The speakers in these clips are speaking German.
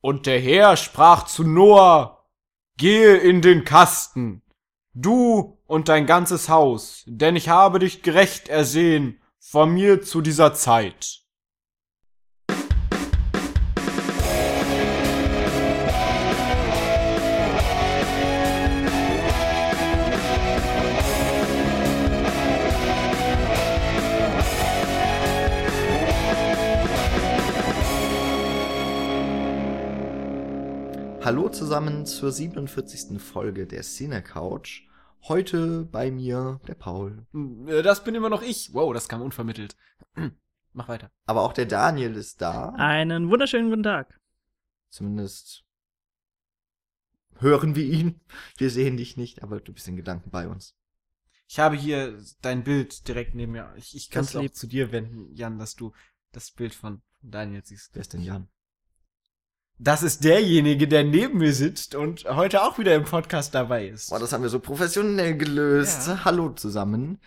Und der Herr sprach zu Noah, gehe in den Kasten, du und dein ganzes Haus, denn ich habe dich gerecht ersehen vor mir zu dieser Zeit. Hallo zusammen zur 47. Folge der Cine Couch. Heute bei mir der Paul. Äh, Das bin immer noch ich. Wow, das kam unvermittelt. Mach weiter. Aber auch der Daniel ist da. Einen wunderschönen guten Tag. Zumindest hören wir ihn. Wir sehen dich nicht, aber du bist in Gedanken bei uns. Ich habe hier dein Bild direkt neben mir. Ich, ich kann es auch lieb. zu dir wenden, Jan, dass du das Bild von Daniel siehst. Wer ist denn Jan? Das ist derjenige, der neben mir sitzt und heute auch wieder im Podcast dabei ist. Boah, das haben wir so professionell gelöst. Ja. Hallo zusammen.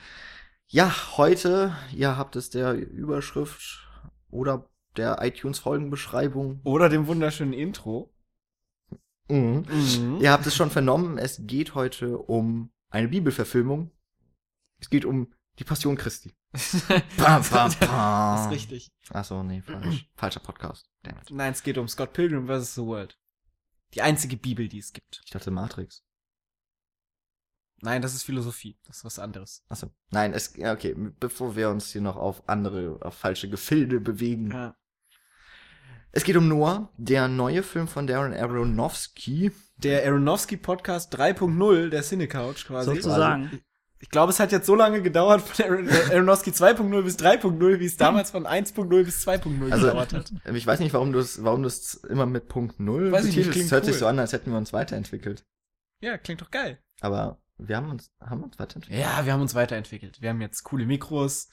Ja, heute, ihr habt es der Überschrift oder der iTunes-Folgenbeschreibung. Oder dem wunderschönen Intro. Mhm. Mhm. Ihr habt es schon vernommen, es geht heute um eine Bibelverfilmung. Es geht um die Passion Christi. Pam, pam, pam. Das ist richtig. Achso, nee, falsch. Falscher Podcast. Damn it. Nein, es geht um Scott Pilgrim vs. The World. Die einzige Bibel, die es gibt. Ich dachte Matrix. Nein, das ist Philosophie. Das ist was anderes. Achso. Nein, es, ja, okay, bevor wir uns hier noch auf andere, auf falsche Gefilde bewegen. Ja. Es geht um Noah, der neue Film von Darren Aronofsky. Der Aronofsky Podcast 3.0 der Cinecouch quasi. Sozusagen. Ich glaube, es hat jetzt so lange gedauert von äh, Aronofsky 2.0 bis 3.0, wie es damals von 1.0 bis 2.0 Also, gedauert hat. ich weiß nicht, warum du es, warum du es immer mit Punkt Null Weiß ich nicht, betitelst. klingt Es hört sich cool. so an, als hätten wir uns weiterentwickelt. Ja, klingt doch geil. Aber wir haben uns, haben uns weiterentwickelt? Ja, wir haben uns weiterentwickelt. Wir haben jetzt coole Mikros.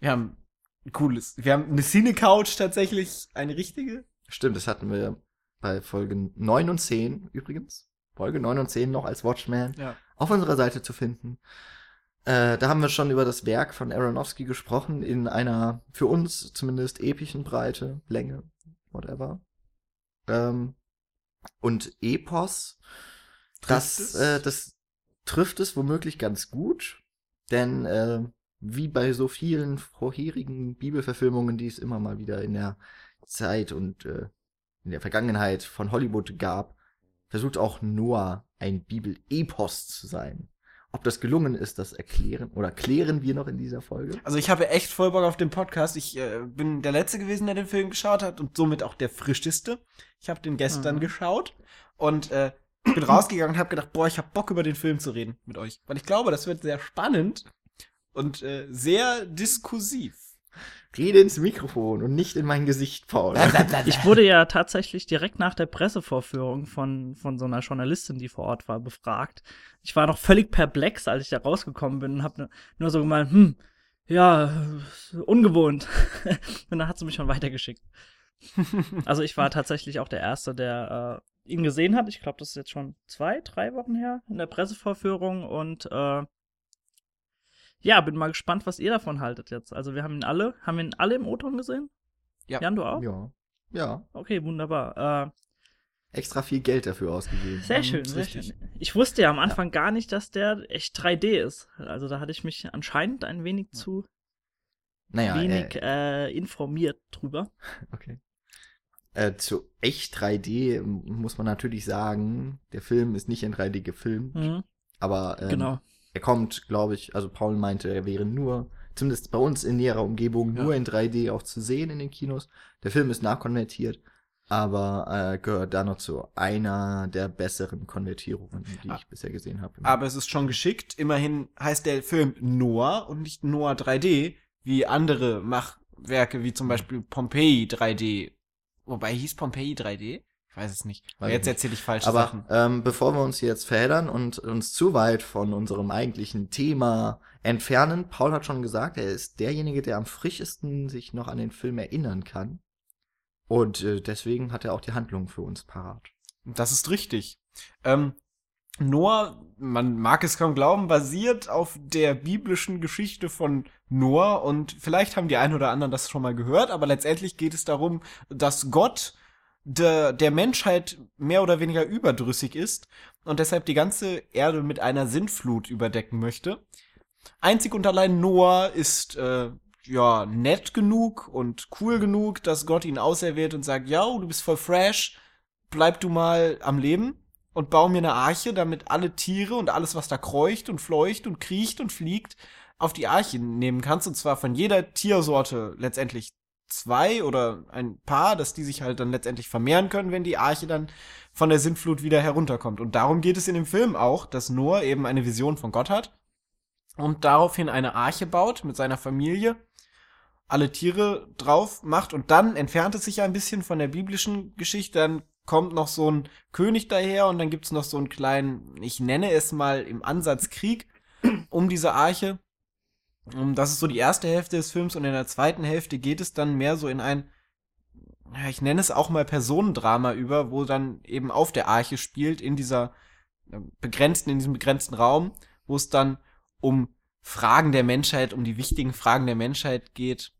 Wir haben ein cooles. Wir haben eine Cinecouch tatsächlich, eine richtige. Stimmt, das hatten wir bei Folgen 9 und 10 übrigens. Folge 9 und 10 noch als Watchman Ja. auf unserer Seite zu finden. Äh, da haben wir schon über das Werk von Aronofsky gesprochen, in einer für uns zumindest epischen Breite, Länge, whatever. Ähm, und Epos, das, Trifft es? äh, das trifft es womöglich ganz gut, denn äh, wie bei so vielen vorherigen Bibelverfilmungen, die es immer mal wieder in der Zeit und äh, in der Vergangenheit von Hollywood gab, versucht auch Noah ein Bibel-Epos zu sein. Ob das gelungen ist, das erklären oder klären wir noch in dieser Folge. Also ich habe echt voll Bock auf den Podcast. Ich äh, bin der Letzte gewesen, der den Film geschaut hat und somit auch der frischeste. Ich habe den gestern Mhm. geschaut und äh, bin rausgegangen und habe gedacht, boah, ich habe Bock über den Film zu reden mit euch. Weil ich glaube, das wird sehr spannend und äh, sehr diskursiv. Rede ins Mikrofon und nicht in mein Gesicht, Paul. Ich wurde ja tatsächlich direkt nach der Pressevorführung von, von so einer Journalistin, die vor Ort war, befragt. Ich war noch völlig perplex, als ich da rausgekommen bin und habe nur so gemeint, hm, ja, ungewohnt. und dann hat sie mich schon weitergeschickt. Also ich war tatsächlich auch der Erste, der äh, ihn gesehen hat. Ich glaube, das ist jetzt schon zwei, drei Wochen her in der Pressevorführung und äh, ja, bin mal gespannt, was ihr davon haltet jetzt. Also wir haben ihn alle, haben wir ihn alle im O-Ton gesehen? Ja. Jan, du auch? Ja. Ja. Okay, wunderbar. Äh, Extra viel Geld dafür ausgegeben. sehr schön, sehr richtig. schön. Ich wusste ja am Anfang gar nicht, dass der echt 3D ist. Also da hatte ich mich anscheinend ein wenig zu Naja, wenig äh, äh, informiert drüber. okay. Äh, zu echt 3D muss man natürlich sagen, der Film ist nicht in 3D gefilmt, Mhm, aber ähm, genau. Er kommt, glaube ich, also Paul meinte, er wäre nur, zumindest bei uns in näherer Umgebung, Ja. nur in 3D auch zu sehen in den Kinos. Der Film ist nachkonvertiert, aber äh, gehört da noch zu einer der besseren Konvertierungen, die Ah. ich bisher gesehen habe. Aber es ist schon geschickt. Immerhin heißt der Film Noah und nicht Noah 3D, wie andere Machwerke, wie zum Beispiel Pompeii 3D. Wobei hieß Pompeii 3D? Weiß es nicht. Weiß jetzt erzähle ich falsche Aber Sachen. ähm, bevor wir uns jetzt verheddern und uns zu weit von unserem eigentlichen Thema entfernen, Paul hat schon gesagt, er ist derjenige, der am frischesten sich noch an den Film erinnern kann. Und äh, deswegen hat er auch die Handlung für uns parat. Das ist richtig. Ähm, Noah, man mag es kaum glauben, basiert auf der biblischen Geschichte von Noah und vielleicht haben die einen oder anderen das schon mal gehört, aber letztendlich geht es darum, dass Gott der, der Menschheit mehr oder weniger überdrüssig ist und deshalb die ganze Erde mit einer Sintflut überdecken möchte. Einzig und allein Noah ist äh, ja nett genug und cool genug, dass Gott ihn auserwählt und sagt, ja, du bist voll fresh, bleib du mal am Leben und bau mir eine Arche, damit alle Tiere und alles, was da kreucht und fleucht und kriecht und fliegt, auf die Arche nehmen kannst. Und zwar von jeder Tiersorte letztendlich zwei oder ein paar, dass die sich halt dann letztendlich vermehren können, wenn die Arche dann von der Sintflut wieder herunterkommt. Und darum geht es in dem Film auch, dass Noah eben eine Vision von Gott hat und daraufhin eine Arche baut mit seiner Familie, alle Tiere drauf macht und dann entfernt es sich ein bisschen von der biblischen Geschichte, dann kommt noch so ein König daher und dann gibt's noch so einen kleinen, ich nenne es mal im Ansatz Krieg um diese Arche das ist so die erste Hälfte des Films und in der zweiten Hälfte geht es dann mehr so in ein, ich nenne es auch mal Personendrama über, wo dann eben auf der Arche spielt, in dieser äh, begrenzten, in diesem begrenzten Raum, wo es dann um Fragen der Menschheit, um die wichtigen Fragen der Menschheit geht,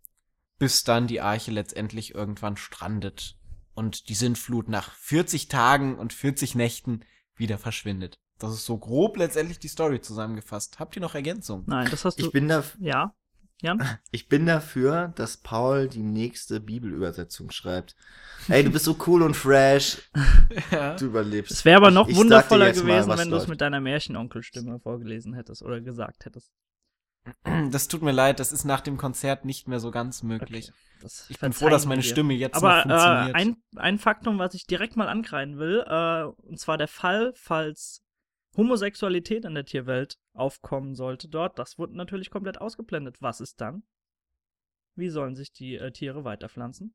bis dann die Arche letztendlich irgendwann strandet und die Sintflut nach 40 Tagen und 40 Nächten wieder verschwindet. Das ist so grob letztendlich die Story zusammengefasst. Habt ihr noch Ergänzungen? Nein, das hast du. Ich bin da. Ja. Jan? Ich bin dafür, dass Paul die nächste Bibelübersetzung schreibt. Ey, du bist so cool und fresh. ja. Du überlebst. Es wäre aber noch Ich- ich wundervoller mal, gewesen, was wenn du es mit deiner Märchenonkelstimme vorgelesen hättest oder gesagt hättest. Das tut mir leid, das ist nach dem Konzert nicht mehr so ganz möglich. Das Ich bin froh, dass meine dir. Stimme jetzt Aber noch funktioniert. äh, ein, ein Faktum, was ich direkt mal ankreiden will, äh, und zwar der Fall, falls Homosexualität in der Tierwelt aufkommen sollte dort, das wurde natürlich komplett ausgeblendet. Was ist dann? Wie sollen sich die äh, Tiere weiterpflanzen?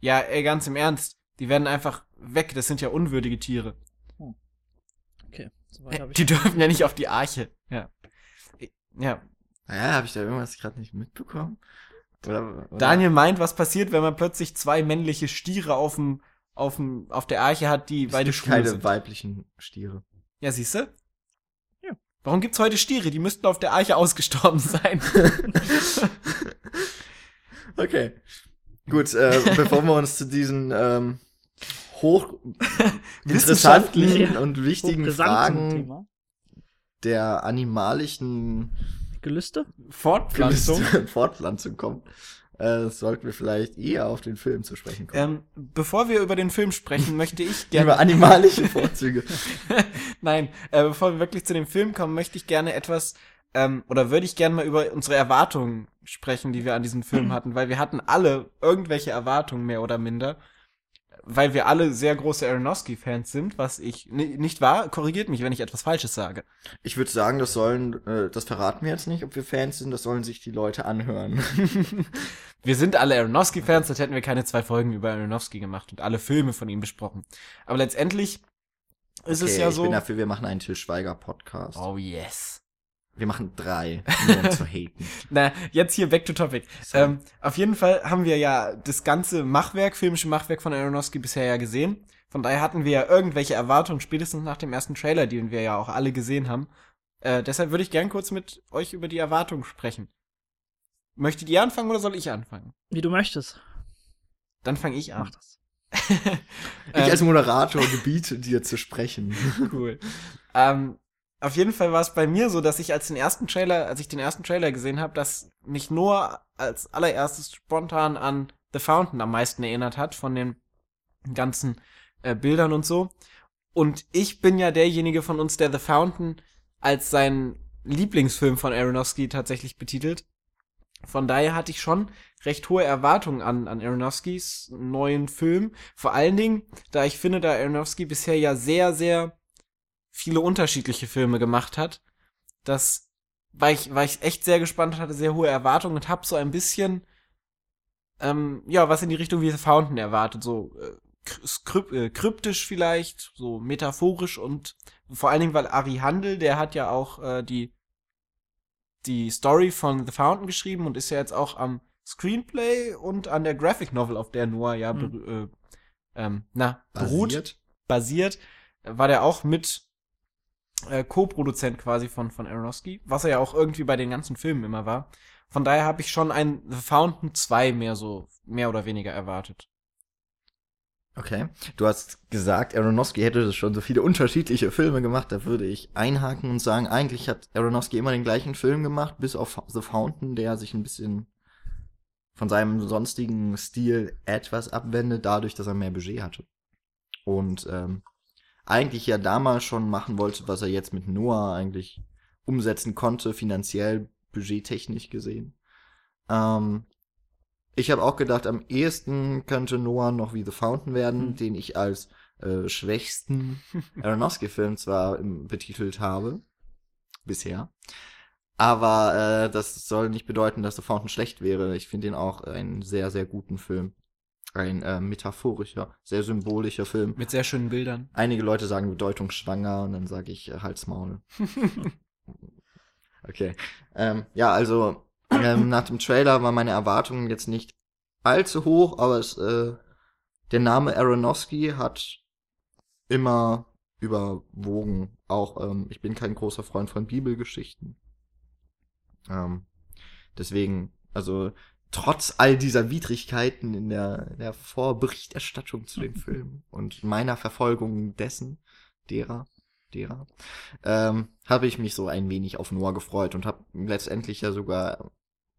ja, ey, ganz im Ernst. Die werden einfach weg. Das sind ja unwürdige Tiere. Okay, soweit habe ich. Die dürfen ja nicht auf die Arche. Ja. Ja. Ja, habe ich da irgendwas gerade nicht mitbekommen? Oder, oder? Daniel meint, was passiert, wenn man plötzlich zwei männliche Stiere auf dem, auf dem, auf der Arche hat, die es beide schwul keine sind. weiblichen Stiere. Ja, siehst du? Ja. Warum gibt's heute Stiere? Die müssten auf der Arche ausgestorben sein. Okay. Gut, äh, bevor wir uns zu diesen ähm, hoch interessanten und wichtigen Fragen Thema. der animalischen Gelüste? Fortpflanzung. Fortpflanzung kommen, äh, sollten wir vielleicht eher auf den Film zu sprechen kommen. ähm, bevor wir über den Film sprechen, möchte ich gerne. Über animalische Vorzüge. Nein, äh, bevor wir wirklich zu dem Film kommen, möchte ich gerne etwas, ähm, oder würde ich gerne mal über unsere Erwartungen sprechen, die wir an diesen Film hatten, weil wir hatten alle irgendwelche Erwartungen mehr oder minder, weil wir alle sehr große Aronofsky-Fans sind, was ich ni- nicht wahr, korrigiert mich, wenn ich etwas Falsches sage. Ich würde sagen, das sollen, äh, das verraten wir jetzt nicht, ob wir Fans sind, das sollen sich die Leute anhören. wir sind alle Aronofsky-Fans, sonst hätten wir keine zwei Folgen über Aronofsky gemacht und alle Filme von ihm besprochen. Aber letztendlich ist es Okay, ja ich so. bin dafür, wir machen einen Til Schweiger-Podcast. Oh yes. Wir machen drei, nur um zu haten. Na, jetzt hier back to topic. Ähm, auf jeden Fall haben wir ja das ganze Machwerk, filmische Machwerk von Aronofsky bisher ja gesehen. Von daher hatten wir ja irgendwelche Erwartungen, spätestens nach dem ersten Trailer, den wir ja auch alle gesehen haben. Äh, deshalb würde ich gern kurz mit euch über die Erwartungen sprechen. Möchtet ihr anfangen oder soll ich anfangen? Wie du möchtest. Dann fange ich an. Mach das. Ich als Moderator gebiete dir zu sprechen. cool. ähm, auf jeden Fall war es bei mir so, dass ich als den ersten Trailer, als ich den ersten Trailer gesehen habe, dass mich nur als allererstes spontan an The Fountain am meisten erinnert hat von den ganzen äh, Bildern und so. Und ich bin ja derjenige von uns, der The Fountain als seinen Lieblingsfilm von Aronofsky tatsächlich betitelt. Von daher hatte ich schon recht hohe Erwartungen an, an Aronofskys neuen Film. Vor allen Dingen, da ich finde, da Aronofsky bisher ja sehr, sehr viele unterschiedliche Filme gemacht hat, das war ich, war ich echt sehr gespannt hatte sehr hohe Erwartungen und hab so ein bisschen, ähm, ja, was in die Richtung wie The Fountain erwartet, so äh, äh, kryptisch vielleicht, so metaphorisch und vor allen Dingen, weil Ari Handel, der hat ja auch äh, die die Story von The Fountain geschrieben und ist ja jetzt auch am Screenplay und an der Graphic Novel, auf der Noah ja Mhm. äh, ähm, na, beruht Basiert. basiert, war der auch mit äh, Co-Produzent quasi von, von Aronofsky, was er ja auch irgendwie bei den ganzen Filmen immer war. Von daher habe ich schon ein The Fountain 2 mehr so, mehr oder weniger erwartet. Okay. Du hast gesagt, Aronofsky hätte schon so viele unterschiedliche Filme gemacht. Da würde ich einhaken und sagen, eigentlich hat Aronofsky immer den gleichen Film gemacht, bis auf The Fountain, der sich ein bisschen von seinem sonstigen Stil etwas abwendet, dadurch, dass er mehr Budget hatte. Und ähm, eigentlich ja damals schon machen wollte, was er jetzt mit Noah eigentlich umsetzen konnte, finanziell, budgettechnisch gesehen. Ähm, ich habe auch gedacht, am ehesten könnte Noah noch wie The Fountain werden, Mhm. den ich als äh, schwächsten Aronofsky-Film zwar betitelt habe, bisher. Aber äh, das soll nicht bedeuten, dass The Fountain schlecht wäre. Ich finde ihn auch einen sehr, sehr guten Film. Ein äh, metaphorischer, sehr symbolischer Film. Mit sehr schönen Bildern. Einige Leute sagen bedeutungsschwanger und dann sage ich äh, Halsmaul. okay. Ähm, ja, also ähm, nach dem Trailer war meine Erwartung jetzt nicht allzu hoch, aber es, äh, der Name Aronofsky hat immer überwogen. Auch ähm, ich bin kein großer Freund von Bibelgeschichten. Ähm, deswegen, also trotz all dieser Widrigkeiten in der, in der Vorberichterstattung zu dem Film und meiner Verfolgung dessen, derer, derer, ähm, habe ich mich so ein wenig auf Noah gefreut und habe letztendlich ja sogar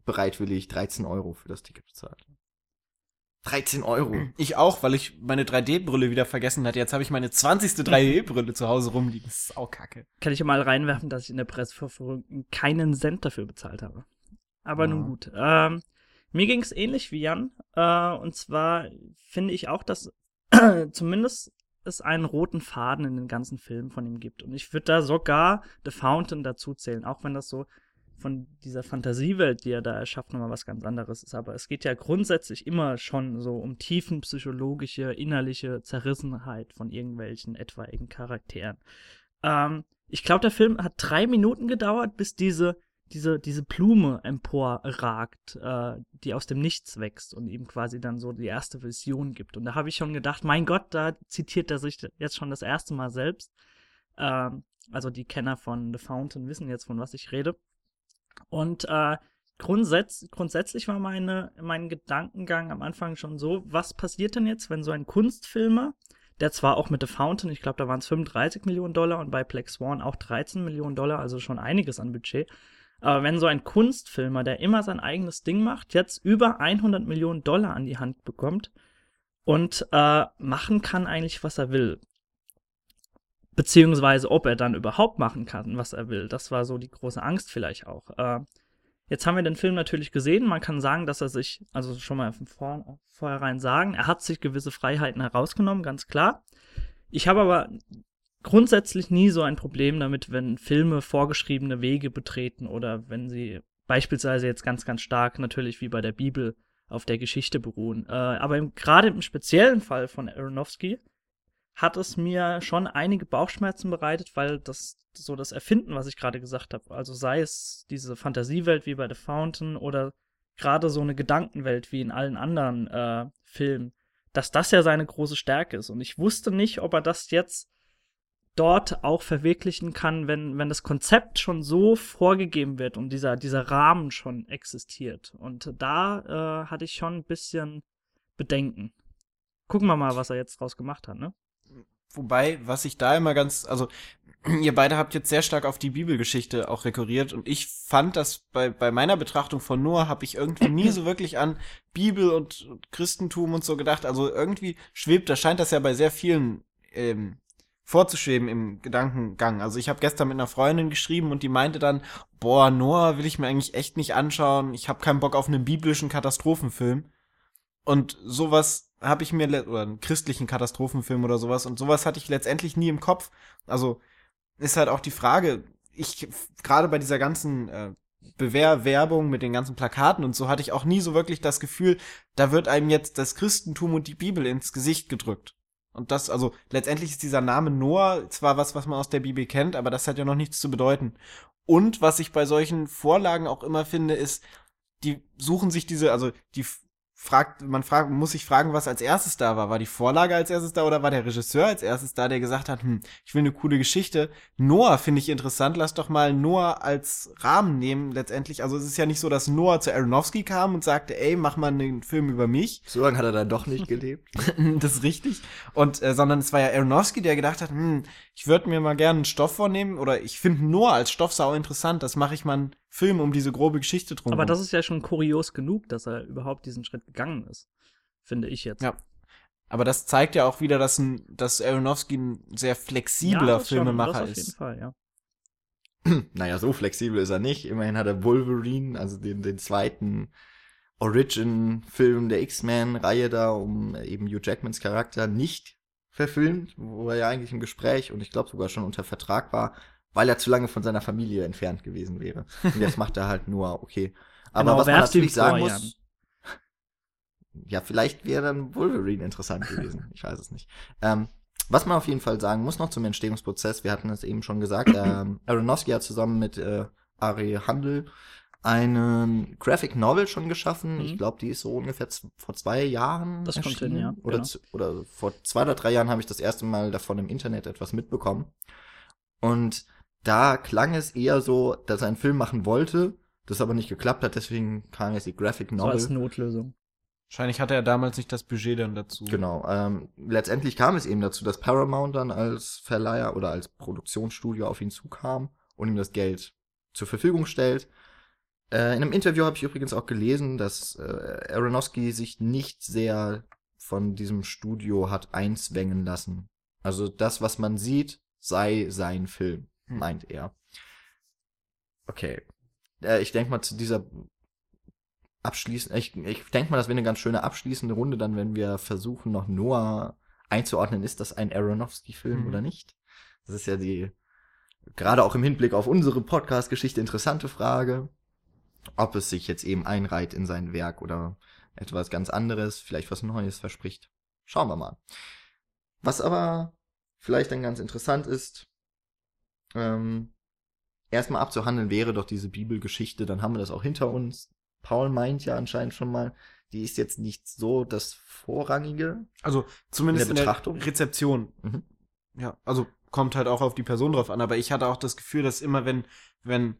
bereitwillig 13 Euro für das Ticket bezahlt. 13 Euro. Ich auch, weil ich meine 3D-Brille wieder vergessen hatte. Jetzt habe ich meine 20. 3D-Brille zu Hause rumliegen. Das ist auch kacke. Kann ich ja mal reinwerfen, dass ich in der Presseverführung keinen Cent dafür bezahlt habe. Aber Ja. nun gut. Ähm, mir ging es ähnlich wie Jan. Äh, und zwar finde ich auch, dass zumindest es einen roten Faden in den ganzen Film von ihm gibt. Und ich würde da sogar The Fountain dazu zählen, auch wenn das so von dieser Fantasiewelt, die er da erschafft, nochmal was ganz anderes ist. Aber es geht ja grundsätzlich immer schon so um tiefenpsychologische, innerliche Zerrissenheit von irgendwelchen etwaigen Charakteren. Ähm, ich glaube, der Film hat drei Minuten gedauert, bis diese, diese, diese Blume emporragt, äh, die aus dem Nichts wächst und ihm quasi dann so die erste Vision gibt. Und da habe ich schon gedacht, mein Gott, da zitiert er sich jetzt schon das erste Mal selbst. Ähm, also die Kenner von The Fountain wissen jetzt, von was ich rede. Und äh, grundsätz grundsätzlich war meine, mein Gedankengang am Anfang schon so, was passiert denn jetzt, wenn so ein Kunstfilmer, der zwar auch mit The Fountain, ich glaube, da waren es 35 Millionen Dollar und bei Black Swan auch 13 Millionen Dollar, also schon einiges an Budget. Aber wenn so ein Kunstfilmer, der immer sein eigenes Ding macht, jetzt über 100 Millionen Dollar an die Hand bekommt und äh, machen kann eigentlich, was er will. Beziehungsweise, ob er dann überhaupt machen kann, was er will. Das war so die große Angst vielleicht auch. Äh, jetzt haben wir den Film natürlich gesehen. Man kann sagen, dass er sich, also schon mal von vor, vornherein sagen, er hat sich gewisse Freiheiten herausgenommen, ganz klar. Ich habe aber grundsätzlich nie so ein Problem damit, wenn Filme vorgeschriebene Wege betreten oder wenn sie beispielsweise jetzt ganz, ganz stark natürlich wie bei der Bibel auf der Geschichte beruhen. Äh, aber gerade im speziellen Fall von Aronofsky hat es mir schon einige Bauchschmerzen bereitet, weil das so das Erfinden, was ich gerade gesagt habe, also sei es diese Fantasiewelt wie bei The Fountain oder gerade so eine Gedankenwelt wie in allen anderen äh, Filmen, dass das ja seine große Stärke ist. Und ich wusste nicht, ob er das jetzt dort auch verwirklichen kann, wenn, wenn das Konzept schon so vorgegeben wird und dieser, dieser Rahmen schon existiert. Und da äh, hatte ich schon ein bisschen Bedenken. Gucken wir mal, was er jetzt draus gemacht hat, ne? Wobei, was ich da immer ganz, also ihr beide habt jetzt sehr stark auf die Bibelgeschichte auch rekurriert und ich fand, dass bei, bei meiner Betrachtung von Noah habe ich irgendwie nie so wirklich an Bibel und, und Christentum und so gedacht. Also irgendwie schwebt, da scheint das ja bei sehr vielen ähm, vorzuschweben im Gedankengang. Also ich habe gestern mit einer Freundin geschrieben und die meinte dann, boah, Noah will ich mir eigentlich echt nicht anschauen. Ich habe keinen Bock auf einen biblischen Katastrophenfilm. Und sowas habe ich mir, oder einen christlichen Katastrophenfilm oder sowas, und sowas hatte ich letztendlich nie im Kopf. Also ist halt auch die Frage, ich, gerade bei dieser ganzen äh, Bewerbung mit den ganzen Plakaten und so, hatte ich auch nie so wirklich das Gefühl, da wird einem jetzt das Christentum und die Bibel ins Gesicht gedrückt. Und das, also letztendlich ist dieser Name Noah zwar was, was man aus der Bibel kennt, aber das hat ja noch nichts zu bedeuten. Und was ich bei solchen Vorlagen auch immer finde, ist, die suchen sich diese, also die fragt, man fragt, muss sich fragen, was als erstes da war. War die Vorlage als erstes da oder war der Regisseur als erstes da, der gesagt hat, hm, ich will eine coole Geschichte. Noah finde ich interessant, lass doch mal Noah als Rahmen nehmen, letztendlich. Also es ist ja nicht so, dass Noah zu Aronofsky kam und sagte, ey, mach mal einen Film über mich. So lange hat er dann doch nicht gelebt. das ist richtig. Und, äh, sondern es war ja Aronofsky, der gedacht hat, hm, ich würde mir mal gerne einen Stoff vornehmen oder ich finde Noah als Stoff sau interessant, das mache ich mal Film um diese grobe Geschichte drum. Aber das ist ja schon kurios genug, dass er überhaupt diesen Schritt gegangen ist. Finde ich jetzt. Ja. Aber das zeigt ja auch wieder, dass, ein, dass Aronofsky ein sehr flexibler ja, das schon, Filmemacher das auf ist. jeden Fall, ja. naja, so flexibel ist er nicht. Immerhin hat er Wolverine, also den, den zweiten Origin-Film der X-Men-Reihe da, um eben Hugh Jackmans Charakter nicht verfilmt, wo er ja eigentlich im Gespräch und ich glaube sogar schon unter Vertrag war, weil er zu lange von seiner Familie entfernt gewesen wäre. Und jetzt macht er halt nur, okay. Aber Genau, was man natürlich sagen vor, muss, ja, vielleicht wäre dann Wolverine interessant gewesen. Ich weiß es nicht. Ähm, was man auf jeden Fall sagen muss noch zum Entstehungsprozess, wir hatten es eben schon gesagt, ähm, Aronofsky hat zusammen mit äh, Ari Handel einen Graphic Novel schon geschaffen. Mhm. Ich glaube, die ist so ungefähr vor zwei Jahren Das kommt erschienen. hin, ja, Oder, genau. oder vor zwei oder drei Jahren habe ich das erste Mal davon im Internet etwas mitbekommen. Und da klang es eher so, dass er einen Film machen wollte, das aber nicht geklappt hat, deswegen kam jetzt die Graphic So Novel. als Notlösung. Wahrscheinlich hatte er damals nicht das Budget dann dazu. Genau. Ähm, letztendlich kam es eben dazu, dass Paramount dann als Verleiher oder als Produktionsstudio auf ihn zukam und ihm das Geld zur Verfügung stellt. Äh, in einem Interview habe ich übrigens auch gelesen, dass äh, Aronofsky sich nicht sehr von diesem Studio hat einzwängen lassen. Also das, was man sieht, sei sein Film. Meint er. Okay. Äh, ich denke mal zu dieser abschließend, ich, ich denke mal, das wäre eine ganz schöne abschließende Runde, dann, wenn wir versuchen, noch Noah einzuordnen, ist das ein Aronofsky-Film Mhm. oder nicht? Das ist ja die, gerade auch im Hinblick auf unsere Podcast-Geschichte interessante Frage, ob es sich jetzt eben einreiht in sein Werk oder etwas ganz anderes, vielleicht was Neues verspricht. Schauen wir mal. Was aber vielleicht dann ganz interessant ist, ähm, erstmal abzuhandeln wäre doch diese Bibelgeschichte, dann haben wir das auch hinter uns. Paul meint ja anscheinend schon mal, die ist jetzt nicht so das Vorrangige. Also zumindest In in der der, Betrachtung? Rezeption. Mhm. Ja, also kommt halt auch auf die Person drauf an, aber ich hatte auch das Gefühl, dass immer wenn wenn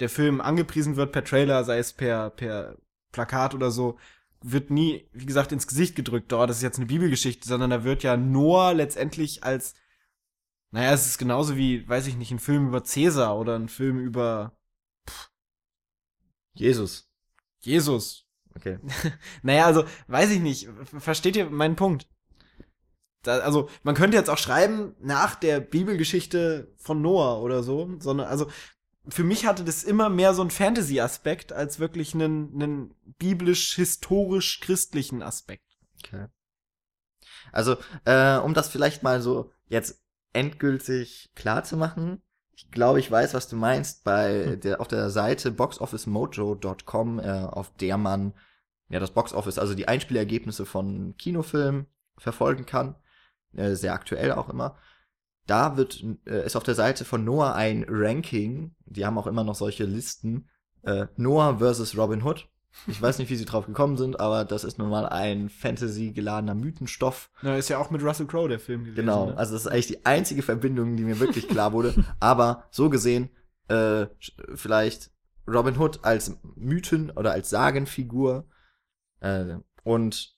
der Film angepriesen wird per Trailer, sei es per per Plakat oder so, wird nie, wie gesagt, ins Gesicht gedrückt, oh, das ist jetzt eine Bibelgeschichte, sondern da wird ja Noah letztendlich als naja, es ist genauso wie, weiß ich nicht, ein Film über Cäsar oder ein Film über Jesus. Jesus. Okay. Naja, also, weiß ich nicht. Ver- Versteht ihr meinen Punkt? Da, also, man könnte jetzt auch schreiben, nach der Bibelgeschichte von Noah oder so, sondern, also, für mich hatte das immer mehr so einen Fantasy-Aspekt als wirklich einen, einen biblisch-historisch-christlichen Aspekt. Okay. Also, äh, um das vielleicht mal so jetzt endgültig klar zu machen, ich glaube, ich weiß, was du meinst, bei der, auf der Seite boxofficemojo.com, äh, auf der man ja das Boxoffice, also die Einspielergebnisse von Kinofilmen verfolgen kann, äh, sehr aktuell auch immer. Da wird, äh, ist auf der Seite von Noah ein Ranking, die haben auch immer noch solche Listen, äh, Noah versus Robin Hood. Ich weiß nicht, wie sie drauf gekommen sind, aber das ist nun mal ein Fantasy-geladener Mythenstoff. Na, ist ja auch mit Russell Crowe der Film gewesen. Genau, Ne? also das ist eigentlich die einzige Verbindung, die mir wirklich klar wurde. Aber so gesehen, äh, vielleicht Robin Hood als Mythen oder als Sagenfigur. Äh, und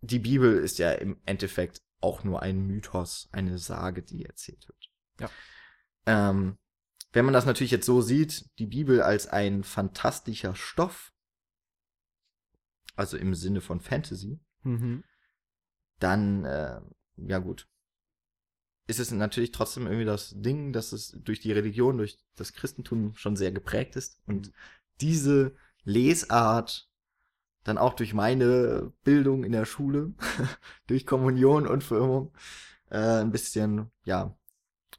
die Bibel ist ja im Endeffekt auch nur ein Mythos, eine Sage, die erzählt wird. Ja. Ähm, wenn man das natürlich jetzt so sieht, die Bibel als ein fantastischer Stoff, also im Sinne von Fantasy, Mhm. dann, äh, ja gut, ist es natürlich trotzdem irgendwie das Ding, dass es durch die Religion, durch das Christentum schon sehr geprägt ist und diese Lesart dann auch durch meine Bildung in der Schule, durch Kommunion und Firmung, äh, ein bisschen, ja,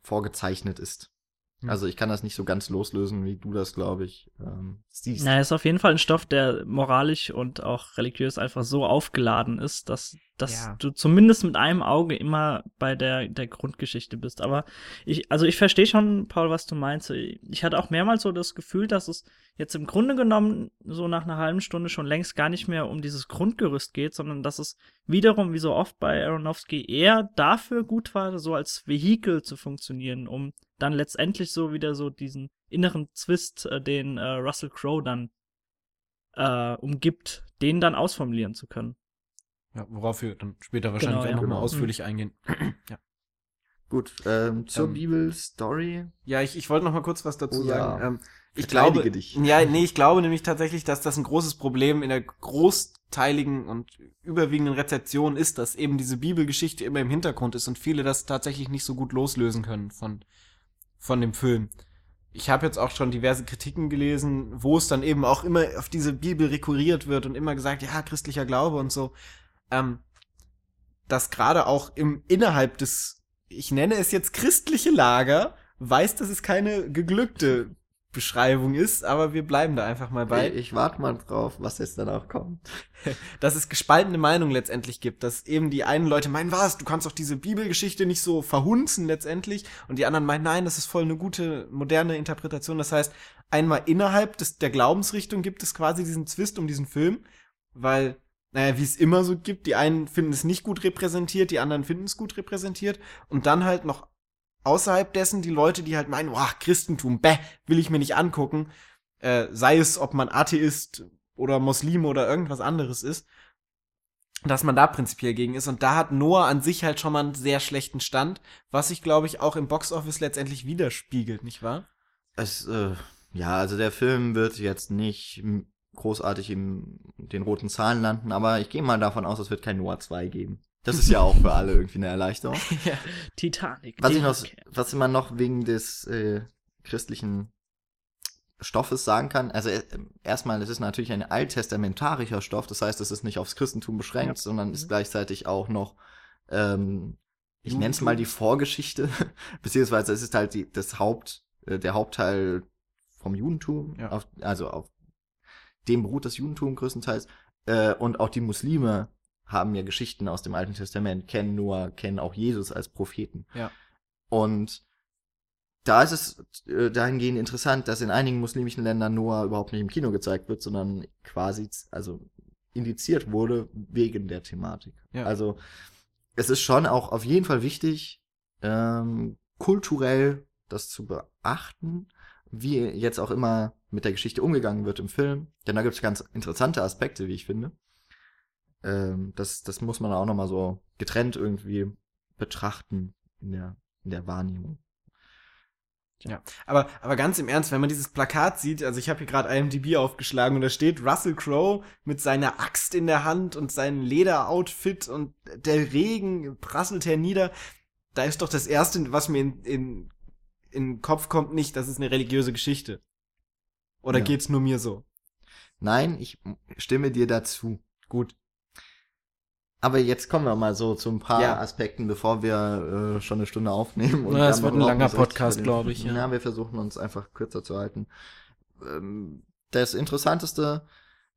vorgezeichnet ist. Hm. Also ich kann das nicht so ganz loslösen, wie du das, glaube ich, ähm, siehst. Na, ist auf jeden Fall ein Stoff, der moralisch und auch religiös einfach so aufgeladen ist, dass, dass Ja. du zumindest mit einem Auge immer bei der, der Grundgeschichte bist. Aber ich, also ich verstehe schon, Paul, was du meinst. Ich hatte auch mehrmals so das Gefühl, dass es jetzt im Grunde genommen so nach einer halben Stunde schon längst gar nicht mehr um dieses Grundgerüst geht, sondern dass es wiederum, wie so oft bei Aronofsky, eher dafür gut war, so als Vehikel zu funktionieren, um dann letztendlich so wieder so diesen inneren Zwist, äh, den äh, Russell Crowe dann äh, umgibt, den dann ausformulieren zu können. Ja, worauf wir dann später wahrscheinlich Genau, auch ja. nochmal Genau. ausführlich eingehen. Gut, ähm, zur Ähm, Bibelstory. Ja, ich, ich wollte noch mal kurz was dazu Oh ja. sagen. Ähm, ich glaube, dich. ja, nee, ich glaube nämlich tatsächlich, dass das ein großes Problem in der großteiligen und überwiegenden Rezeption ist, dass eben diese Bibelgeschichte immer im Hintergrund ist und viele das tatsächlich nicht so gut loslösen können von, von dem Film. Ich habe jetzt auch schon diverse Kritiken gelesen, wo es dann eben auch immer auf diese Bibel rekurriert wird und immer gesagt, ja, christlicher Glaube und so. Ähm, dass gerade auch im innerhalb des, ich nenne es jetzt christliche Lager, weiß, dass es keine geglückte Beschreibung ist, aber wir bleiben da einfach mal bei, Ich, ich warte mal drauf, was jetzt danach kommt. dass es gespaltene Meinungen letztendlich gibt, dass eben die einen Leute meinen, was, du kannst doch diese Bibelgeschichte nicht so verhunzen letztendlich und die anderen meinen, nein, das ist voll eine gute, moderne Interpretation. Das heißt, einmal innerhalb des, der Glaubensrichtung gibt es quasi diesen Zwist um diesen Film, weil, naja, wie es immer so gibt, die einen finden es nicht gut repräsentiert, die anderen finden es gut repräsentiert und dann halt noch außerhalb dessen die Leute, die halt meinen, boah, Christentum, bäh, will ich mir nicht angucken, äh, sei es, ob man Atheist oder Muslim oder irgendwas anderes ist, dass man da prinzipiell gegen ist. Und da hat Noah an sich halt schon mal einen sehr schlechten Stand, was sich, glaube ich, auch im Boxoffice letztendlich widerspiegelt, nicht wahr? Es, äh, ja, also der Film wird jetzt nicht großartig in den roten Zahlen landen, aber ich gehe mal davon aus, es wird kein Noah 2 geben. Das ist ja auch für alle irgendwie eine Erleichterung. ja. Titanic. Was ich noch, was man noch wegen des äh, christlichen Stoffes sagen kann, also äh, erstmal, es ist natürlich ein alttestamentarischer Stoff, das heißt, es ist nicht aufs Christentum beschränkt, Ja. sondern ist Mhm. gleichzeitig auch noch, ähm, ich nenne es mal die Vorgeschichte, beziehungsweise es ist halt die, das Haupt, äh, der Hauptteil vom Judentum, Ja. auf, also auf dem beruht das Judentum größtenteils, äh, und auch die Muslime haben ja Geschichten aus dem Alten Testament, kennen nur, kennen auch Jesus als Propheten. Ja. Und da ist es äh, dahingehend interessant, dass in einigen muslimischen Ländern Noah überhaupt nicht im Kino gezeigt wird, sondern quasi, also indiziert wurde wegen der Thematik. Ja. Also es ist schon auch auf jeden Fall wichtig, ähm, kulturell das zu beachten, wie jetzt auch immer mit der Geschichte umgegangen wird im Film. Denn da gibt es ganz interessante Aspekte, wie ich finde. Ähm, das, das muss man auch nochmal so getrennt irgendwie betrachten in der, in der Wahrnehmung. Aber, aber ganz im Ernst, wenn man dieses Plakat sieht, also ich habe hier gerade IMDb aufgeschlagen und da steht Russell Crowe mit seiner Axt in der Hand und seinem Lederoutfit und der Regen prasselt hernieder. Da ist doch das Erste, was mir in, in, in den Kopf kommt, nicht, das ist eine religiöse Geschichte. Oder Ja. geht's nur mir so? Nein, ich stimme dir dazu. Gut. Aber jetzt kommen wir mal so zu ein paar Ja. Aspekten, bevor wir äh, schon eine Stunde aufnehmen. Na, wir es wird ein langer Podcast, über den- glaub ich, ja. Ja, wir versuchen uns einfach kürzer zu halten. Ähm, das Interessanteste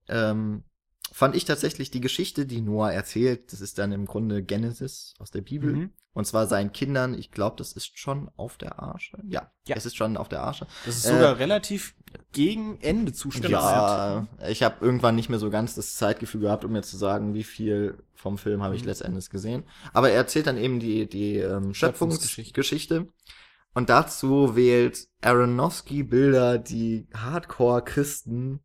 ähm, fand ich tatsächlich die Geschichte, die Noah erzählt. Das ist dann im Grunde Genesis aus der Bibel. Mhm. Und zwar seinen Kindern, ich glaube, das ist schon auf der Arsche. Ja, Ja. es ist schon auf der Arsche. Das ist Äh, sogar relativ gegen Ende zustellt. Ja, ich habe irgendwann nicht mehr so ganz das Zeitgefühl gehabt, um mir zu sagen, wie viel vom Film habe ich Mhm. letztendlich gesehen. Aber er erzählt dann eben die, die ähm, Schöpfungsgeschichte. Und dazu wählt Aronofsky Bilder, die Hardcore-Christen,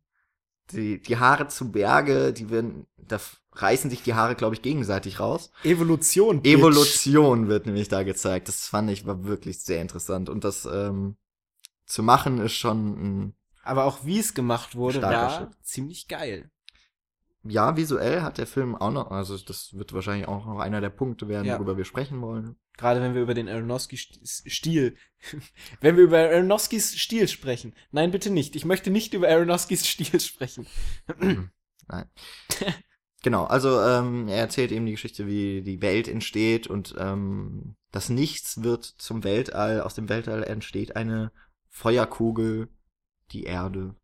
die, die Haare zu Berge, die werden, da reißen sich die Haare, glaube ich, gegenseitig raus. Evolution. Bitch. Evolution wird nämlich da gezeigt. Das fand ich war wirklich sehr interessant. Und das ähm, zu machen ist schon ein Aber auch wie es gemacht wurde, war Schritt. ziemlich geil. ja, visuell hat der Film auch noch, also das wird wahrscheinlich auch noch einer der Punkte werden, Ja. worüber wir sprechen wollen. Gerade wenn wir über den Aronofsky-Stil, wenn wir über Aronofskys Stil sprechen. Nein, bitte nicht. Ich möchte nicht über Aronofskys Stil sprechen. Nein. genau, also ähm, er erzählt eben die Geschichte, wie die Welt entsteht und ähm, das Nichts wird zum Weltall, aus dem Weltall entsteht eine Feuerkugel, die Erde,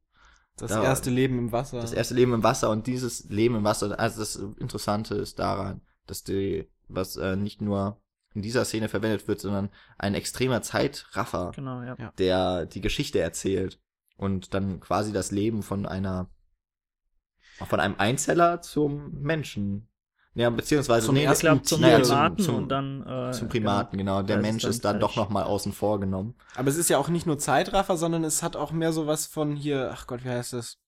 Das Da- erste Leben im Wasser. das erste Leben im Wasser und dieses Leben im Wasser, also das Interessante ist daran, dass die, was äh, nicht nur in dieser Szene verwendet wird, sondern ein extremer Zeitraffer, Genau, ja. Der die Geschichte erzählt und dann quasi das Leben von einer, von einem Einzeller zum Menschen, ja, beziehungsweise Zum nee, Ich ersten glaube, zum naja, Primaten zum, und dann äh, zum Primaten, genau. Der Da ist Mensch dann ist dann doch noch mal außen vor genommen. Aber es ist ja auch nicht nur Zeitraffer, sondern es hat auch mehr sowas von hier, ach Gott, wie heißt das?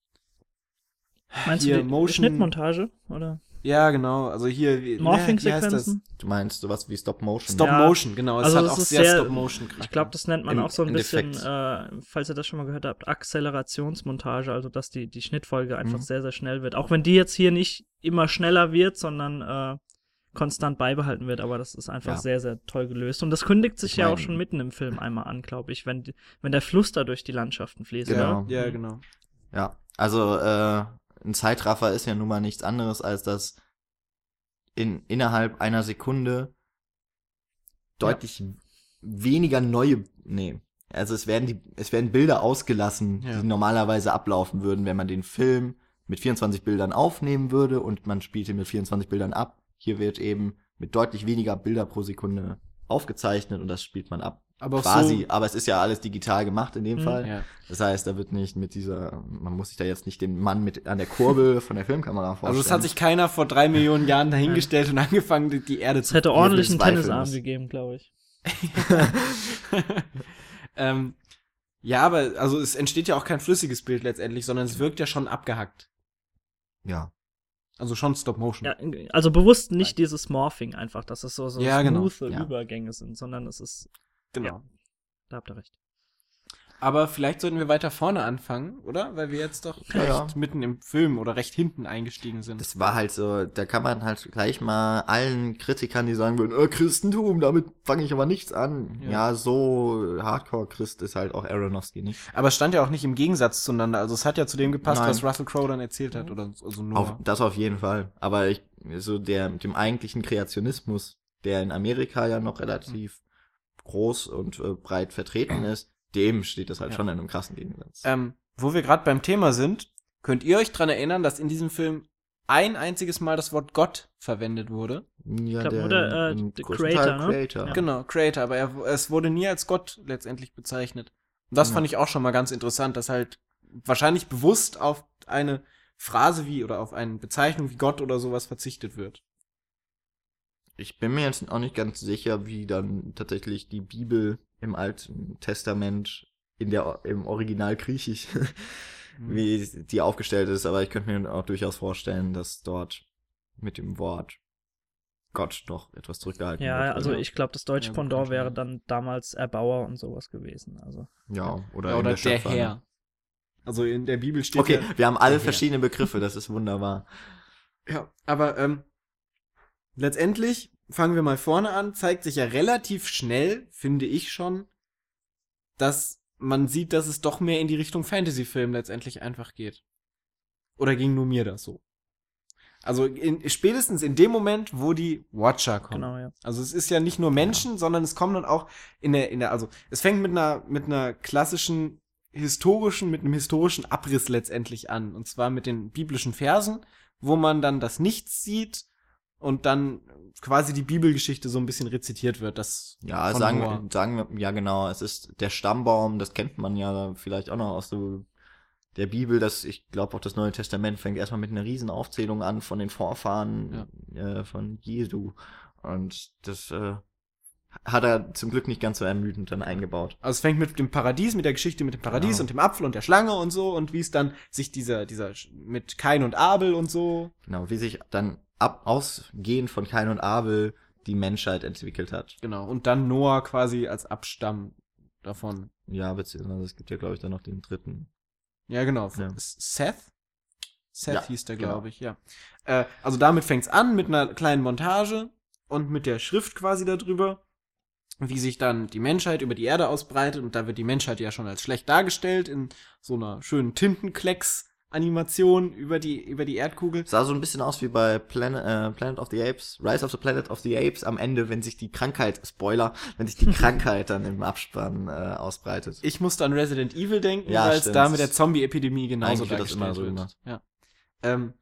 Genau. Meinst Hier, du die Motion- Schnittmontage? Oder Ja, genau. Also hier, wie, ne, wie heißt das? Du meinst sowas wie Stop Motion? Stop Ja. Motion, genau. Es Also hat das auch ist sehr, sehr- Stop Motion. Ich glaube, das nennt man Im auch so ein bisschen, äh, falls ihr das schon mal gehört habt, Akzelerationsmontage, also dass die, die Schnittfolge einfach Mhm. sehr, sehr schnell wird. Auch wenn die jetzt hier nicht immer schneller wird, sondern äh, konstant beibehalten wird, aber das ist einfach Ja. sehr, sehr toll gelöst. Und das kündigt sich Ich ja auch schon mitten im Film einmal an, glaube ich, wenn, die, wenn der Fluss da durch die Landschaften fließt. Genau. oder? Ja, genau. Ja, also äh, ein Zeitraffer ist ja nun mal nichts anderes, als dass in, innerhalb einer Sekunde deutlich weniger neue, nee, also es werden die, es werden Bilder ausgelassen, Ja. die normalerweise ablaufen würden, wenn man den Film mit 24 Bildern aufnehmen würde und man spielt ihn mit 24 Bildern ab. Hier wird eben mit deutlich weniger Bilder pro Sekunde aufgezeichnet und das spielt man ab. Aber Quasi, so. aber es ist ja alles digital gemacht in dem Mhm. Fall. Ja. Das heißt, da wird nicht mit dieser, man muss sich da jetzt nicht den Mann mit an der Kurbel von der Filmkamera vorstellen. Also es hat sich keiner vor drei Millionen Jahren dahingestellt und angefangen, die, die Erde Es zu hätte ordentlich einen Tennisarm gegeben, glaube ich. ähm, ja, aber also es entsteht ja auch kein flüssiges Bild letztendlich, sondern es wirkt ja schon abgehackt. ja. Also schon Stop Motion. Ja, also bewusst nicht dieses Morphing einfach, dass es so, so Ja, genau. Ja. Übergänge sind, sondern es ist, genau. Ja. da habt ihr recht. Aber vielleicht sollten wir weiter vorne anfangen, oder? Weil wir jetzt doch Ja, recht ja. mitten im Film oder recht hinten eingestiegen sind. Das war halt so, da kann man halt gleich mal allen Kritikern, die sagen würden, äh, Christentum, damit fange ich aber nichts an. Ja. Ja, so Hardcore-Christ ist halt auch Aronofsky nicht. Aber es stand ja auch nicht im Gegensatz zueinander. Also es hat ja zu dem gepasst, Nein. was Russell Crowe dann erzählt hat. Oder also nur. Auf, das auf jeden Fall. Aber ich, so der, mit dem eigentlichen Kreationismus, der in Amerika ja noch relativ groß und äh, breit vertreten ist, dem steht das halt Ja. schon in einem krassen Gegensatz. Ähm, wo wir gerade beim Thema sind, könnt ihr euch dran erinnern, dass in diesem Film ein einziges Mal das Wort Gott verwendet wurde? ja, glaub, der, äh, im der größten Creator, Teil ne? Creator. Ja. Genau, Creator, aber er, es wurde nie als Gott letztendlich bezeichnet. Und das Ja. fand ich auch schon mal ganz interessant, dass halt wahrscheinlich bewusst auf eine Phrase wie oder auf eine Bezeichnung wie Gott oder sowas verzichtet wird. Ich bin mir jetzt auch nicht ganz sicher, wie dann tatsächlich die Bibel im Alten Testament in der im Original Griechisch wie die aufgestellt ist, aber ich könnte mir auch durchaus vorstellen, dass dort mit dem Wort Gott noch etwas zurückgehalten Ja, wird. also ja. ich glaube, das deutsche Ja, Pendant wäre dann damals Erbauer und sowas gewesen. Also ja, oder, Ja, in oder der, ne? Herr. Also in der Bibel steht Okay, ja, wir haben alle der verschiedene Begriffe, das ist wunderbar. Ja, aber ähm, letztendlich fangen wir mal vorne an, zeigt sich ja relativ schnell, finde ich schon, dass man sieht, dass es doch mehr in die Richtung Fantasy-Film letztendlich einfach geht. Oder ging nur mir das so? Also in, spätestens in dem Moment, wo die Watcher kommen. genau, ja. Also es ist ja nicht nur Menschen, sondern es kommen dann auch in der, in der, also es fängt mit einer, mit einer klassischen historischen, mit einem historischen Abriss letztendlich an. Und zwar mit den biblischen Versen, wo man dann das Nichts sieht und dann quasi die Bibelgeschichte so ein bisschen rezitiert wird. Das Ja, sagen Noah. wir, sagen wir, ja genau, es ist der Stammbaum, das kennt man ja vielleicht auch noch aus so der Bibel, das, ich glaube auch das Neue Testament fängt erstmal mit einer riesen Aufzählung an von den Vorfahren äh, von Jesu. Und das äh, hat er zum Glück nicht ganz so ermüdend dann eingebaut. Also es fängt mit dem Paradies, mit der Geschichte mit dem Paradies Genau. und dem Apfel und der Schlange und so und wie es dann sich dieser, dieser, mit Kain und Abel und so. Genau, wie sich dann ab ausgehend von Kain und Abel die Menschheit entwickelt hat. Genau. Und dann Noah quasi als Abstamm davon. Ja, beziehungsweise es gibt ja, glaube ich, dann noch den dritten. Ja, genau. Ja. Seth? Seth Ja, hieß der, genau. glaube ich, ja. Äh, also damit fängt's an mit einer kleinen Montage und mit der Schrift quasi darüber, wie sich dann die Menschheit über die Erde ausbreitet und da wird die Menschheit ja schon als schlecht dargestellt in so einer schönen Tintenklecks Animation über die, über die Erdkugel. Sah so ein bisschen aus wie bei Planet, äh, Planet of the Apes, Rise of the Planet of the Apes am Ende, wenn sich die Krankheit, Spoiler, wenn sich die Krankheit dann im Abspann äh, ausbreitet. Ich musste an Resident Evil denken, Ja, weil es da mit der Zombie-Epidemie genauso Eigentlich das immer so gemacht. Ja. Ähm,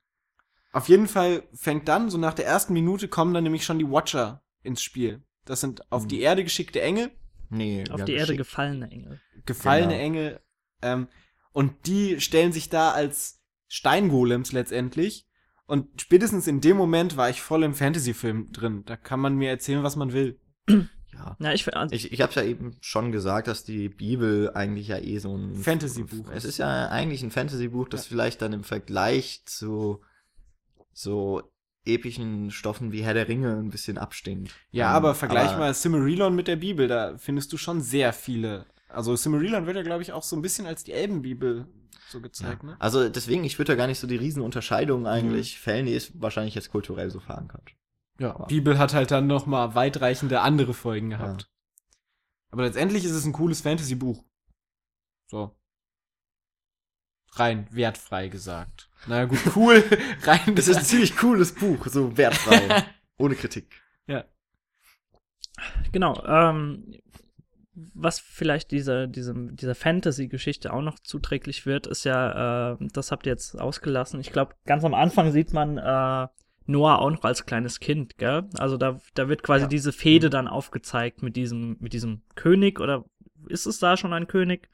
auf jeden Fall fängt dann, so nach der ersten Minute, kommen dann nämlich schon die Watcher ins Spiel. Das sind auf Mhm. die Erde geschickte Engel, Nee, Auf ja, die Erde geschickt. gefallene Engel. gefallene Genau. Engel. Ähm, und die stellen sich da als Steingolems letztendlich. Und spätestens in dem Moment war ich voll im Fantasy-Film drin. Da kann man mir erzählen, was man will. Ja. Ja, ich, also, Ich, ich habe ja eben schon gesagt, dass die Bibel eigentlich ja eh so ein Fantasy-Buch Es ist. ist ja eigentlich ein Fantasy-Buch, das Ja. vielleicht dann im Vergleich zu so epischen Stoffen wie Herr der Ringe ein bisschen abstinkt. Ja, Ähm, aber vergleich aber- mal Cimmerillion mit der Bibel, da findest du schon sehr viele. Also Cimmerillion wird ja, glaube ich, auch so ein bisschen als die Elbenbibel so Ja. gezeigt, ne? Also deswegen, ich würde da gar nicht so die riesen Mhm. Unterscheidungen eigentlich fällen, die ist wahrscheinlich jetzt kulturell so verankert. Ja, Aber- Bibel hat halt dann noch mal weitreichende andere Folgen gehabt. Aber letztendlich ist es ein cooles Fantasy-Buch. So. Rein wertfrei gesagt. Naja, gut, cool. Rein. Das ist ein ziemlich cooles Buch, so wertfrei, ohne Kritik. genau. Ähm, was vielleicht dieser, diesem, dieser Fantasy-Geschichte auch noch zuträglich wird, ist ja, äh, das habt ihr jetzt ausgelassen. Ich glaube, ganz am Anfang sieht man äh, Noah auch noch als kleines Kind, gell? Also da, da wird quasi Ja. diese Fehde dann aufgezeigt mit diesem, mit diesem König oder ist es da schon ein König?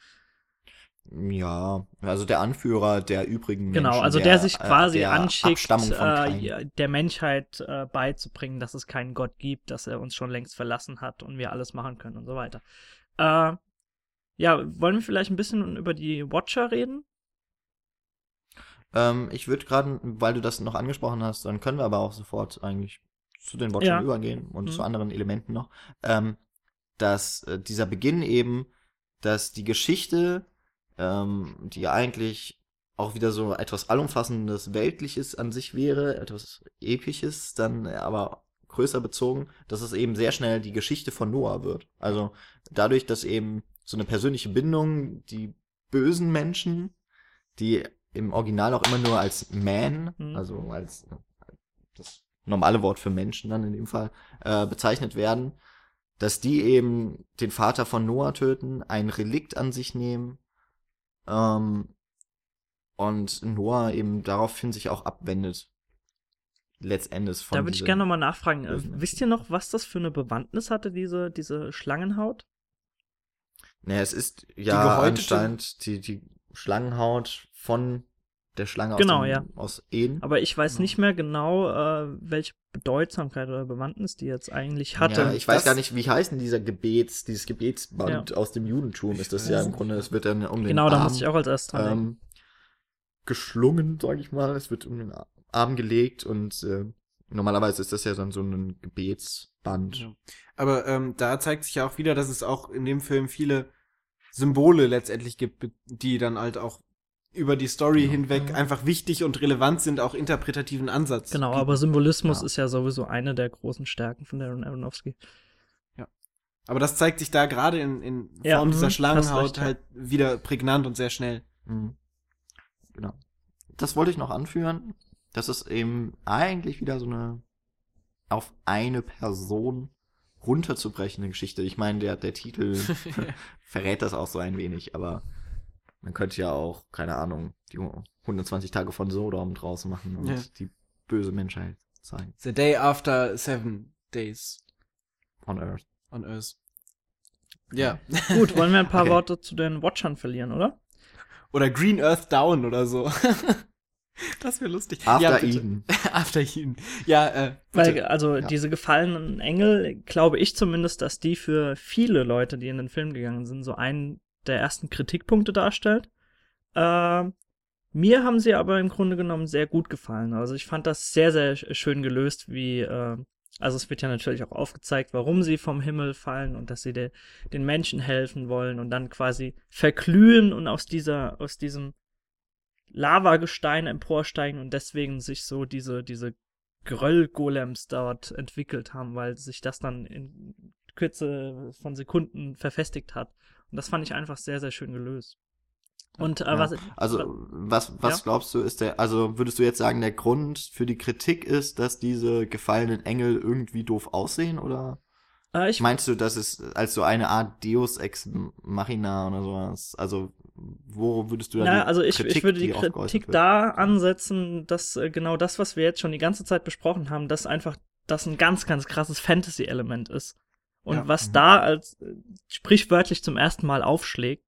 Ja, also der Anführer der übrigen Genau, Menschen, also der, sich äh, quasi der anschickt, äh, der Menschheit äh, beizubringen, dass es keinen Gott gibt, dass er uns schon längst verlassen hat und wir alles machen können und so weiter. Äh, ja, wollen wir vielleicht ein bisschen über die Watcher reden? Ähm, ich würde gerade, weil du das noch angesprochen hast, dann können wir aber auch sofort eigentlich zu den Watchern Ja. übergehen und Mhm. zu anderen Elementen noch. Ähm, dass äh, dieser Beginn eben, dass die Geschichte, ähm, die eigentlich auch wieder so etwas allumfassendes Weltliches an sich wäre, etwas Episches, dann aber größer bezogen, dass es eben sehr schnell die Geschichte von Noah wird. Also dadurch, dass eben so eine persönliche Bindung, die bösen Menschen, die im Original auch immer nur als Man, Mhm. also als das normale Wort für Menschen dann in dem Fall, äh, bezeichnet werden, dass die eben den Vater von Noah töten, ein Relikt an sich nehmen, ähm, und Noah eben daraufhin sich auch abwendet. Letztendlich von da würde ich gerne nochmal nachfragen. Äh, wisst ihr noch, was das für eine Bewandtnis hatte, diese, diese Schlangenhaut? Naja, es ist ja gehäutete- anscheinend die, die Schlangenhaut von der Schlange Genau, aus, dem, ja. aus Eden. Aber ich weiß Genau. nicht mehr genau, äh, welche Bedeutsamkeit oder Bewandtnis die jetzt eigentlich hatte. Ja, ich weiß das- gar nicht, wie heißt denn dieser Gebets, dieses Gebetsband aus dem Judentum ist das ja im. Grunde, es wird dann um den genau, da Arm musste ich auch als erstes dran ähm, geschlungen, sag ich mal. Es wird um den Arm gelegt und äh, normalerweise ist das ja dann so ein Gebetsband. Ja. Aber ähm, da zeigt sich ja auch wieder, dass es auch in dem Film viele Symbole letztendlich gibt, die dann halt auch über die Story Genau. hinweg einfach wichtig und relevant sind, auch interpretativen Ansatz. Genau, aber Symbolismus Ja. ist ja sowieso eine der großen Stärken von Darren Aronofsky. Aber das zeigt sich da gerade in, in Form Ja, mhm, dieser hast Schlangenhaut recht, ja. halt wieder prägnant und sehr schnell. Mhm. Genau. Das wollte ich noch anführen. Das ist eben eigentlich wieder so eine auf eine Person runterzubrechende Geschichte. Ich meine, der, der Titel verrät das auch so ein wenig, aber man könnte ja auch, keine Ahnung, die 120 Tage von Sodom draus machen und Ja. die böse Menschheit zeigen. The day after seven days On Earth. on Earth. Ja. Gut, wollen wir ein paar Okay. Worte zu den Watchern verlieren, oder? Oder Green Earth Down oder so. das wäre lustig. After ja. Eden. After Eden. Ja, äh, Weil, bitte. also, Ja. diese gefallenen Engel, glaube ich zumindest, dass die für viele Leute, die in den Film gegangen sind, so einen der ersten Kritikpunkte darstellt. Äh, mir haben sie aber im Grunde genommen sehr gut gefallen. Also, ich fand das sehr, sehr sch- schön gelöst, wie, äh, also es wird ja natürlich auch aufgezeigt, warum sie vom Himmel fallen und dass sie de, den Menschen helfen wollen und dann quasi verglühen und aus dieser, aus diesem Lavagestein emporsteigen und deswegen sich so diese, diese Gröll-Golems dort entwickelt haben, weil sich das dann in Kürze von Sekunden verfestigt hat. Und das fand ich einfach sehr, sehr schön gelöst. Und äh, Ja. was, Also, was, was Ja. glaubst du, ist der, also würdest du jetzt sagen, der Grund für die Kritik ist, dass diese gefallenen Engel irgendwie doof aussehen, oder äh, ich meinst du, dass es als so eine Art Deus Ex Machina oder sowas, also, wo würdest du da Na, die also ich, Kritik, ich würde die geäußert Kritik da ansetzen, dass äh, genau das, was wir jetzt schon die ganze Zeit besprochen haben, dass einfach das ein ganz, ganz krasses Fantasy-Element ist. Und Ja. was Mhm. da als äh, sprichwörtlich zum ersten Mal aufschlägt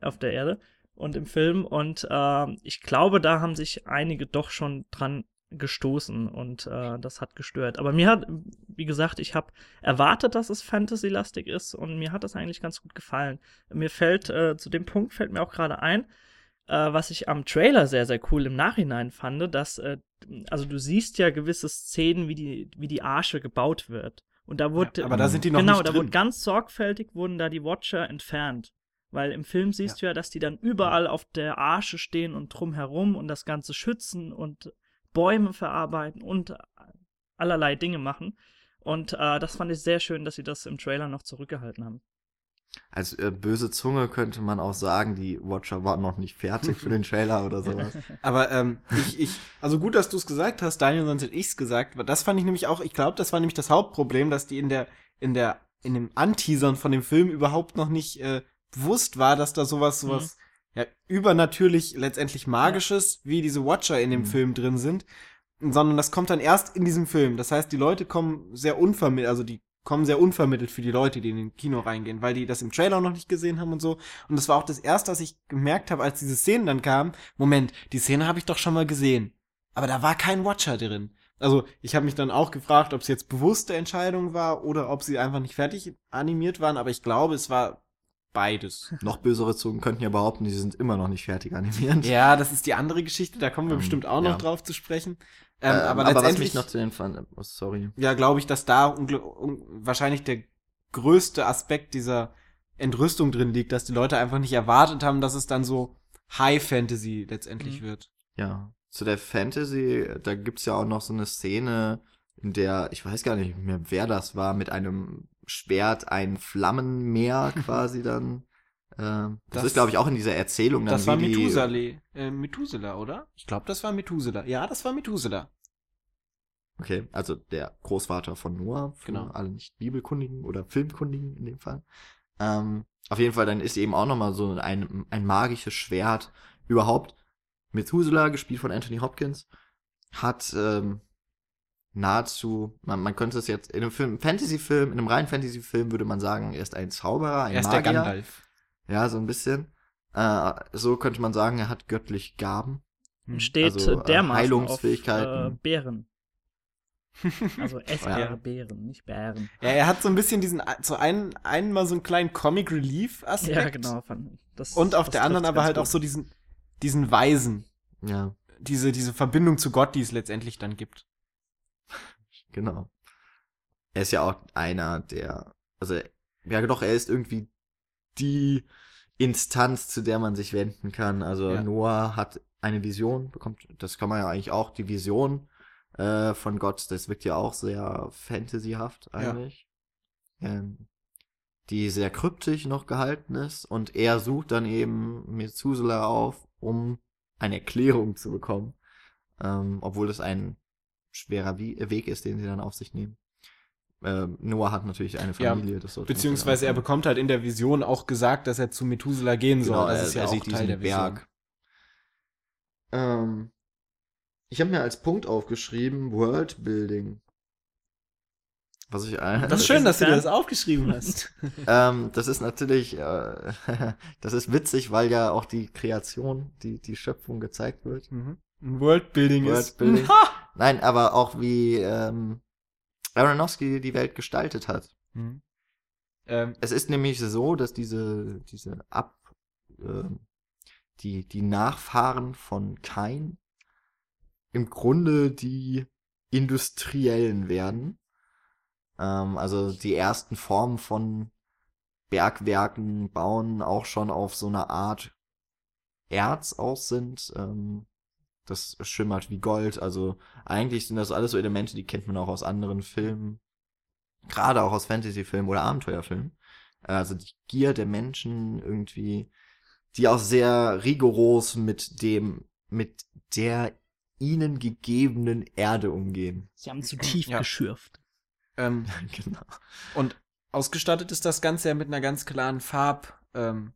auf der Erde und im Film. Und äh, ich glaube, da haben sich einige doch schon dran gestoßen und äh, das hat gestört. Aber mir hat, wie gesagt, ich habe erwartet, dass es Fantasy-lastig ist und mir hat das eigentlich ganz gut gefallen. Mir fällt, äh, zu dem Punkt fällt mir auch gerade ein, äh, was ich am Trailer sehr, sehr cool im Nachhinein fand, dass, äh, also du siehst ja gewisse Szenen, wie die, wie die Arche gebaut wird. Und da wurde, Ja, aber da sind die noch genau, da wurde ganz sorgfältig wurden da die Watcher entfernt. Weil im Film siehst du ja, dass die dann überall auf der Arche stehen und drumherum und das Ganze schützen und Bäume verarbeiten und allerlei Dinge machen. Und äh, das fand ich sehr schön, dass sie das im Trailer noch zurückgehalten haben. Als äh, böse Zunge könnte man auch sagen, die Watcher waren noch nicht fertig für den Trailer oder sowas. Aber ähm, ich, ich, also gut, dass du es gesagt hast, Daniel, sonst hätte ich's gesagt. weil Das fand ich nämlich auch, ich glaube, das war nämlich das Hauptproblem, dass die in der, in der, in dem Anteasern von dem Film überhaupt noch nicht äh, bewusst war, dass da sowas, sowas, ja, übernatürlich, letztendlich magisches, wie diese Watcher in dem Mhm. Film drin sind, sondern das kommt dann erst in diesem Film. Das heißt, die Leute kommen sehr unvermittelt, also die kommen sehr unvermittelt für die Leute, die in den Kino reingehen, weil die das im Trailer noch nicht gesehen haben und so. Und das war auch das erste, was ich gemerkt habe, als diese Szenen dann kamen. Moment, die Szene habe ich doch schon mal gesehen. Aber da war kein Watcher drin. Also ich habe mich dann auch gefragt, ob es jetzt bewusste Entscheidung war oder ob sie einfach nicht fertig animiert waren. Aber ich glaube, es war beides. noch bösere Zungen könnten ja behaupten, die sind immer noch nicht fertig animiert. Ja, das ist die andere Geschichte. Da kommen wir Ähm, bestimmt auch noch ja. drauf zu sprechen. Ähm, Ähm, aber aber was mich noch zu den fand, oh, sorry. ja, glaube ich, dass da wahrscheinlich der größte Aspekt dieser Entrüstung drin liegt, dass die Leute einfach nicht erwartet haben, dass es dann so High Fantasy letztendlich Mhm. wird. Ja, zu der Fantasy, da gibt's ja auch noch so eine Szene, in der, ich weiß gar nicht mehr, wer das war, mit einem Schwert ein Flammenmeer quasi dann. Ähm, das, Das- ist, glaube ich, auch in dieser Erzählung dann. Das war Methuselah, äh, Methuselah, oder? Ich glaube, das war Methuselah. Ja, das war Methuselah. Okay, also der Großvater von Noah, für Genau. alle nicht Bibelkundigen oder Filmkundigen in dem Fall. Ähm, auf jeden Fall, dann ist eben auch nochmal so ein, ein magisches Schwert. Überhaupt, Methuselah, gespielt von Anthony Hopkins, hat ähm, nahezu, man, man könnte es jetzt in einem Film, Fantasy-Film, in einem reinen Fantasy-Film würde man sagen, er ist ein Zauberer, ein Er ist der Magier. Gandalf. Ja, so ein bisschen. Äh, so könnte man sagen, er hat göttliche Gaben. Hm. Und steht Also, äh, äh, dermaßen Heilungsfähigkeiten. auf äh, Beeren. Also Beeren, nicht Bären. Ja, er hat so ein bisschen diesen, so einen, einen mal so einen kleinen Comic Relief Aspekt. Ja, genau. Das, Und auf das der anderen aber halt auch gut. so diesen, diesen Weisen. Ja, Diese, diese Verbindung zu Gott, die es letztendlich dann gibt. genau. Er ist ja auch einer der, also, ja doch, er ist irgendwie die Instanz, zu der man sich wenden kann. Also Ja. Noah hat eine Vision, bekommt, das kann man ja eigentlich auch, die Vision äh, von Gott, das wirkt ja auch sehr fantasyhaft eigentlich. Ähm, die sehr kryptisch noch gehalten ist und er sucht dann eben Methuselah auf, um eine Erklärung zu bekommen. Ähm, obwohl das ein schwerer Weg ist, den sie dann auf sich nehmen. Ähm, Noah hat natürlich eine Ja, Familie, das sollte Beziehungsweise er bekommt halt in der Vision auch gesagt, dass er zu Methuselah gehen. Genau, soll. Das er, ist ja er auch sieht Teil diesen der Vision. Berg. Ähm, ich habe mir als Punkt aufgeschrieben Worldbuilding. Was ich Das ist schön, dass du dir das aufgeschrieben hast. ähm, das ist natürlich, äh, das ist witzig, weil ja auch die Kreation, die, die Schöpfung gezeigt wird. mhm. Ein Worldbuilding, Worldbuilding. ist. Ha! Nein, aber auch wie ähm, Aronofsky die Welt gestaltet hat. Mhm. Ähm, Es ist nämlich so, dass diese, diese Ab, ähm, die, die Nachfahren von Kain im Grunde die Industriellen werden. Ähm, also die ersten Formen von Bergwerken bauen auch schon auf so einer Art Erz aus sind. Ähm, das schimmert wie Gold. Also eigentlich sind das alles so Elemente, die kennt man auch aus anderen Filmen. Gerade auch aus Fantasy-Filmen oder Abenteuerfilmen. Also die Gier der Menschen irgendwie die auch sehr rigoros mit dem, mit der ihnen gegebenen Erde umgehen. Sie haben zu tief Ja. geschürft. Ähm, genau. und ausgestattet ist das Ganze ja mit einer ganz klaren Farb, ähm,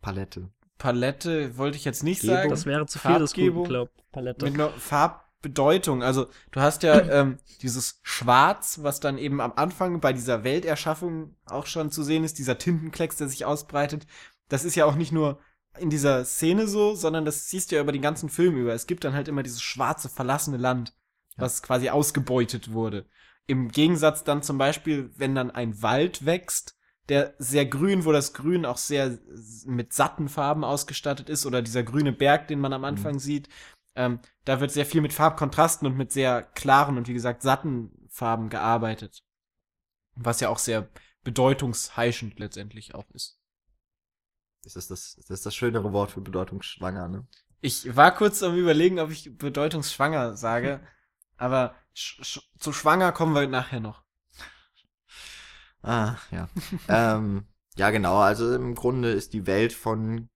Palette. Palette, wollte ich jetzt nicht Gebung. sagen. Das wäre zu viel des Farbgebung. Guten, glaub, Palette. Mit einer Farbbedeutung. Also du hast ja ähm, dieses Schwarz, was dann eben am Anfang bei dieser Welterschaffung auch schon zu sehen ist, dieser Tintenklecks, der sich ausbreitet. Das ist ja auch nicht nur in dieser Szene so, sondern das siehst du ja über den ganzen Film über. Es gibt dann halt immer dieses schwarze, verlassene Land, was quasi ausgebeutet wurde. Im Gegensatz dann zum Beispiel, wenn dann ein Wald wächst, der sehr grün, wo das Grün auch sehr mit satten Farben ausgestattet ist, oder dieser grüne Berg, den man am Anfang sieht, ähm, da wird sehr viel mit Farbkontrasten und mit sehr klaren und wie gesagt satten Farben gearbeitet. Was ja auch sehr bedeutungsheischend letztendlich auch ist. Das ist das, das ist das schönere Wort für bedeutungsschwanger, ne? Ich war kurz am überlegen, ob ich bedeutungsschwanger sage, aber sch sch zu schwanger kommen wir nachher noch. Ah, ja. ähm, ja, genau. Also im Grunde ist die Welt von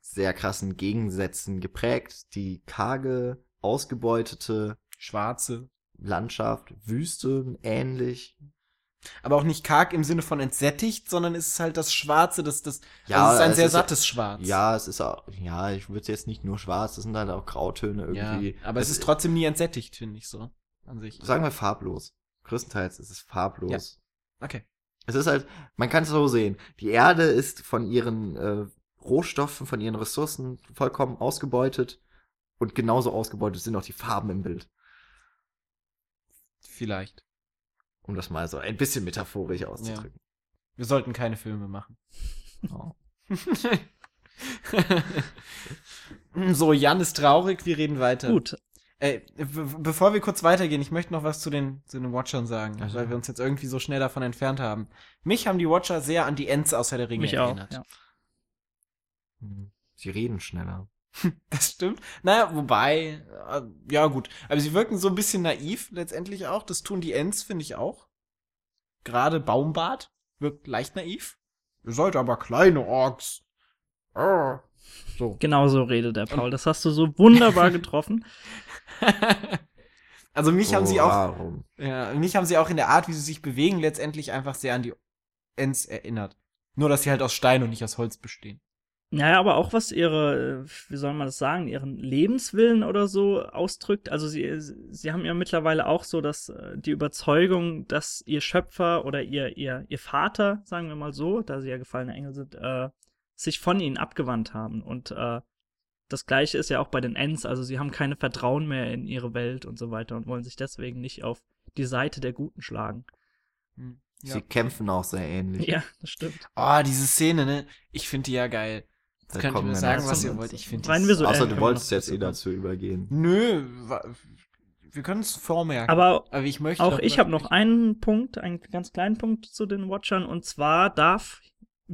sehr krassen Gegensätzen geprägt. Die karge, ausgebeutete Schwarze. Landschaft, Wüste ähnlich. Aber auch nicht karg im Sinne von entsättigt, sondern es ist halt das Schwarze, das, das, Ja, also es ist ein es sehr ist- sattes Schwarz. Ja, es ist auch, ja, ich würde es jetzt nicht nur schwarz, das sind halt auch Grautöne ja. irgendwie. Aber es ist trotzdem nie entsättigt, finde ich so. An sich. Sagen wir farblos. Größtenteils ist es farblos. Okay. Es ist halt, man kann es so sehen. Die Erde ist von ihren äh, Rohstoffen, von ihren Ressourcen vollkommen ausgebeutet. Und genauso ausgebeutet sind auch die Farben im Bild. Vielleicht. Um das mal so ein bisschen metaphorisch auszudrücken. Wir sollten keine Filme machen. Oh. so, Jan ist traurig, wir reden weiter. Gut, Ey, be bevor wir kurz weitergehen, ich möchte noch was zu den, zu den Watchern sagen, Also. weil wir uns jetzt irgendwie so schnell davon entfernt haben. Mich haben die Watcher sehr an die Ents aus Herr der Ringe mich auch. erinnert. Ja. Hm. Sie reden schneller. Das stimmt. Naja, wobei, äh, ja gut. Aber sie wirken so ein bisschen naiv letztendlich auch. Das tun die Ents, finde ich auch. Gerade Baumbart wirkt leicht naiv. Ihr seid aber kleine Orks. Ah. So. Genau so redet der Paul. Das hast du so wunderbar getroffen. also mich haben sie Oh, auch, Warum? ja, mich haben sie auch in der Art, wie sie sich bewegen, letztendlich einfach sehr an die Ents erinnert. Nur, dass sie halt aus Stein und nicht aus Holz bestehen. Naja, aber auch was ihre, äh, wie soll man das sagen, ihren Lebenswillen oder so ausdrückt. Also sie, sie haben ja mittlerweile auch so, dass äh, die Überzeugung, dass ihr Schöpfer oder ihr, ihr, ihr Vater, sagen wir mal so, da sie ja gefallene Engel sind, äh, sich von ihnen abgewandt haben. Und äh, das gleiche ist ja auch bei den Ents, also sie haben keine Vertrauen mehr in ihre Welt und so weiter und wollen sich deswegen nicht auf die Seite der Guten schlagen. Hm. Sie kämpfen auch sehr ähnlich. Ja, das stimmt. Oh, diese Szene, ne? Ich finde die ja geil. Da Jetzt könnt ihr mir wir sagen, was ihr wollt. Ich finde Rein die visuell. Außer du wolltest jetzt eh dazu übergehen. Nö, wir können es vormerken. Aber Aber ich möchte Auch ich habe noch einen Punkt, einen ganz kleinen Punkt zu den Watchern. Und zwar darf,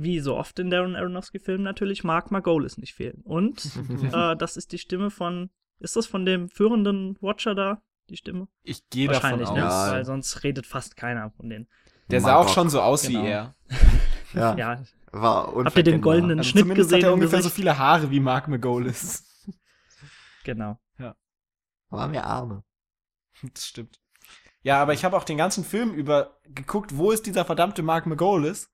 wie so oft in Darren Aronofsky-Filmen natürlich, Mark Margolis nicht fehlen. Und äh, das ist die Stimme von, ist das von dem führenden Watcher da, die Stimme? Ich gehe davon Wahrscheinlich, aus. ne? Ja. Weil sonst redet fast keiner von denen. Der sah Mark auch schon so aus Genau. wie er. Ja, Ja, war Habt ihr den goldenen- Also Schnitt zumindest gesehen hat er ungefähr so viele Haare wie Mark McGolis. genau. War mir Arme. Das stimmt. Ja, aber ich habe auch den ganzen Film über geguckt, wo ist dieser verdammte Mark McGolis?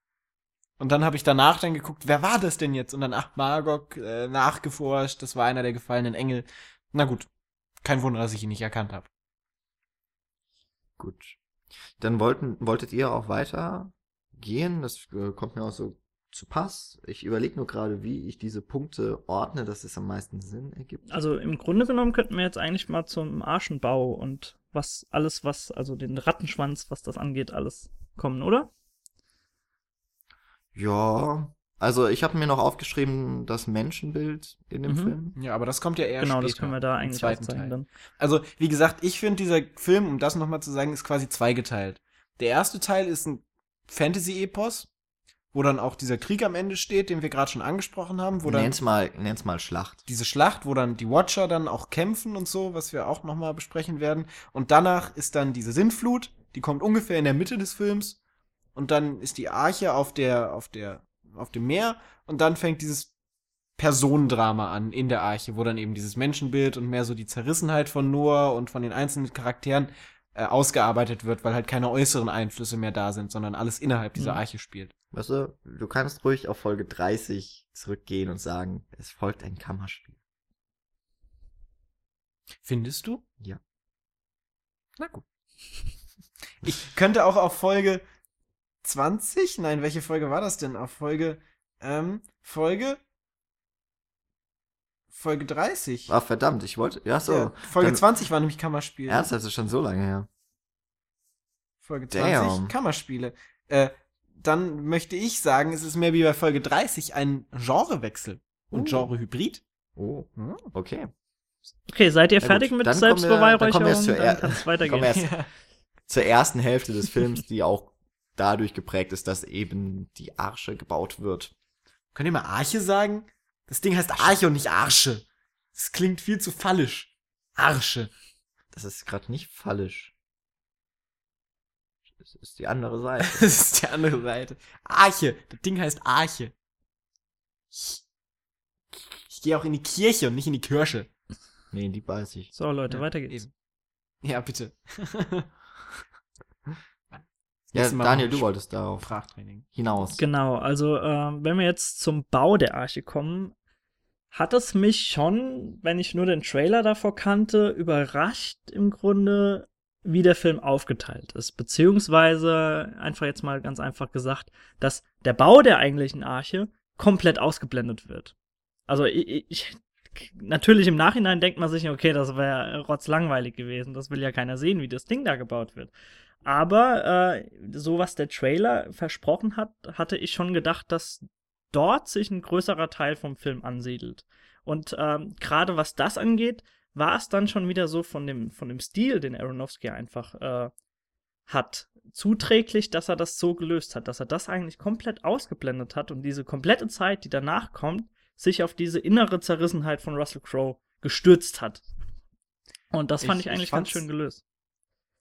Und dann habe ich danach dann geguckt, wer war das denn jetzt? Und dann, ach, Margok, äh, nachgeforscht, das war einer der gefallenen Engel. Na gut, kein Wunder, dass ich ihn nicht erkannt habe. Gut. Dann wollten, wolltet ihr auch weiter gehen? Das äh, kommt mir auch so zu Pass. Ich überlege nur gerade, wie ich diese Punkte ordne, dass es am meisten Sinn ergibt. Also im Grunde genommen könnten wir jetzt eigentlich mal zum Arschenbau und was alles, was, also den Rattenschwanz, was das angeht, alles kommen, oder? Ja. Also ich habe mir noch aufgeschrieben, das Menschenbild in dem Mhm. Film. Ja, aber das kommt ja eher genau, später. das können wir da im eigentlich Teil. dann. Also, wie gesagt, ich finde, dieser Film, um das nochmal zu sagen, ist quasi zweigeteilt. Der erste Teil ist ein Fantasy-Epos, wo dann auch dieser Krieg am Ende steht, den wir gerade schon angesprochen haben, wo dann Nenn's mal, nenn's mal Schlacht. diese Schlacht, wo dann die Watcher dann auch kämpfen und so, was wir auch nochmal besprechen werden. Und danach ist dann diese Sintflut, die kommt ungefähr in der Mitte des Films. Und dann ist die Arche auf der, auf der, auf dem Meer. Und dann fängt dieses Personendrama an in der Arche, wo dann eben dieses Menschenbild und mehr so die Zerrissenheit von Noah und von den einzelnen Charakteren äh, ausgearbeitet wird, weil halt keine äußeren Einflüsse mehr da sind, sondern alles innerhalb dieser Mhm. Arche spielt. Weißt du, du kannst ruhig auf Folge 30 zurückgehen und sagen, es folgt ein Kammerspiel. Findest du? Ja. Na gut. Ich könnte auch auf Folge 20, nein, welche Folge war das denn? Auf Folge, ähm, Folge, Folge 30. Ah, verdammt, ich wollte, ja so. ja, Folge dann- 20 war nämlich Kammerspiel. Ernsthaft, das ist schon so lange her. Folge 20, Damn. Kammerspiele. Äh, dann möchte ich sagen, es ist mehr wie bei Folge 30 ein Genrewechsel und Uh. Genrehybrid. Oh, Hm? okay. Okay, seid ihr gut, fertig mit dann kommen wir- dann kommen wir Selbstbeweihräucherung? erst zur Dann Er- es kommen weitergehen. wir erst- Ja. Zur ersten Hälfte des Films, die auch dadurch geprägt ist, dass eben die Arche gebaut wird. Könnt ihr mal Arche sagen? Das Ding heißt Arche und nicht Arsche. Das klingt viel zu fallisch. Arsche. Das ist gerade nicht fallisch. Das ist die andere Seite. Das ist die andere Seite. Arche. Das Ding heißt Arche. Ich, ich gehe auch in die Kirche und nicht in die Kirche. nee, die weiß ich. So, Leute, Ja, weiter geht's. eben. Ja, bitte. Ja, Daniel, du wolltest darauf Sprachtraining. hinaus. Genau, also ähm, wenn wir jetzt zum Bau der Arche kommen, hat es mich schon, wenn ich nur den Trailer davor kannte, überrascht im Grunde, wie der Film aufgeteilt ist. Beziehungsweise, einfach jetzt mal ganz einfach gesagt, dass der Bau der eigentlichen Arche komplett ausgeblendet wird. Also ich, ich natürlich im Nachhinein denkt man sich, okay, das wäre rotzlangweilig gewesen. Das will ja keiner sehen, wie das Ding da gebaut wird. Aber äh, so was der Trailer versprochen hat, hatte ich schon gedacht, dass dort sich ein größerer Teil vom Film ansiedelt. Und ähm, gerade was das angeht, war es dann schon wieder so von dem, von dem Stil, den Aronofsky einfach äh, hat, zuträglich, dass er das so gelöst hat, dass er das eigentlich komplett ausgeblendet hat und diese komplette Zeit, die danach kommt, sich auf diese innere Zerrissenheit von Russell Crowe gestürzt hat. Und das fand Ich- ich, ich eigentlich ganz fand's- schön gelöst.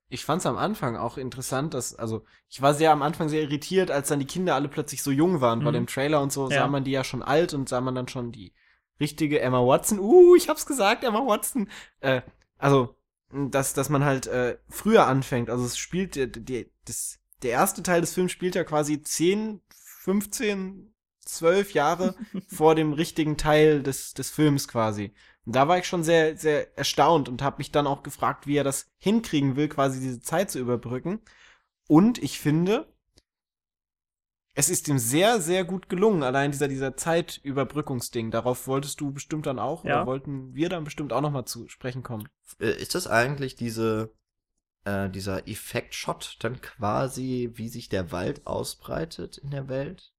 Ich fand's am Anfang auch interessant, dass, also, ich war sehr am Anfang sehr irritiert, als dann die Kinder alle plötzlich so jung waren, Mhm. im Trailer und so Ja. sah man die ja schon alt und sah man dann schon die richtige Emma Watson. Uh, ich hab's gesagt, Emma Watson. Äh, also, dass, dass man halt äh, früher anfängt. Also es spielt, der, der, das, der erste Teil des Films spielt ja quasi 10, 15, 12 Jahre vor dem richtigen Teil des, des Films quasi. Und da war ich schon sehr, sehr erstaunt und habe mich dann auch gefragt, wie er das hinkriegen will, quasi diese Zeit zu überbrücken. Und ich finde, es ist ihm sehr, sehr gut gelungen, allein dieser, dieser Zeitüberbrückungsding. Darauf wolltest du bestimmt dann auch, Ja. oder wollten wir dann bestimmt auch noch mal zu sprechen kommen. Äh, Ist das eigentlich diese, äh, dieser Effektshot dann quasi, wie sich der Wald ausbreitet in der Welt?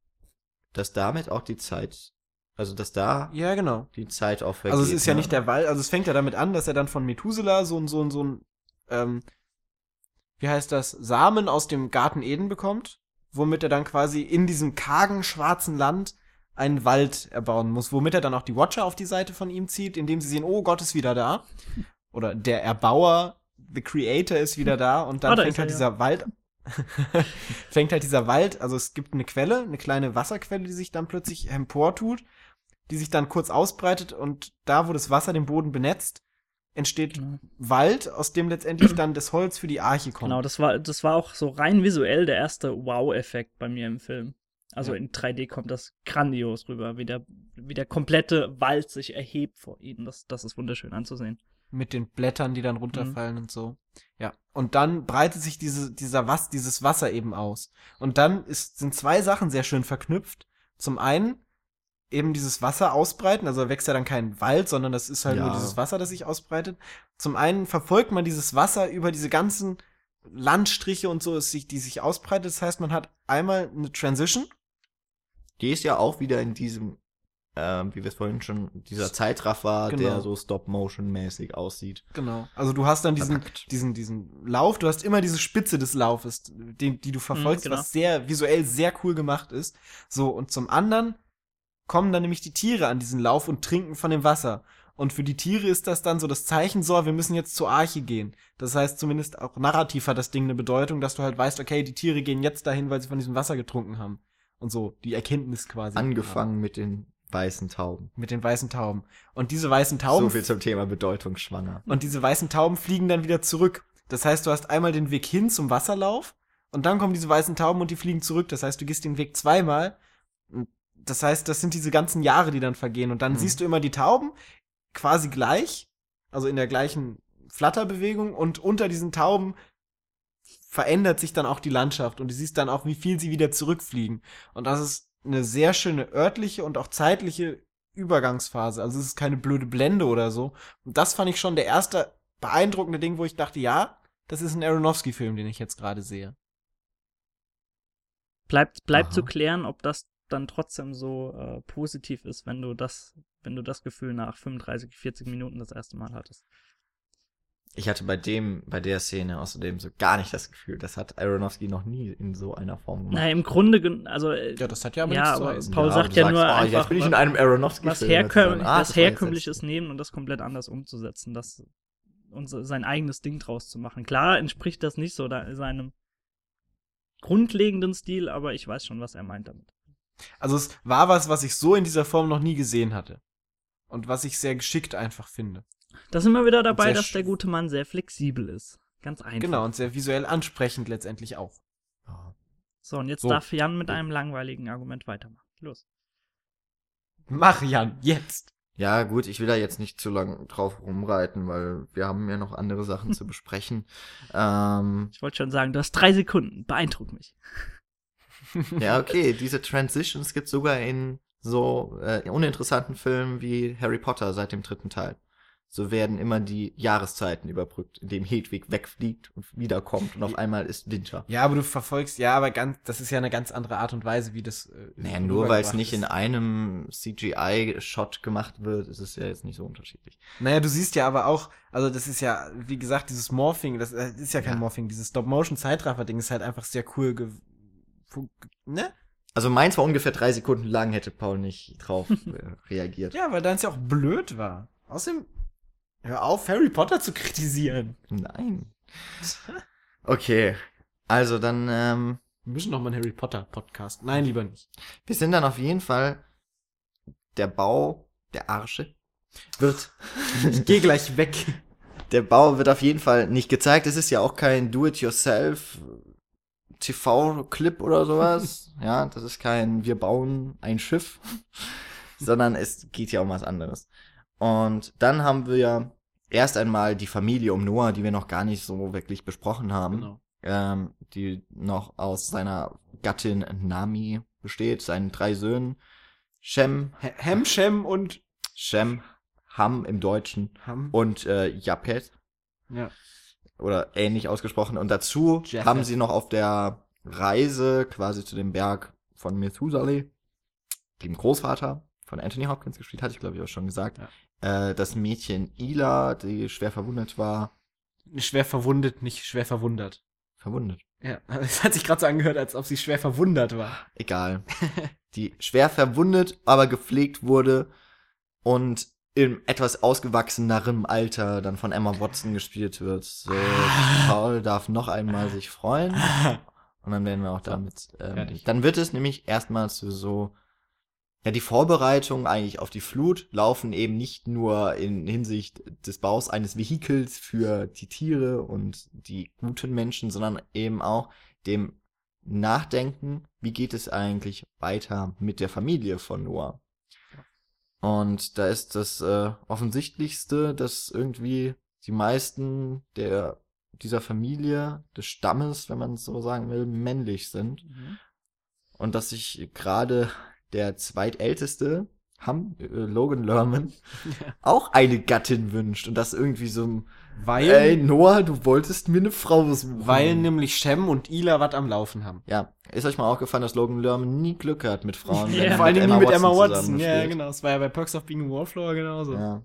Dass damit auch die Zeit, also dass da Ja, genau. die Zeit auch vergeht. Also es ist ja ne? nicht der Wald, also es fängt ja damit an, dass er dann von Methuselah so ein, so ein, so ein, ähm, wie heißt das, Samen aus dem Garten Eden bekommt, womit er dann quasi in diesem kargen, schwarzen Land einen Wald erbauen muss, womit er dann auch die Watcher auf die Seite von ihm zieht, indem sie sehen, oh, Gott ist wieder da. Oder der Erbauer, the Creator ist wieder da und dann Ah, da fängt er, halt ja. dieser Wald fängt halt dieser Wald, also es gibt eine Quelle, eine kleine Wasserquelle, die sich dann plötzlich emportut, die sich dann kurz ausbreitet und da, wo das Wasser den Boden benetzt, entsteht Genau. Wald, aus dem letztendlich dann das Holz für die Arche kommt. Genau, das war, das war auch so rein visuell der erste Wow-Effekt bei mir im Film. Also Ja. in 3D kommt das grandios rüber, wie der, wie der komplette Wald sich erhebt vor ihnen. Das, das ist wunderschön anzusehen. mit den Blättern, die dann Mhm. runterfallen und so. Ja. Und dann breitet sich diese, dieser Was, dieses Wasser eben aus. Und dann ist, sind zwei Sachen sehr schön verknüpft. Zum einen eben dieses Wasser ausbreiten, also da wächst ja dann kein Wald, sondern das ist halt Ja. nur dieses Wasser, das sich ausbreitet. Zum einen verfolgt man dieses Wasser über diese ganzen Landstriche und so, die sich ausbreitet. Das heißt, man hat einmal eine Transition. Die ist ja auch wieder in diesem, ähm, wie wir es vorhin schon, dieser Zeitraffer, Genau. der so Stop-Motion-mäßig aussieht. Genau. Also du hast dann diesen, Verpackt. diesen, diesen Lauf, du hast immer diese Spitze des Laufes, den, die du verfolgst, Mhm, genau. was sehr visuell sehr cool gemacht ist. So, und zum anderen kommen dann nämlich die Tiere an diesen Lauf und trinken von dem Wasser. Und für die Tiere ist das dann so das Zeichen, so, wir müssen jetzt zur Arche gehen. Das heißt, zumindest auch narrativ hat das Ding eine Bedeutung, dass du halt weißt, okay, die Tiere gehen jetzt dahin, weil sie von diesem Wasser getrunken haben. Und so, die Erkenntnis quasi. Angefangen mit den weißen Tauben. Mit den weißen Tauben. Und diese weißen Tauben. So viel zum Thema bedeutungsschwanger. Und diese weißen Tauben fliegen dann wieder zurück. Das heißt, du hast einmal den Weg hin zum Wasserlauf und dann kommen diese weißen Tauben und die fliegen zurück. Das heißt, du gehst den Weg zweimal. Das heißt, das sind diese ganzen Jahre, die dann vergehen. Und dann Mhm. siehst du immer die Tauben quasi gleich, also in der gleichen Flatterbewegung. Und unter diesen Tauben verändert sich dann auch die Landschaft. Und du siehst dann auch, wie viel sie wieder zurückfliegen. Und das ist eine sehr schöne örtliche und auch zeitliche Übergangsphase. Also es ist keine blöde Blende oder so. Und das fand ich schon der erste beeindruckende Ding, wo ich dachte, ja, das ist ein Aronofsky-Film, den ich jetzt gerade sehe. Bleibt, bleibt Aha. zu klären, ob das dann trotzdem so äh, positiv ist, wenn du das, wenn du das Gefühl nach 35, 40 Minuten das erste Mal hattest. Ich hatte bei dem, bei der Szene außerdem so gar nicht das Gefühl, das hat Aronofsky noch nie in so einer Form gemacht. Naja, im Grunde, also äh, Ja, das hat ja aber Ja, aber. Paul aber sagt ja nur oh, einfach, jetzt bin ich in was- einem Aronofsky was Film. herkömm Ah, das Herkömmliches nehmen und das komplett anders umzusetzen, das und so sein eigenes Ding draus zu machen. Klar entspricht das nicht so da, seinem grundlegenden Stil, aber ich weiß schon, was er meint damit. Also es war was, was ich so in dieser Form noch nie gesehen hatte. Und was ich sehr geschickt einfach finde. Da sind wir wieder dabei, dass der gute Mann sehr flexibel ist. Ganz einfach. Genau, und sehr visuell ansprechend letztendlich auch. Ja. So, und jetzt So. darf Jan mit einem langweiligen Argument weitermachen. Los. Mach, Jan, jetzt. Ja, gut, ich will da jetzt nicht zu lang drauf rumreiten, weil wir haben ja noch andere Sachen zu besprechen. Ähm, Ich wollte schon sagen, du hast drei Sekunden. Beeindruck mich. Ja, okay, diese Transitions gibt's sogar in so äh, uninteressanten Filmen wie Harry Potter seit dem dritten Teil. So werden immer die Jahreszeiten überbrückt, indem Hedwig wegfliegt und wiederkommt und auf einmal ist Winter. Ja, aber du verfolgst, ja, aber ganz, das ist ja eine ganz andere Art und Weise, wie das. Äh, Naja, nur weil es nicht in ist. einem CGI-Shot gemacht wird, ist es ja jetzt nicht so unterschiedlich. Naja, du siehst ja aber auch, also das ist ja, wie gesagt, dieses Morphing, das äh, ist ja kein Ja. Morphing, dieses Stop-Motion-Zeitraffer-Ding ist halt einfach sehr cool, ge fu- ne? Also meins war ungefähr drei Sekunden lang, hätte Paul nicht drauf äh, reagiert. Ja, weil deins ja auch blöd war. Außerdem, hör auf, Harry Potter zu kritisieren. Nein. Okay, also dann, ähm, Wir müssen noch mal einen Harry Potter Podcast. Nein, lieber nicht. wir sind dann auf jeden Fall der Bau der Arche wird Ich geh gleich weg. der Bau wird auf jeden Fall nicht gezeigt. Es ist ja auch kein Do-it-yourself TV-Clip oder sowas. ja, das ist kein Wir bauen ein Schiff, sondern es geht ja um was anderes. Und dann haben wir ja erst einmal die Familie um Noah, die wir noch gar nicht so wirklich besprochen haben. Genau. ähm, die noch aus seiner Gattin Nami besteht, seinen drei Söhnen, Shem, Hem, Shem und Shem, Ham im Deutschen Ham. und äh, Japet Ja. Oder ähnlich ausgesprochen. Und dazu Japhet. haben sie noch auf der Reise quasi zu dem Berg von Methuselah, dem Großvater von Anthony Hopkins gespielt, hatte ich glaube ich auch schon gesagt, äh, das Mädchen Ila, die schwer verwundet war, Schwer verwundet, nicht schwer verwundert. verwundet. Ja, es hat sich gerade so angehört, als ob sie schwer verwundert war. egal, die schwer verwundet, aber gepflegt wurde und im etwas ausgewachsenerem Alter dann von Emma Watson gespielt wird. So, Paul darf noch einmal sich freuen. Und dann werden wir auch damit. Ähm, fertig. dann wird es nämlich erstmals so- so. Ja, die Vorbereitungen eigentlich auf die Flut laufen eben nicht nur in Hinsicht des Baus eines Vehikels für die Tiere und die guten Menschen, sondern eben auch dem Nachdenken, wie geht es eigentlich weiter mit der Familie von Noah. Und da ist das äh, offensichtlichste, dass irgendwie die meisten der dieser Familie, des Stammes, wenn man es so sagen will, männlich sind. Und dass sich gerade der zweitälteste, Ham, äh, Logan Lerman, auch eine Gattin wünscht. Und das irgendwie so ein, Weil, ey, Noah, du wolltest mir eine Frau suchen. weil nämlich Shem und Ila was am Laufen haben. Ja, ist euch mal aufgefallen, dass Logan Lerman nie Glück hat mit Frauen. Ja, Vor allen Dingen nie mit Emma Watson. Ja, genau. Das war ja bei Perks of Being a Wallflower genauso. Ja.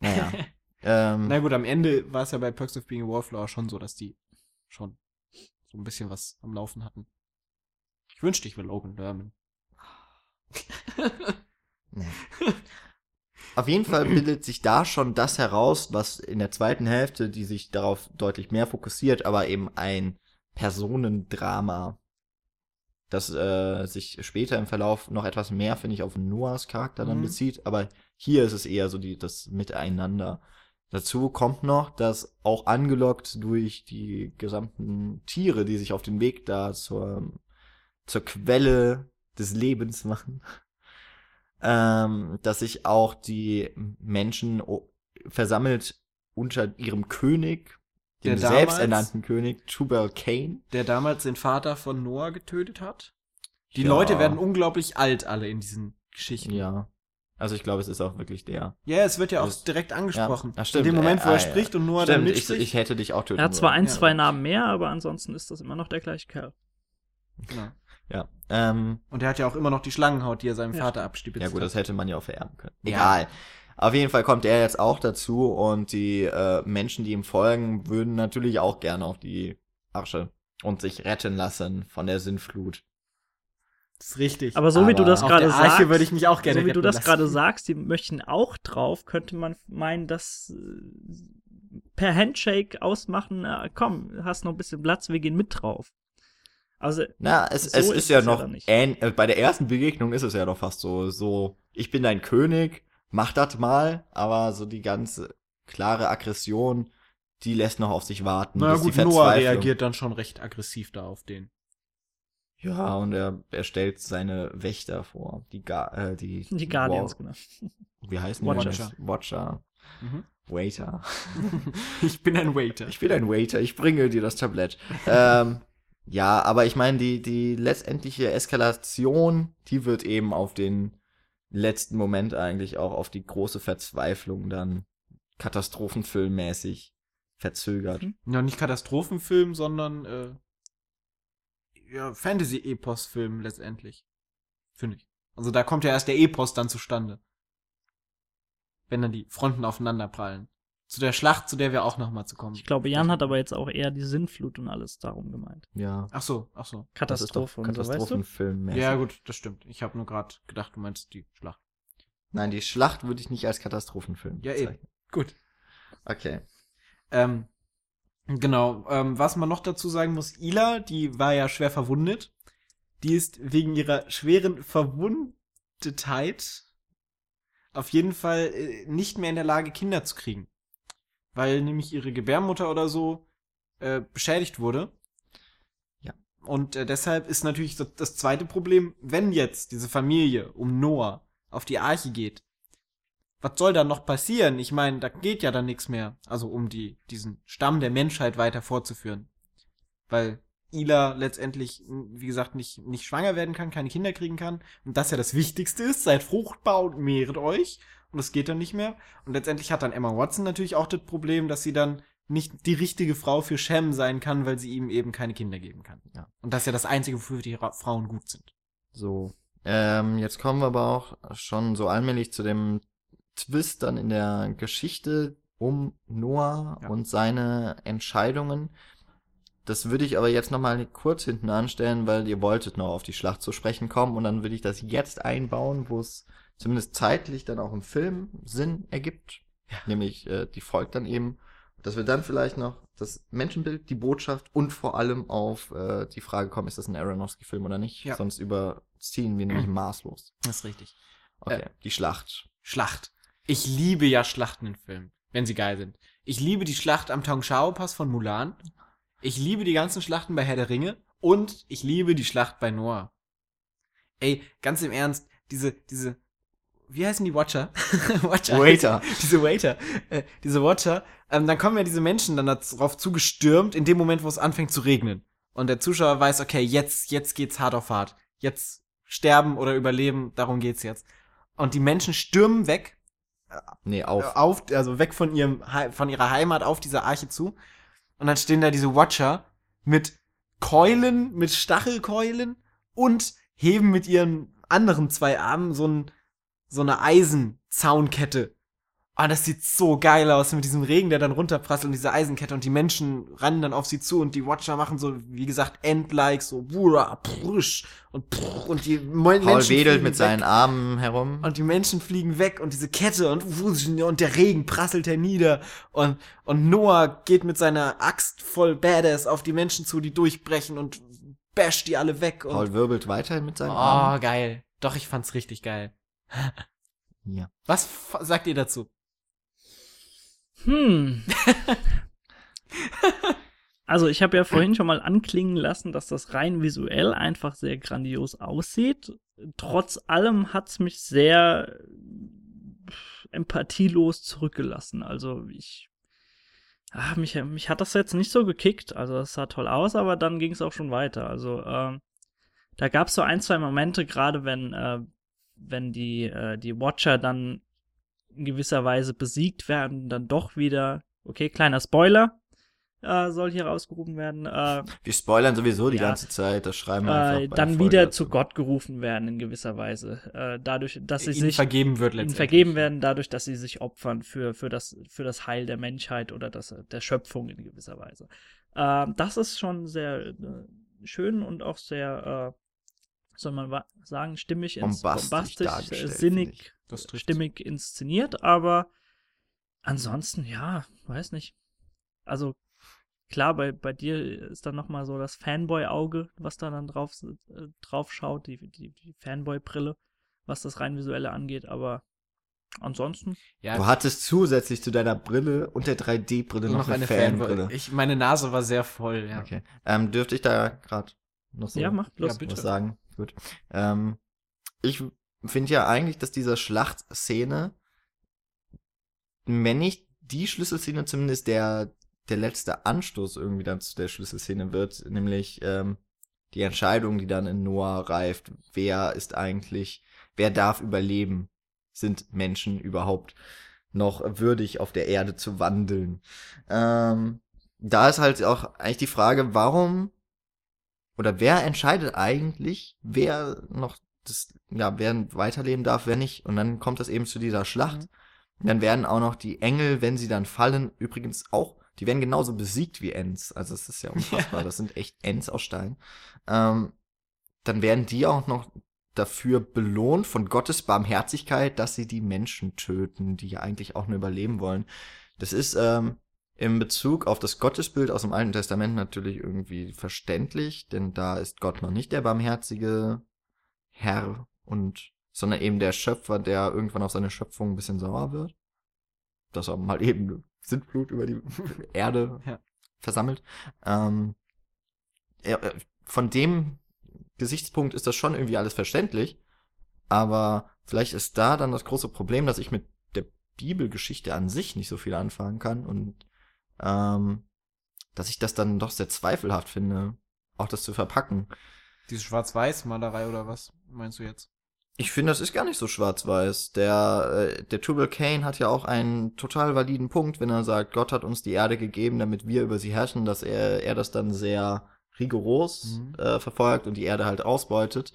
Naja. ähm, Na gut, am Ende war es ja bei Perks of Being a Wallflower schon so, dass die schon so ein bisschen was am Laufen hatten. Ich wünschte, ich wäre Logan Lerman. Nee. Auf jeden Fall bildet sich da schon das heraus, was in der zweiten Hälfte, die sich darauf deutlich mehr fokussiert, aber eben ein Personendrama das äh, sich später im Verlauf noch etwas mehr, finde ich, auf Noahs Charakter dann Mhm. bezieht. Aber hier ist es eher so die, das Miteinander. Dazu kommt noch, dass auch angelockt durch die gesamten Tiere, die sich auf den Weg da zur, zur Quelle des Lebens machen, ähm, dass sich auch die Menschen versammelt unter ihrem König, Der dem damals- selbsternannten König, Tubal Cain. Der damals den Vater von Noah getötet hat. Die Ja. Leute werden unglaublich alt alle in diesen Geschichten. Ja. Also ich glaube, es ist auch wirklich der. Ja, es wird ja auch Das- direkt angesprochen. Ja, ach, stimmt. In dem Moment, wo er äh, spricht und Noah dann Stimmt, ich, mitspricht. ich hätte dich auch töten Er hat zwar ein, Ja. zwei Namen mehr, aber ansonsten ist das immer noch der gleiche Kerl. genau. Ja. Ähm, Und er hat ja auch immer noch die Schlangenhaut, die er seinem Ja. Vater abstibitzt. ja gut, hat. das hätte man ja auch vererben können. Ja. Egal. Auf jeden Fall kommt er jetzt auch dazu und die äh, Menschen, die ihm folgen, würden natürlich auch gerne auf die Arche und sich retten lassen von der Sintflut. Das ist richtig. Aber so wie du Aber das Auf gerade sagst, würde ich mich auch gerne so wie du das gerade sagst, die möchten auch drauf, könnte man meinen, dass äh, per Handshake ausmachen, äh, komm, hast noch ein bisschen Platz, wir gehen mit drauf. Also, Na, es, So es ist ist ja ja noch, ähn, äh, bei der ersten Begegnung ist es ja doch fast so, so, ich bin dein König, mach das mal, aber so die ganze klare Aggression, die lässt noch auf sich warten. Na bis gut, die Noah reagiert dann schon recht aggressiv da auf den. Ja, und er, er stellt seine Wächter vor, die, Ga äh, die, die Guardians, Wow. genau. Wie heißen die? Watcher. Watcher. Mhm. Waiter. Ich bin ein Waiter. Ich bin ein Waiter, ich bringe dir das Tablett. ähm, ja, aber ich meine, die, die letztendliche Eskalation, die wird eben auf den letzten Moment eigentlich auch auf die große Verzweiflung dann katastrophenfilmmäßig verzögert. Mhm. Ja, nicht Katastrophenfilm, sondern äh, ja, Fantasy-Epos-Film letztendlich. Finde ich. Also da kommt ja erst der Epos dann zustande. Wenn dann die Fronten aufeinander prallen. Zu der Schlacht, zu der wir auch noch mal zu kommen. Ich glaube, Jan hat aber jetzt auch eher die Sintflut und alles darum gemeint. Ja. Ach so, ach so. Katastrophe und so, weißt du? Katastrophenfilmmäßig. Ja, gut, das stimmt. Ich habe nur gerade gedacht, du meinst die Schlacht. Nein, die Schlacht würde ich nicht als Katastrophenfilm Ja, eben. bezeichnen. Gut. Okay. Ähm, genau, ähm, was man noch dazu sagen muss, Ila, die war ja schwer verwundet. Die ist wegen ihrer schweren Verwundetheit auf jeden Fall äh, nicht mehr in der Lage, Kinder zu kriegen. Weil nämlich ihre Gebärmutter oder so äh, beschädigt wurde. Ja. Und äh, deshalb ist natürlich so das zweite Problem, wenn jetzt diese Familie um Noah auf die Arche geht, was soll da noch passieren? Ich meine, da geht ja dann nichts mehr. Also um die, diesen Stamm der Menschheit weiter fortzuführen. Weil Ila letztendlich, wie gesagt, nicht, nicht schwanger werden kann, keine Kinder kriegen kann. Und das ja das Wichtigste ist, seid fruchtbar und mehret euch. Und das geht dann nicht mehr. Und letztendlich hat dann Emma Watson natürlich auch das Problem, dass sie dann nicht die richtige Frau für Shem sein kann, weil sie ihm eben keine Kinder geben kann. Ja. Und das ist ja das Einzige, wofür die Ra Frauen gut sind. So. Ähm, jetzt kommen wir aber auch schon so allmählich zu dem Twist dann in der Geschichte um Noah Ja. und seine Entscheidungen. Das würde ich aber jetzt noch mal kurz hinten anstellen, weil ihr wolltet noch auf die Schlacht zu sprechen kommen und dann würde ich das jetzt einbauen, wo es zumindest zeitlich dann auch im Film Sinn ergibt. Nämlich, äh, die folgt dann eben, dass wir dann vielleicht noch das Menschenbild, die Botschaft und vor allem auf äh, die Frage kommen, ist das ein Aronofsky-Film oder nicht? Ja. Sonst überziehen wir nämlich maßlos. Das ist richtig. Okay, Äh. die Schlacht. Schlacht. Ich liebe ja Schlachten in Filmen, wenn sie geil sind. Ich liebe die Schlacht am Tongshao Pass von Mulan. Ich liebe die ganzen Schlachten bei Herr der Ringe und ich liebe die Schlacht bei Noah. Ey, ganz im Ernst, diese diese wie heißen die Watcher? Watcher. Waiter. diese Waiter, äh, diese Watcher, ähm, dann kommen ja diese Menschen dann darauf zugestürmt, in dem Moment, wo es anfängt zu regnen. Und der Zuschauer weiß, okay, jetzt, jetzt geht's hart auf hart. Jetzt sterben oder überleben, darum geht's jetzt. Und die Menschen stürmen weg, Nee, äh, auf. auf, also weg von ihrem, von ihrer Heimat auf dieser Arche zu. Und dann stehen da diese Watcher mit Keulen, mit Stachelkeulen und heben mit ihren anderen zwei Armen so ein, so eine Eisenzaunkette. Ah, das sieht so geil aus mit diesem Regen, der dann runterprasselt und diese Eisenkette und die Menschen rennen dann auf sie zu und die Watcher machen so, wie gesagt, End-like, so buah, prüsch und prr, und die Paul Menschen wedelt mit weg. seinen Armen herum. Und die Menschen fliegen weg und diese Kette und, und der Regen prasselt hernieder und, und Noah geht mit seiner Axt voll Badass auf die Menschen zu, die durchbrechen und basht die alle weg und Paul wirbelt weiterhin mit seinem Arm. Oh, geil. Doch, ich fand's richtig geil. Ja. Was sagt ihr dazu? Hm. Also ich habe ja vorhin schon mal anklingen lassen, dass das rein visuell einfach sehr grandios aussieht. Trotz allem hat's mich sehr empathielos zurückgelassen. Also ich ah, mich, mich hat das jetzt nicht so gekickt. Also es sah toll aus, aber dann ging es auch schon weiter. Also ähm, da gab's so ein, zwei Momente, gerade wenn, äh, wenn die, äh, die Watcher dann in gewisser Weise besiegt werden, dann doch wieder, okay, kleiner Spoiler, äh, soll hier rausgerufen werden, äh, Wir spoilern sowieso die Ja. ganze Zeit, das schreiben wir einfach äh, bei dann wieder dazu. zu Gott gerufen werden in gewisser Weise. Äh, dadurch, dass sie Ihnen sich vergeben wird letztendlich. vergeben werden, dadurch, dass sie sich opfern für, für, das, für das Heil der Menschheit oder das, der Schöpfung in gewisser Weise. Ähm, das ist schon sehr äh, schön und auch sehr, äh, soll man sagen, stimmig, ins, Bombastisch bombastisch äh, sinnig, stimmig inszeniert, aber ansonsten, ja, weiß nicht. Also klar, bei, bei dir ist dann nochmal so das Fanboy-Auge, was da dann drauf, äh, drauf schaut, die, die, die Fanboy-Brille, was das rein visuelle angeht, aber ansonsten, Ja, Du hattest zusätzlich zu deiner Brille und der 3D-Brille noch, eine Fanbrille. Ich, meine Nase war sehr voll, ja. Okay. Ähm, dürfte ich da gerade noch so ja, mach bloß. Ja, bitte. was sagen? Gut. Ähm, ich finde ja eigentlich, dass diese Schlachtszene, wenn nicht die Schlüsselszene zumindest der, der letzte Anstoß irgendwie dann zu der Schlüsselszene wird, nämlich ähm, die Entscheidung, die dann in Noah reift, wer ist eigentlich, wer darf überleben? Sind Menschen überhaupt noch würdig auf der Erde zu wandeln? Ähm, da ist halt auch eigentlich die Frage, warum oder wer entscheidet eigentlich, wer noch das, ja, wer weiterleben darf, wer nicht? Und dann kommt es eben zu dieser Schlacht. Mhm. Und dann werden auch noch die Engel, wenn sie dann fallen, übrigens auch, die werden genauso besiegt wie Ents. Also es ist ja unfassbar. Das sind echt Ents aus Stein. Ähm, dann werden die auch noch dafür belohnt von Gottes Barmherzigkeit, dass sie die Menschen töten, die ja eigentlich auch nur überleben wollen. Das ist ähm, in Bezug auf das Gottesbild aus dem Alten Testament natürlich irgendwie verständlich, denn da ist Gott noch nicht der barmherzige Herr und sondern eben der Schöpfer, der irgendwann auf seine Schöpfung ein bisschen sauer wird. Dass er mal eben eine Sintflut über die Erde Ja. versammelt. Ähm, äh, von dem Gesichtspunkt ist das schon irgendwie alles verständlich, aber vielleicht ist da dann das große Problem, dass ich mit der Bibelgeschichte an sich nicht so viel anfangen kann und ähm, dass ich das dann doch sehr zweifelhaft finde, auch das zu verpacken. Diese Schwarz-Weiß-Malerei oder was meinst du jetzt? Ich finde, das ist gar nicht so schwarz-weiß. Der, äh, der Tubal Cain hat ja auch einen total validen Punkt, wenn er sagt, Gott hat uns die Erde gegeben, damit wir über sie herrschen, dass er, er das dann sehr rigoros Mhm. äh, verfolgt und die Erde halt ausbeutet.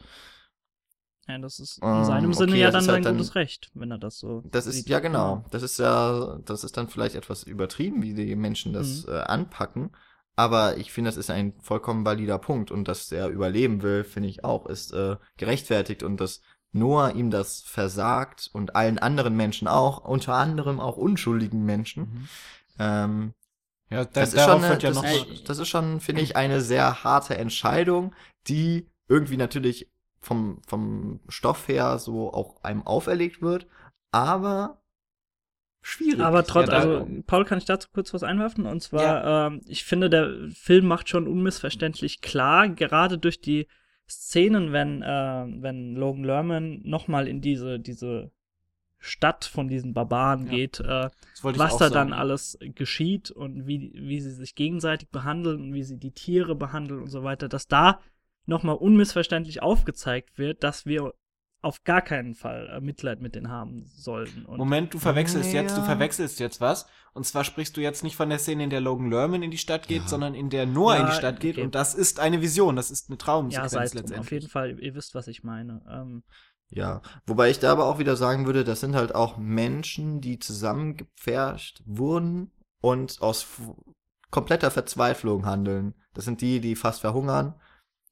Ja, das ist in Ähm, seinem Sinne okay, ja das dann ist halt dann- gutes Recht, wenn er das so. Das ist, sieht. ja genau, das ist ja, das ist dann vielleicht etwas übertrieben, wie die Menschen Mhm. das äh, anpacken. Aber ich finde, das ist ein vollkommen valider Punkt und dass er überleben will, finde ich auch, ist äh, gerechtfertigt und dass Noah ihm das versagt und allen anderen Menschen auch, unter anderem auch unschuldigen Menschen. Ähm, Ja, da, das, ist schon, eine, ja das, das ist schon, finde ich, eine sehr harte Entscheidung, die irgendwie natürlich vom, vom Stoff her so auch einem auferlegt wird, aber schwierig. Aber trotz, Ja, da- also Paul, kann ich dazu kurz was einwerfen? Und zwar, ähm, ich finde, der Film macht schon unmissverständlich klar, gerade durch die Szenen, wenn, äh, wenn Logan Lerman nochmal in diese, diese Stadt von diesen Barbaren Ja. geht, äh, was da sagen. dann alles geschieht und wie, wie sie sich gegenseitig behandeln und wie sie die Tiere behandeln und so weiter, dass da nochmal unmissverständlich aufgezeigt wird, dass wir auf gar keinen Fall äh, Mitleid mit denen haben sollten. Und Moment, du verwechselst jetzt, du Ja. verwechselst jetzt was. Und zwar sprichst du jetzt nicht von der Szene, in der Logan Lerman in die Stadt geht, Ja. sondern in der Noah Ja, in die Stadt geht. okay. Und das ist eine Vision, das ist eine ja, Traumsequenz drum. letztendlich. Auf jeden Fall, ihr wisst, was ich meine. Ähm, Ja, wobei ich da aber auch wieder sagen würde, das sind halt auch Menschen, die zusammengepfercht wurden und aus kompletter Verzweiflung handeln. Das sind die, die fast verhungern.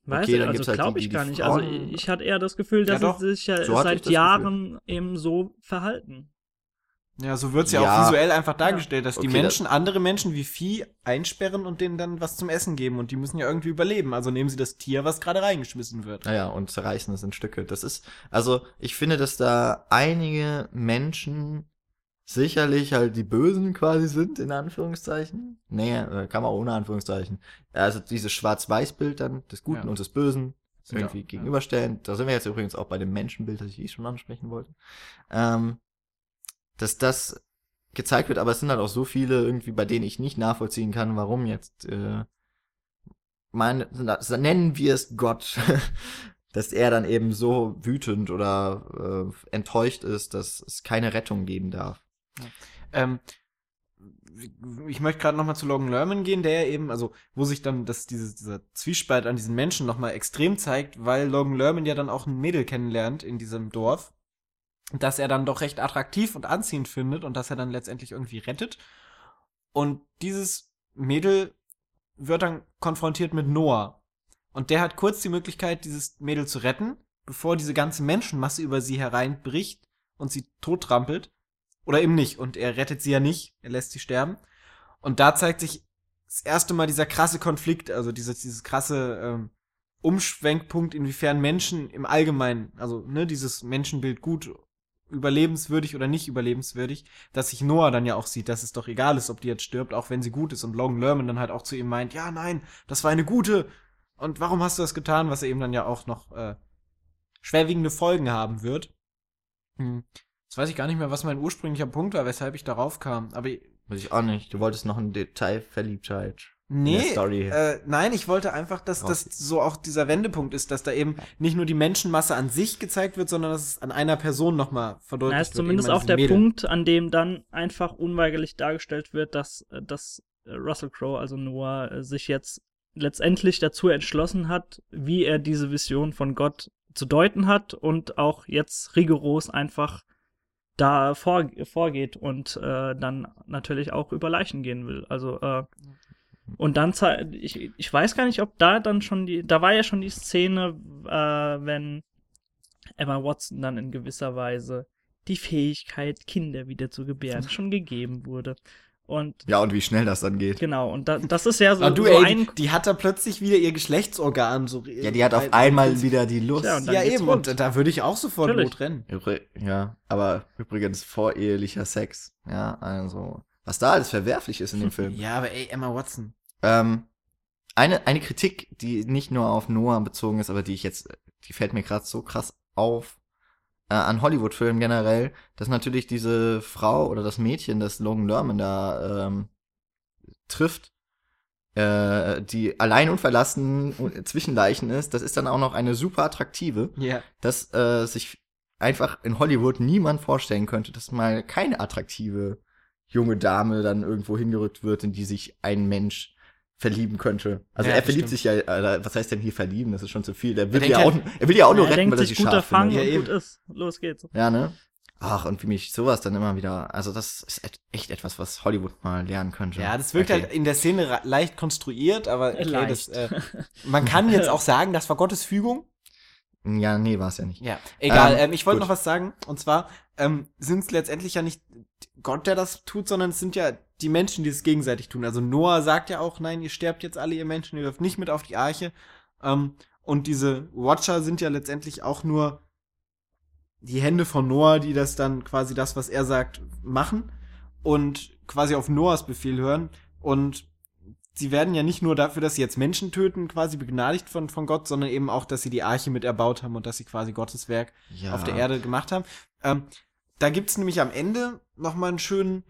Weiß Okay, ich, also halt glaube die, ich die gar nicht. Also ich hatte eher das Gefühl, dass Ja, sie sich ja So seit das Gefühl. Jahren eben so verhalten. Ja, so wird's ja, Ja. auch visuell einfach dargestellt, dass die Okay, Menschen andere Menschen wie Vieh einsperren und denen dann was zum Essen geben und die müssen ja irgendwie überleben. Also nehmen sie das Tier, was gerade reingeschmissen wird. Naja, und zerreißen es in Stücke. Das ist, also ich finde, dass da einige Menschen sicherlich halt die Bösen quasi sind, in Anführungszeichen. Nee, äh, kann man auch ohne Anführungszeichen. Also dieses Schwarz-Weiß-Bild dann, des Guten Ja. und des Bösen, Sind ja- irgendwie ja. gegenüberstellen. Da sind wir jetzt übrigens auch bei dem Menschenbild, das ich eh schon ansprechen wollte. Ähm, dass das gezeigt wird, aber es sind halt auch so viele irgendwie, bei denen ich nicht nachvollziehen kann, warum jetzt, äh, mein, nennen wir es Gott, dass er dann eben so wütend oder äh, enttäuscht ist, dass es keine Rettung geben darf. Ähm, ich möchte gerade noch mal zu Logan Lerman gehen, der eben, also wo sich dann das, dieses, dieser Zwiespalt an diesen Menschen noch mal extrem zeigt, weil Logan Lerman ja dann auch ein Mädel kennenlernt in diesem Dorf, das er dann doch recht attraktiv und anziehend findet und das er dann letztendlich irgendwie rettet. Und dieses Mädel wird dann konfrontiert mit Noah. Und der hat kurz die Möglichkeit, dieses Mädel zu retten, bevor diese ganze Menschenmasse über sie hereinbricht und sie tottrampelt. Oder eben nicht. Und er rettet sie ja nicht. Er lässt sie sterben. Und da zeigt sich das erste Mal dieser krasse Konflikt, also dieses, dieses krasse ähm, Umschwenkpunkt, inwiefern Menschen im Allgemeinen, also ne, dieses Menschenbild gut überlebenswürdig oder nicht überlebenswürdig, dass sich Noah dann ja auch sieht, dass es doch egal ist, ob die jetzt stirbt, auch wenn sie gut ist. Und Logan Lerman dann halt auch zu ihm meint, ja, nein, das war eine gute. Und warum hast du das getan? Was er eben dann ja auch noch äh, schwerwiegende Folgen haben wird. Hm. Jetzt weiß ich gar nicht mehr, was mein ursprünglicher Punkt war, weshalb ich darauf kam. Aber Weiß ich auch nicht. Du wolltest noch ein Detailverliebtheit. nee, der Story. Äh, nein, ich wollte einfach, dass das so auch dieser Wendepunkt ist, dass da eben nicht nur die Menschenmasse an sich gezeigt wird, sondern dass es an einer Person nochmal verdeutlicht Na, wird. ist zumindest auch der Mädel. Punkt, an dem dann einfach unweigerlich dargestellt wird, dass, äh, dass äh, Russell Crowe, also Noah, äh, sich jetzt letztendlich dazu entschlossen hat, wie er diese Vision von Gott zu deuten hat und auch jetzt rigoros einfach da vor, vorgeht und äh, dann natürlich auch über Leichen gehen will. Also äh, und dann ich, ich weiß gar nicht, ob da dann schon die, da war ja schon die Szene, äh, wenn Emma Watson dann in gewisser Weise die Fähigkeit, Kinder wieder zu gebären, schon gegeben wurde. Und Ja, und wie schnell das dann geht. genau, und da, das ist ja so, Ah, du, so ey, ein. die, hat da plötzlich wieder ihr Geschlechtsorgan so. Ja, die hat auf einmal wieder die Lust. Ja, Ja, eben, rund. und da würde ich auch sofort Natürlich. losrennen. Übri- Ja, aber übrigens vorehelicher Sex. Ja, also, was da alles verwerflich ist in dem Film. Ja, aber ey, Emma Watson. Ähm, eine, eine Kritik, die nicht nur auf Noah bezogen ist, aber die ich jetzt, die fällt mir gerade so krass auf, äh, an Hollywood-Filmen generell, dass natürlich diese Frau oder das Mädchen, das Logan Lerman da ähm, trifft, äh, die allein und verlassen zwischen Leichen ist, das ist dann auch noch eine super attraktive, Ja. dass äh, sich einfach in Hollywood niemand vorstellen könnte, dass mal keine attraktive junge Dame dann irgendwo hingerückt wird, in die sich ein Mensch verlieben könnte. Also Ja, er verliebt stimmt. sich ja, äh, was heißt denn hier verlieben? Das ist schon zu viel. Der will denkt ja auch, halt- er will ja auch nur er retten, denkt weil er sich sie guter scharf Fang findet. Ja, gut ist. Los geht's. Ja, ne? Ach, und wie mich sowas dann immer wieder, also das ist echt etwas, was Hollywood mal lernen könnte. Ja, das wirkt Okay. halt in der Szene leicht konstruiert, aber okay, das, äh, man kann jetzt auch sagen, das war Gottes Fügung. Ja, nee, war es ja nicht. Ja, egal. Ähm, Ähm, ich wollte noch was sagen. Und zwar ähm, sind es letztendlich ja nicht Gott, der das tut, sondern es sind ja die Menschen, die es gegenseitig tun. Also Noah sagt ja auch, nein, ihr sterbt jetzt alle, ihr Menschen, ihr dürft nicht mit auf die Arche. Ähm, und diese Watcher sind ja letztendlich auch nur die Hände von Noah, die das dann quasi das, was er sagt, machen und quasi auf Noahs Befehl hören. Und sie werden ja nicht nur dafür, dass sie jetzt Menschen töten, quasi begnadigt von, von Gott, sondern eben auch, dass sie die Arche mit erbaut haben und dass sie quasi Gottes Werk Ja. auf der Erde gemacht haben. Ähm, da gibt's nämlich am Ende noch mal einen schönen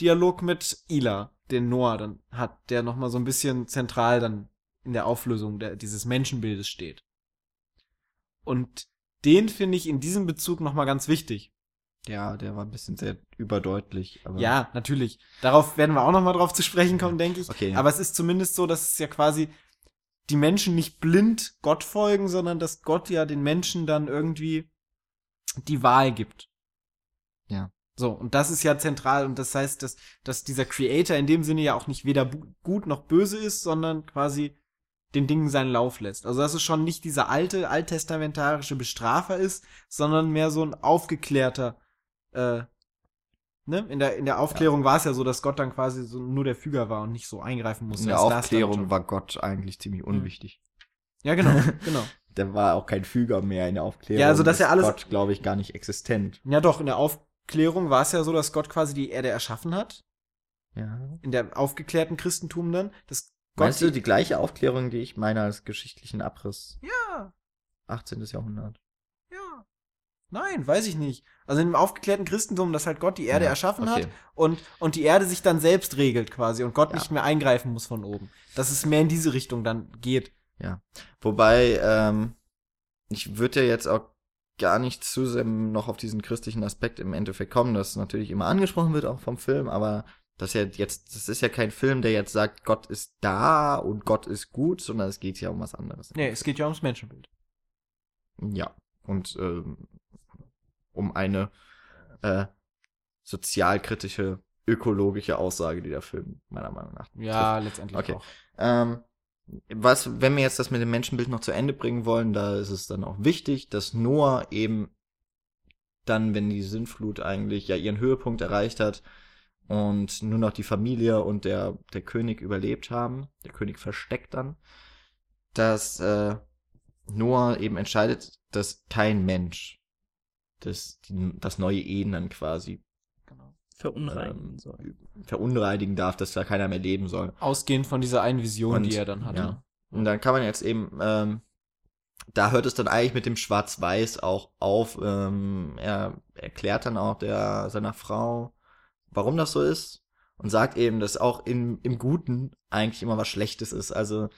Dialog mit Ila, den Noah dann hat, der noch mal so ein bisschen zentral dann in der Auflösung der, dieses Menschenbildes steht. Und den finde ich in diesem Bezug noch mal ganz wichtig. Ja, der war ein bisschen sehr überdeutlich. Aber Ja, natürlich. Darauf werden wir auch noch mal drauf zu sprechen kommen, denke ich. Okay. Aber es ist zumindest so, dass es ja quasi die Menschen nicht blind Gott folgen, sondern dass Gott ja den Menschen dann irgendwie die Wahl gibt. Ja. So, und das ist ja zentral und das heißt, dass, dass dieser Creator in dem Sinne ja auch nicht weder gut noch böse ist, sondern quasi den Dingen seinen Lauf lässt. Also dass es schon nicht dieser alte, alttestamentarische Bestrafer ist, sondern mehr so ein aufgeklärter, äh, ne? In der, in der Aufklärung war es ja so, dass Gott dann quasi so nur der Füger war und nicht so eingreifen musste. In der Aufklärung war Gott eigentlich ziemlich unwichtig. Ja, genau, genau. Der war auch kein Füger mehr in der Aufklärung. Ja, also, dass ist er alles- Gott, glaube ich, gar nicht existent. Ja, doch, in der Aufklärung war es ja so, dass Gott quasi die Erde erschaffen hat. Ja. In der aufgeklärten Christentum dann. Dass Gott Meinst du die gleiche Aufklärung, die ich meine als geschichtlichen Abriss? Ja, 18. Jahrhundert. Ja. Nein, weiß ich nicht. Also im aufgeklärten Christentum, dass halt Gott die Erde Ja, erschaffen okay. hat und, und die Erde sich dann selbst regelt quasi und Gott Ja. nicht mehr eingreifen muss von oben. Dass es mehr in diese Richtung dann geht. Wobei, ähm, ich würde ja jetzt auch gar nicht zu sehr noch auf diesen christlichen Aspekt im Endeffekt kommen, das natürlich immer angesprochen wird, auch vom Film, aber das ja jetzt, das ist ja kein Film, der jetzt sagt, Gott ist da und Gott ist gut, sondern es geht ja um was anderes. Nee, es geht ja ums Menschenbild. Ja. Und ähm, um eine äh, sozialkritische, ökologische Aussage, die der Film meiner Meinung nach Ja, letztendlich Okay. auch. Ähm, was, wenn wir jetzt das mit dem Menschenbild noch zu Ende bringen wollen, da ist es dann auch wichtig, dass Noah eben dann, wenn die Sintflut eigentlich ja ihren Höhepunkt erreicht hat und nur noch die Familie und der, der König überlebt haben, der König versteckt dann, dass äh, Noah eben entscheidet, dass kein Mensch das, die, das neue Ehen dann quasi Genau. Verunreinigen ähm, soll. verunreinigen darf, dass da keiner mehr leben soll. Ausgehend von dieser einen Vision, Und, die er dann hatte. ja. Und dann kann man jetzt eben, ähm, da hört es dann eigentlich mit dem Schwarz-Weiß auch auf. Ähm, er erklärt dann auch der seiner Frau, warum das so ist und sagt eben, dass auch im, im Guten eigentlich immer was Schlechtes ist. Also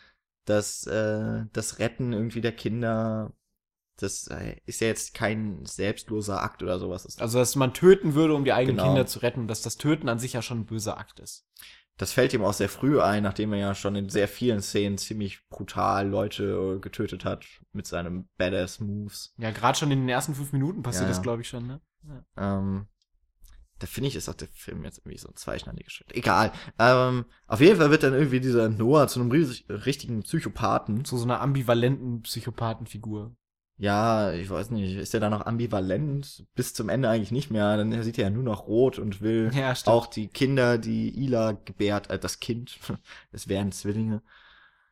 dass äh, das Retten irgendwie der Kinder, das äh, ist ja jetzt kein selbstloser Akt oder sowas. Also, dass man töten würde, um die eigenen Genau. Kinder zu retten, dass das Töten an sich ja schon ein böser Akt ist. das fällt ihm auch sehr früh ein, nachdem er ja schon in sehr vielen Szenen ziemlich brutal Leute äh, getötet hat mit seinem Badass Moves. Ja, gerade schon in den ersten fünf Minuten passiert Ja, das, glaube ich, schon, ne? Ja. Ähm, da finde ich, ist auch der Film jetzt irgendwie so ein zweischneidiges Schritt. Egal. Ähm, auf jeden Fall wird dann irgendwie dieser Noah zu einem riesig, richtigen Psychopathen. Zu so einer ambivalenten Psychopathenfigur. Ja, ich weiß nicht, ist er da noch ambivalent? Bis zum Ende eigentlich nicht mehr. Dann sieht er ja nur noch rot und will Ja, auch die Kinder, die Ila gebärt, äh, das Kind, es wären Zwillinge.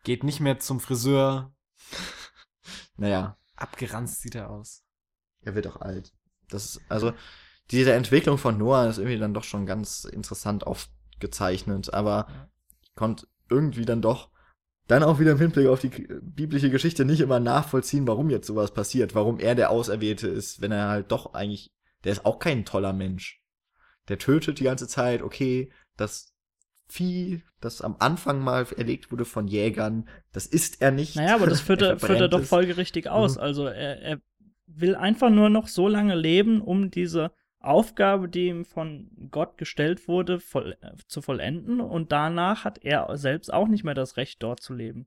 Geht nicht mehr zum Friseur. Naja, Abgeranzt sieht er aus. er wird auch alt. Das ist, also, diese Entwicklung von Noah ist irgendwie dann doch schon ganz interessant aufgezeichnet, aber Ja. konnte irgendwie dann doch dann auch wieder im Hinblick auf die biblische Geschichte nicht immer nachvollziehen, warum jetzt sowas passiert, warum er der Auserwählte ist, wenn er halt doch eigentlich, der ist auch kein toller Mensch. Der tötet die ganze Zeit, okay, das Vieh, das am Anfang mal erlegt wurde von Jägern, das isst er nicht. Naja, aber das führt er, führt er doch folgerichtig aus. Mhm. Also er, er will einfach nur noch so lange leben, um diese Aufgabe, die ihm von Gott gestellt wurde, voll, äh, zu vollenden. Und danach hat er selbst auch nicht mehr das Recht, dort zu leben.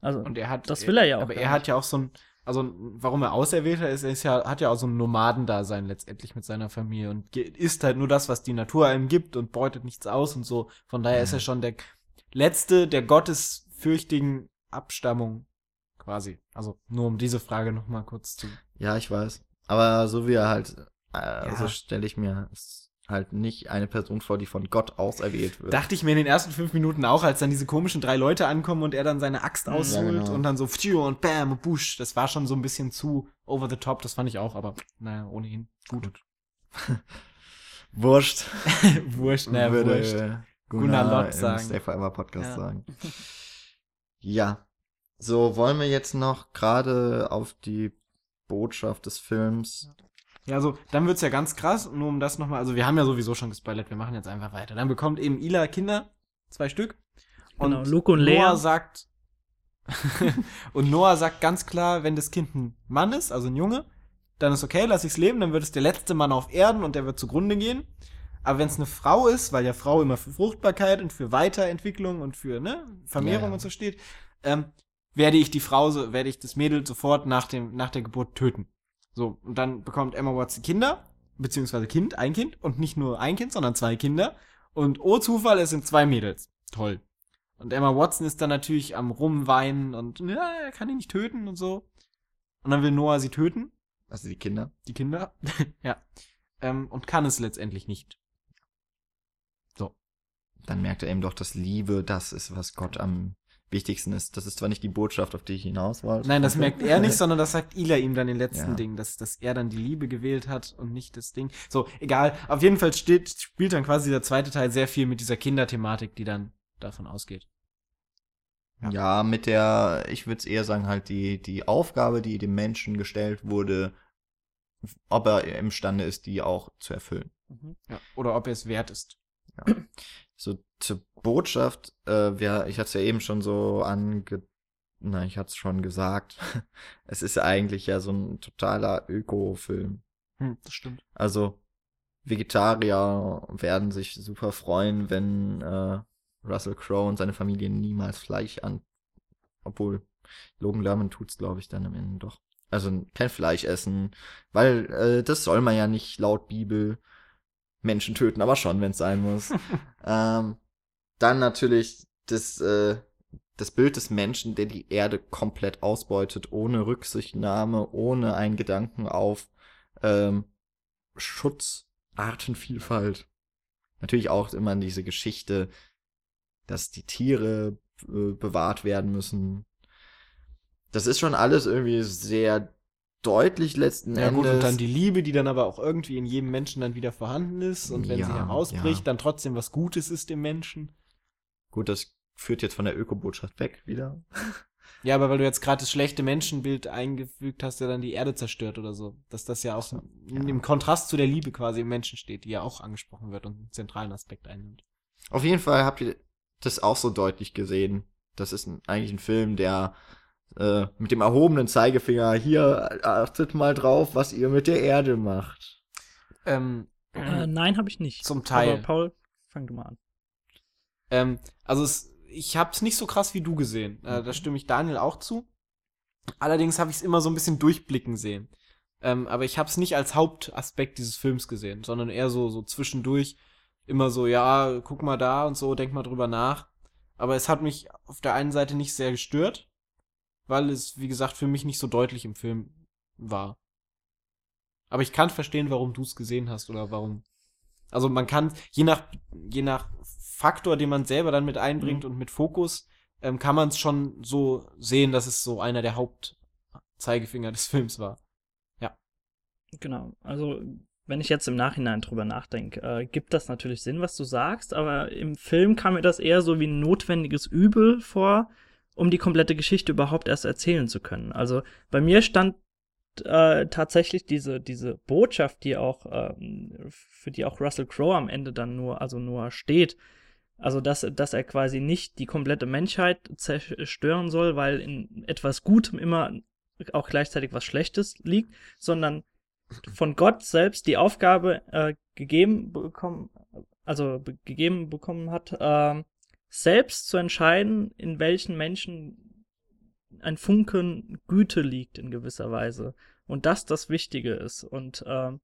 Also, Und er hat. Das will er ja auch Aber gar er hat nicht. ja auch so ein. Also, warum er Auserwählter ist, er ist ja, hat ja auch so ein Nomadendasein letztendlich mit seiner Familie und isst halt nur das, was die Natur einem gibt und beutet nichts aus und so. Von daher ist Ja. er schon der letzte der gottesfürchtigen Abstammung quasi. Also, nur um diese Frage noch mal kurz zu. Ja, ich weiß. Aber so wie er halt, äh, so stelle ich mir halt nicht eine Person vor, die von Gott auserwählt wird. Dachte ich mir in den ersten fünf Minuten auch, als dann diese komischen drei Leute ankommen und er dann seine Axt Ja, ausholt genau. und dann so pfiuh und bam und busch. Das war schon so ein bisschen zu over the top, das fand ich auch, aber naja, ohnehin. Gut. Wurscht. wurscht, naja, würde wurscht. Gunnar, Gunnar Lott sagen. Stay Forever Podcast Ja. sagen. Ja. So, wollen wir jetzt noch gerade auf die Botschaft des Films. Ja, also dann wird's ja ganz krass, nur um das nochmal, also wir haben ja sowieso schon gespoilert, wir machen jetzt einfach weiter. Dann bekommt eben Ila Kinder, zwei Stück. Und Genau, Luke und Lea. Noah sagt, und Noah sagt ganz klar, wenn das Kind ein Mann ist, also ein Junge, dann ist okay, lass ich's leben, dann wird es der letzte Mann auf Erden und der wird zugrunde gehen. Aber wenn es eine Frau ist, weil ja Frau immer für Fruchtbarkeit und für Weiterentwicklung und für ne, Vermehrung Ja, ja. und so steht, ähm, werde ich die Frau, so, werde ich das Mädel sofort nach, dem, nach der Geburt töten. So, und dann bekommt Emma Watson Kinder, beziehungsweise Kind, ein Kind, und nicht nur ein Kind, sondern zwei Kinder. Und oh Zufall, es sind zwei Mädels. Toll. Und Emma Watson ist dann natürlich am Rumweinen und ja, er kann ihn nicht töten und so. Und dann will Noah sie töten, Also die Kinder. die Kinder. ja. Ähm, und kann es letztendlich nicht. dann merkt er eben doch, dass Liebe das ist, was Gott am wichtigsten ist. Das ist zwar nicht die Botschaft, auf die ich hinaus wollte. Nein, das merkt er nicht, sondern das sagt Ila ihm dann im letzten Ja. Ding, dass, dass er dann die Liebe gewählt hat und nicht das Ding. So, egal. Auf jeden Fall steht, spielt dann quasi der zweite Teil sehr viel mit dieser Kinderthematik, die dann davon ausgeht. Ja. Ja, mit der, ich würde es eher sagen, halt die, die Aufgabe, die dem Menschen gestellt wurde, ob er imstande ist, die auch zu erfüllen. Mhm. Ja. Oder ob er es wert ist. So zur Botschaft, äh, wer, ich hatte es ja eben schon so ange, na, ich hatte es schon gesagt. es ist ja eigentlich ja so ein totaler Öko-Film. Hm, das stimmt. Also Vegetarier werden sich super freuen, wenn äh, Russell Crowe und seine Familie niemals Fleisch an, obwohl Logan Lerman tut's, glaube ich, dann am Ende doch. Also kein Fleisch essen, weil äh, das soll man ja nicht laut Bibel Menschen töten, aber schon, wenn es sein muss. ähm, dann natürlich das, äh, das Bild des Menschen, der die Erde komplett ausbeutet, ohne Rücksichtnahme, ohne einen Gedanken auf ähm, Schutz, Artenvielfalt. Natürlich auch immer diese Geschichte, dass die Tiere äh, bewahrt werden müssen. Das ist schon alles irgendwie sehr deutlich letzten Ja gut, Endes. und dann die Liebe, die dann aber auch irgendwie in jedem Menschen dann wieder vorhanden ist und wenn sie Ja, herausbricht, ja. dann trotzdem was Gutes ist im Menschen. Gut, das führt jetzt von der Ökobotschaft weg wieder. Ja, aber weil du jetzt gerade das schlechte Menschenbild eingefügt hast, der dann die Erde zerstört oder so. Dass das ja auch ja. im Kontrast zu der Liebe quasi im Menschen steht, die ja auch angesprochen wird und einen zentralen Aspekt einnimmt. Auf jeden Fall habt ihr das auch so deutlich gesehen. Das ist ein, eigentlich ein Film, der äh, mit dem erhobenen Zeigefinger hier achtet mal drauf, was ihr mit der Erde macht. Ähm, Äh, nein, habe ich nicht. Zum Teil. Aber Paul, fang du mal an. Ähm, also es, ich habe es nicht so krass wie du gesehen. Äh, Mhm. da stimme ich Daniel auch zu. Allerdings habe ich es immer so ein bisschen durchblicken sehen. Ähm, aber ich habe es nicht als Hauptaspekt dieses Films gesehen, sondern eher so so zwischendurch immer so ja guck mal da und so denk mal drüber nach. Aber es hat mich auf der einen Seite nicht sehr gestört, weil es wie gesagt für mich nicht so deutlich im Film war. Aber ich kann verstehen, warum du es gesehen hast oder warum. Also man kann, je nach, je nach Faktor, den man selber dann mit einbringt und mit Fokus, ähm, kann man es schon so sehen, dass es so einer der Hauptzeigefinger des Films war. Genau. Also, wenn ich jetzt im Nachhinein drüber nachdenke, äh, gibt das natürlich Sinn, was du sagst, aber im Film kam mir das eher so wie ein notwendiges Übel vor, um die komplette Geschichte überhaupt erst erzählen zu können. Also, bei mir stand äh, tatsächlich diese, diese Botschaft, die auch, ähm, für die auch Russell Crowe am Ende dann nur, also nur steht, also dass, dass er quasi nicht die komplette Menschheit zerstören soll, weil in etwas Gutem immer auch gleichzeitig was Schlechtes liegt, sondern von Gott selbst die Aufgabe äh, gegeben bekommen, also be gegeben bekommen hat, ähm, selbst zu entscheiden, in welchen Menschen ein Funken Güte liegt in gewisser Weise und dass das Wichtige ist und ähm,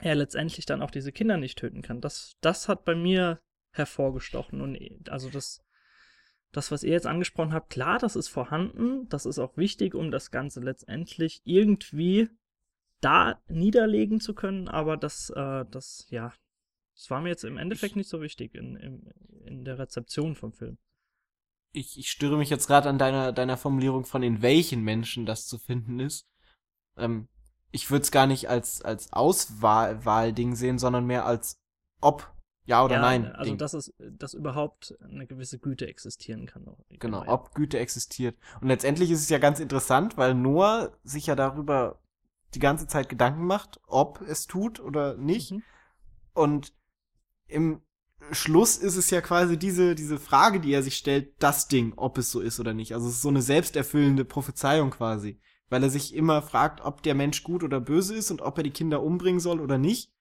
er letztendlich dann auch diese Kinder nicht töten kann. Das, das hat bei mir hervorgestochen und also das, das, was ihr jetzt angesprochen habt, klar, das ist vorhanden, das ist auch wichtig, um das Ganze letztendlich irgendwie da niederlegen zu können, aber das, äh, das, ja, das war mir jetzt im Endeffekt nicht so wichtig in, in, in der Rezeption vom Film. Ich, ich störe mich jetzt gerade an deiner, deiner Formulierung von in welchen Menschen das zu finden ist. Ähm, ich würde es gar nicht als, als Auswahlding sehen, sondern mehr als ob, ja oder ja, nein. Also, Ding. dass es, dass überhaupt eine gewisse Güte existieren kann. Genau, ja. ob Güte existiert. Und letztendlich ist es ja ganz interessant, weil Noah sich ja darüber die ganze Zeit Gedanken macht, ob es tut oder nicht. Mhm. Und im Schluss ist es ja quasi diese, diese Frage, die er sich stellt, das Ding, ob es so ist oder nicht. Also es ist so eine selbsterfüllende Prophezeiung quasi. Weil er sich immer fragt, ob der Mensch gut oder böse ist und ob er die Kinder umbringen soll oder nicht.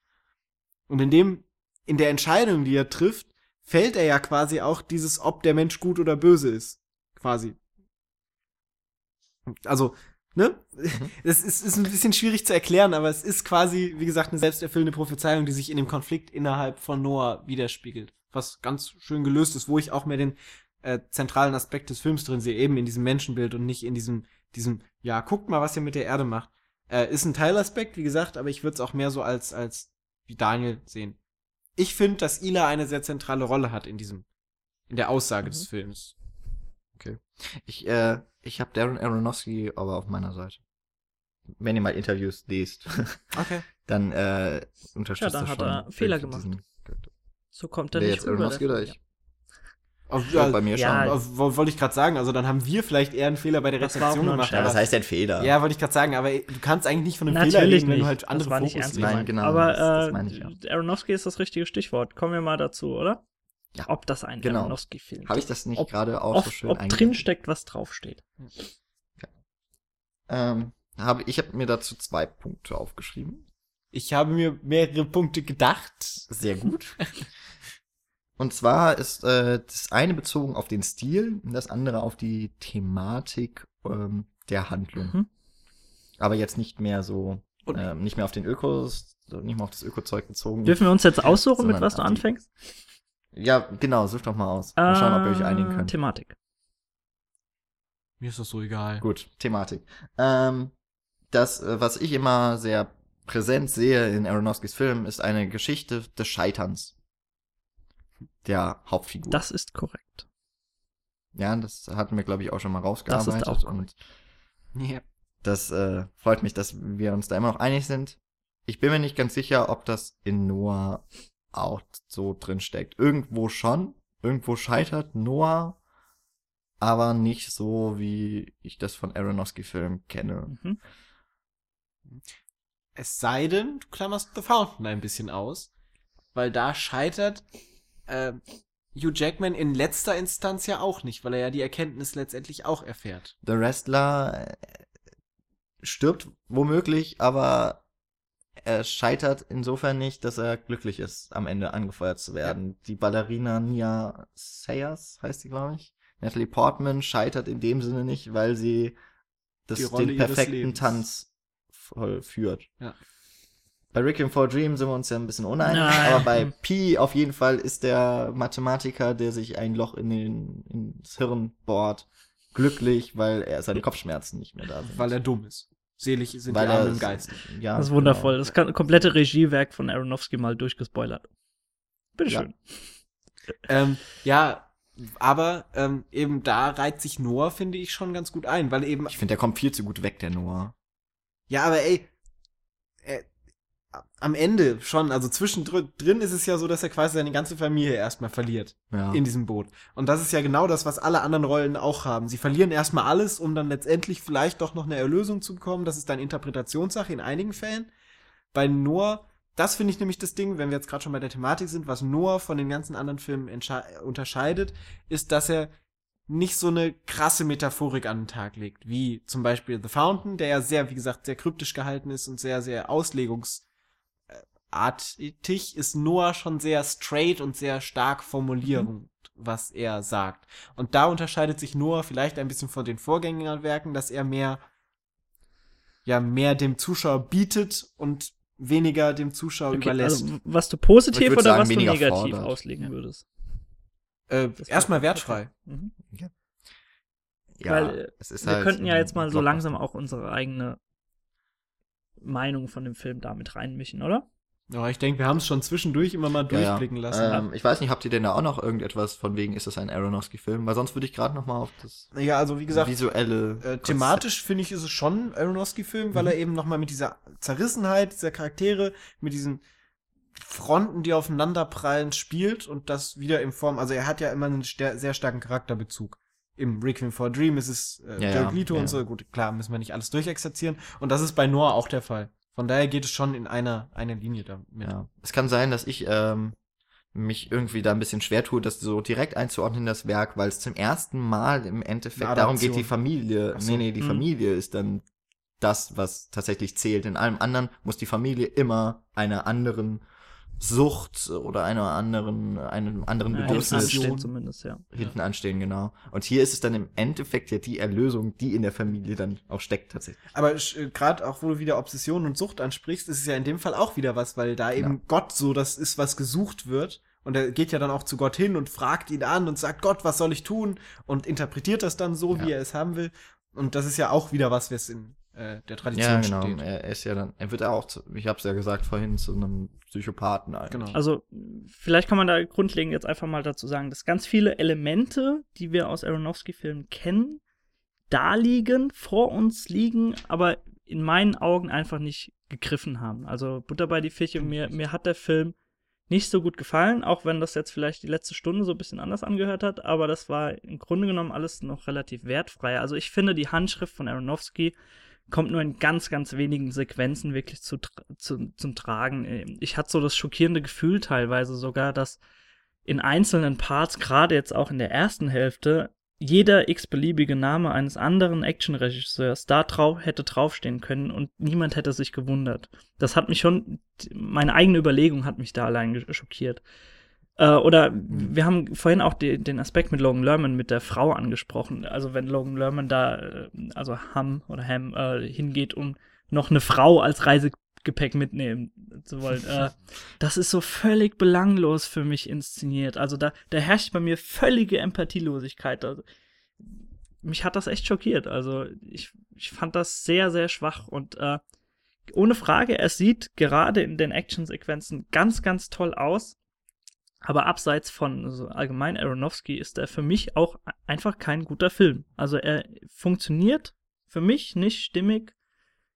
Und in dem, in der Entscheidung, die er trifft, fällt er ja quasi auch dieses, ob der Mensch gut oder böse ist. Quasi. Also, ne? Es ist, ist ein bisschen schwierig zu erklären, aber es ist quasi, wie gesagt, eine selbsterfüllende Prophezeiung, die sich in dem Konflikt innerhalb von Noah widerspiegelt. Was ganz schön gelöst ist, wo ich auch mehr den äh, zentralen Aspekt des Films drin sehe, eben in diesem Menschenbild und nicht in diesem, diesem, ja, guckt mal, was ihr mit der Erde macht. Äh, ist ein Teilaspekt, wie gesagt, aber ich würde es auch mehr so als, als wie Daniel sehen. ich finde, dass Ila eine sehr zentrale Rolle hat in diesem, in der Aussage Mhm. des Films. Ich, äh, ich habe Darren Aronofsky aber auf meiner Seite. Wenn ihr mal Interviews lest, Okay. dann äh, unterstützt Ja, da hat schon er Fehler gemacht. diesen. So kommt er Wer nicht jetzt rüber. Aronofsky der oder ich? Ja, ja, bei mir ja, schon. wo- wollte ich gerade sagen, also dann haben wir vielleicht eher einen Fehler bei der Rezeption gemacht. Ja, was heißt denn Fehler? Ja, wollte ich gerade sagen, aber du kannst eigentlich nicht von einem Natürlich Fehler reden, wenn du halt andere Fokus. Nein, genau, Aber das- das äh, meine ich auch. Aronofsky ist das richtige Stichwort. Kommen wir mal dazu, oder? Ja. Ob das ein Genau. Aronofsky-Film ist. Habe ich das nicht Ob- gerade auch Ob, so schön ob eingeleitet? drin steckt, was draufsteht. Ähm, hab, ich habe mir dazu zwei Punkte aufgeschrieben. Ich habe mir mehrere Punkte gedacht. Sehr gut. Und zwar ist äh, das eine bezogen auf den Stil und das andere auf die Thematik ähm, der Handlung. Mhm. Aber jetzt nicht mehr so, Und- ähm, nicht mehr auf den Ökos, nicht mehr auf das Ökozeug bezogen. Dürfen wir uns jetzt aussuchen, mit was du anfängst? Ja, genau, such doch mal aus. Mal schauen, ob ihr euch einigen Äh, könnt. Thematik. Mir ist das so egal. Gut, Thematik. Ähm, das, äh, was ich immer sehr präsent sehe in Aronofskys Film, ist eine Geschichte des Scheiterns der Hauptfigur. Das ist korrekt. ja, das hatten wir, glaube ich, auch schon mal Das rausgearbeitet. ist auch und Ja. das äh, freut mich, dass wir uns da immer noch einig sind. Ich bin mir nicht ganz sicher, ob das in Noah auch so drin steckt. Irgendwo schon. Irgendwo scheitert Noah, aber nicht so, wie ich das von Aronofsky-Filmen kenne. Mhm. Es sei denn, du klammerst The Fountain ein bisschen aus, weil da scheitert äh, Hugh Jackman in letzter Instanz ja auch nicht, weil er ja die Erkenntnis letztendlich auch erfährt. The Wrestler äh, stirbt womöglich, aber er scheitert insofern nicht, dass er glücklich ist, am Ende angefeuert zu werden. Die Ballerina Nia Sayers heißt sie, glaube ich. Natalie Portman scheitert in dem Sinne nicht, weil sie das, den perfekten. Tanz vollführt. Ja. Bei Requiem for a Dream sind wir uns ja ein bisschen uneinig, Nein. aber bei Pi auf jeden Fall ist der Mathematiker, der sich ein Loch in den, ins Hirn bohrt, glücklich, weil er seine Kopfschmerzen nicht mehr da sind. Weil er dumm ist. Selig sind Weil die er Armen im Geist. Ja, Das ist wundervoll. genau. Das kann, komplette Regiewerk von Aronofsky mal durchgespoilert. Bitteschön. Ähm, ja, aber ähm, eben da reiht sich Noah, finde ich, schon ganz gut ein, weil eben Ich finde, der kommt viel zu gut weg, der Noah. Ja, aber ey, äh, am Ende schon, also zwischendrin drin ist es ja so, dass er quasi seine ganze Familie erstmal verliert Ja. in diesem Boot. Und das ist ja genau das, was alle anderen Rollen auch haben. Sie verlieren erstmal alles, um dann letztendlich vielleicht doch noch eine Erlösung zu bekommen. Das ist dann Interpretationssache in einigen Fällen. Bei Noah, das finde ich nämlich das Ding, wenn wir jetzt gerade schon bei der Thematik sind, was Noah von den ganzen anderen Filmen unterscheidet, ist, dass er nicht so eine krasse Metaphorik an den Tag legt, wie zum Beispiel The Fountain, der ja sehr, wie gesagt, sehr kryptisch gehalten ist und sehr, sehr auslegungsartig, ist Noah schon sehr straight und sehr stark formulierend, was er sagt. Und da unterscheidet sich Noah vielleicht ein bisschen von den Vorgängerwerken, dass er mehr, ja, mehr dem Zuschauer bietet und weniger dem Zuschauer Okay, überlässt. also, was du positiv oder sagen, was du negativ fordert. auslegen würdest? äh, erstmal wertfrei. Mhm. ja, Weil, es ist Wir halt könnten ja jetzt mal so langsam auch unsere eigene Meinung von dem Film damit reinmischen, oder? Ja, ich denke, wir haben es schon zwischendurch immer mal Ja, ja. durchblicken lassen. Ähm, ich weiß nicht, habt ihr denn da auch noch irgendetwas von wegen, ist das ein Aronofsky-Film? Weil sonst würde ich gerade noch mal auf das ja, also wie gesagt, visuelle Äh, thematisch finde ich, ist es schon ein Aronofsky-Film, weil er eben nochmal mit dieser Zerrissenheit dieser Charaktere, mit diesen Fronten, die aufeinanderprallen, spielt und das wieder in Form, also er hat ja immer einen sehr starken Charakterbezug. Im Requiem for a Dream ist es äh, Ja, Jared ja, Leto ja. und so, gut, klar, müssen wir nicht alles durchexerzieren und das ist bei Noah auch der Fall. Von daher geht es schon in einer, einer Linie damit. Ja. Es kann sein, dass ich ähm, mich irgendwie da ein bisschen schwer tue, das so direkt einzuordnen, das Werk, weil es zum ersten Mal im Endeffekt darum geht, die Familie. So. Nee, nee, die Mhm. Familie ist dann das, was tatsächlich zählt. In allem anderen muss die Familie immer einer anderen Sucht oder einer anderen, einem anderen Ja, Bedürfnis hinten anstehen zumindest, ja. hinten anstehen, genau. Und hier ist es dann im Endeffekt ja die Erlösung, die in der Familie dann auch steckt tatsächlich. Aber äh, gerade auch, wo du wieder Obsession und Sucht ansprichst, ist es ja in dem Fall auch wieder was, weil da eben Ja. Gott so das ist, was gesucht wird. Und er geht ja dann auch zu Gott hin und fragt ihn an und sagt, Gott, was soll ich tun? Und interpretiert das dann so, Ja. wie er es haben will. Und das ist ja auch wieder was, was in äh, der Tradition Ja, genau. steht. Er ist ja dann, er wird ja auch, zu, ich hab's ja gesagt vorhin, zu einem Psychopathen eigentlich. Genau. Also, vielleicht kann man da grundlegend jetzt einfach mal dazu sagen, dass ganz viele Elemente, die wir aus Aronofsky-Filmen kennen, da liegen, vor uns liegen, aber in meinen Augen einfach nicht gegriffen haben. Also Butter bei die Fische, mir, mir hat der Film nicht so gut gefallen, auch wenn das jetzt vielleicht die letzte Stunde so ein bisschen anders angehört hat, aber das war im Grunde genommen alles noch relativ wertfrei. Also ich finde, die Handschrift von Aronofsky kommt nur in ganz, ganz wenigen Sequenzen wirklich zu, zu, zum Tragen. Ich hatte so das schockierende Gefühl teilweise sogar, dass in einzelnen Parts, gerade jetzt auch in der ersten Hälfte, jeder x-beliebige Name eines anderen Actionregisseurs da drauf hätte draufstehen können und niemand hätte sich gewundert. Das hat mich schon, meine eigene Überlegung hat mich da allein schockiert. Äh, oder wir haben vorhin auch die, den Aspekt mit Logan Lerman mit der Frau angesprochen. Also wenn Logan Lerman da, äh, also Ham oder Ham, äh, hingeht, um noch eine Frau als Reisegepäck mitnehmen zu wollen. äh, das ist so völlig belanglos für mich inszeniert. Also da, da herrscht bei mir völlige Empathielosigkeit. Also, mich hat das echt schockiert. Also ich, ich fand das sehr, sehr schwach und äh, ohne Frage, es sieht gerade in den Actionsequenzen ganz, ganz toll aus. Aber abseits von also allgemein Aronofsky ist er für mich auch einfach kein guter Film. Also er funktioniert für mich nicht stimmig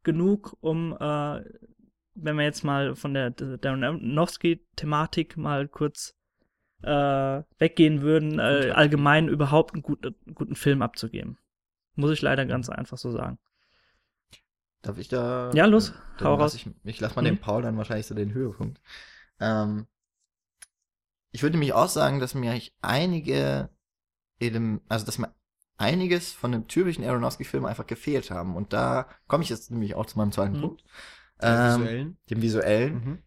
genug, um, äh, wenn wir jetzt mal von der, der Aronofsky-Thematik mal kurz äh, weggehen würden, äh, allgemein überhaupt einen guten, guten Film abzugeben. Muss ich leider ganz einfach so sagen. Darf ich da? Ja, los, hau raus. Ich, ich lass mal Mhm. dem Paul dann wahrscheinlich so den Höhepunkt. Ähm, ich würde nämlich auch sagen, dass mir eigentlich einige, also dass mir einiges von dem typischen Aronofsky-Film einfach gefehlt haben. Und da komme ich jetzt nämlich auch zu meinem zweiten Mhm. Punkt. Ähm, visuellen. dem visuellen. Mhm.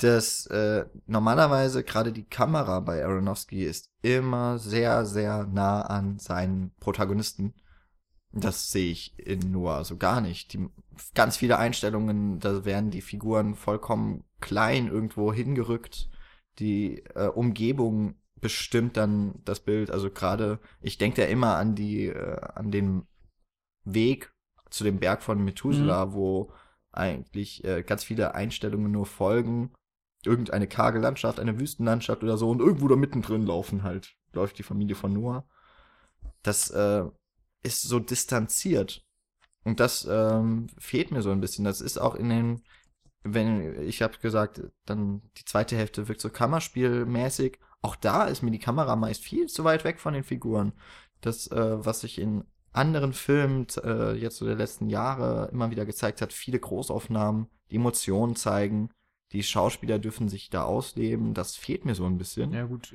dass äh, normalerweise gerade die Kamera bei Aronofsky ist immer sehr, sehr nah an seinen Protagonisten. Das sehe ich in Noah so gar nicht. Die, ganz viele Einstellungen, da werden die Figuren vollkommen klein irgendwo hingerückt. Die äh, Umgebung bestimmt dann das Bild. Also gerade, ich denke ja immer an die, äh, an den Weg zu dem Berg von Methuselah, wo eigentlich äh, ganz viele Einstellungen nur folgen. Irgendeine karge Landschaft, eine Wüstenlandschaft oder so und irgendwo da mittendrin laufen halt, läuft die Familie von Noah. Das äh, ist so distanziert. Und das ähm, fehlt mir so ein bisschen. Das ist auch in den, wenn, ich habe gesagt, dann die zweite Hälfte wirkt so Kammerspielmäßig. Auch da ist mir die Kamera meist viel zu weit weg von den Figuren. Das, äh, was sich in anderen Filmen äh, jetzt so der letzten Jahre immer wieder gezeigt hat, viele Großaufnahmen, die Emotionen zeigen, die Schauspieler dürfen sich da ausleben, das fehlt mir so ein bisschen. Ja, gut.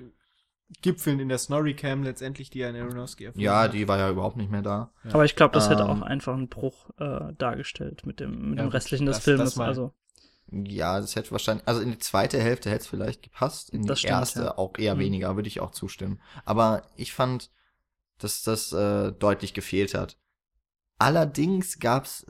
Gipfeln in der Snorri-Cam letztendlich, die ein Aronofsky erfunden Ja, hat. die war ja überhaupt nicht mehr da. Ja. Aber ich glaube, das hätte Ähm, auch einfach einen Bruch äh, dargestellt mit dem, mit Ja, dem restlichen des das- Filmes. das mal. also, Ja, das hätte wahrscheinlich, also in die zweite Hälfte hätte es vielleicht gepasst, in die Das stimmt, erste ja. auch eher Mhm. weniger, würde ich auch zustimmen. Aber ich fand, dass das äh, deutlich gefehlt hat. Allerdings gab es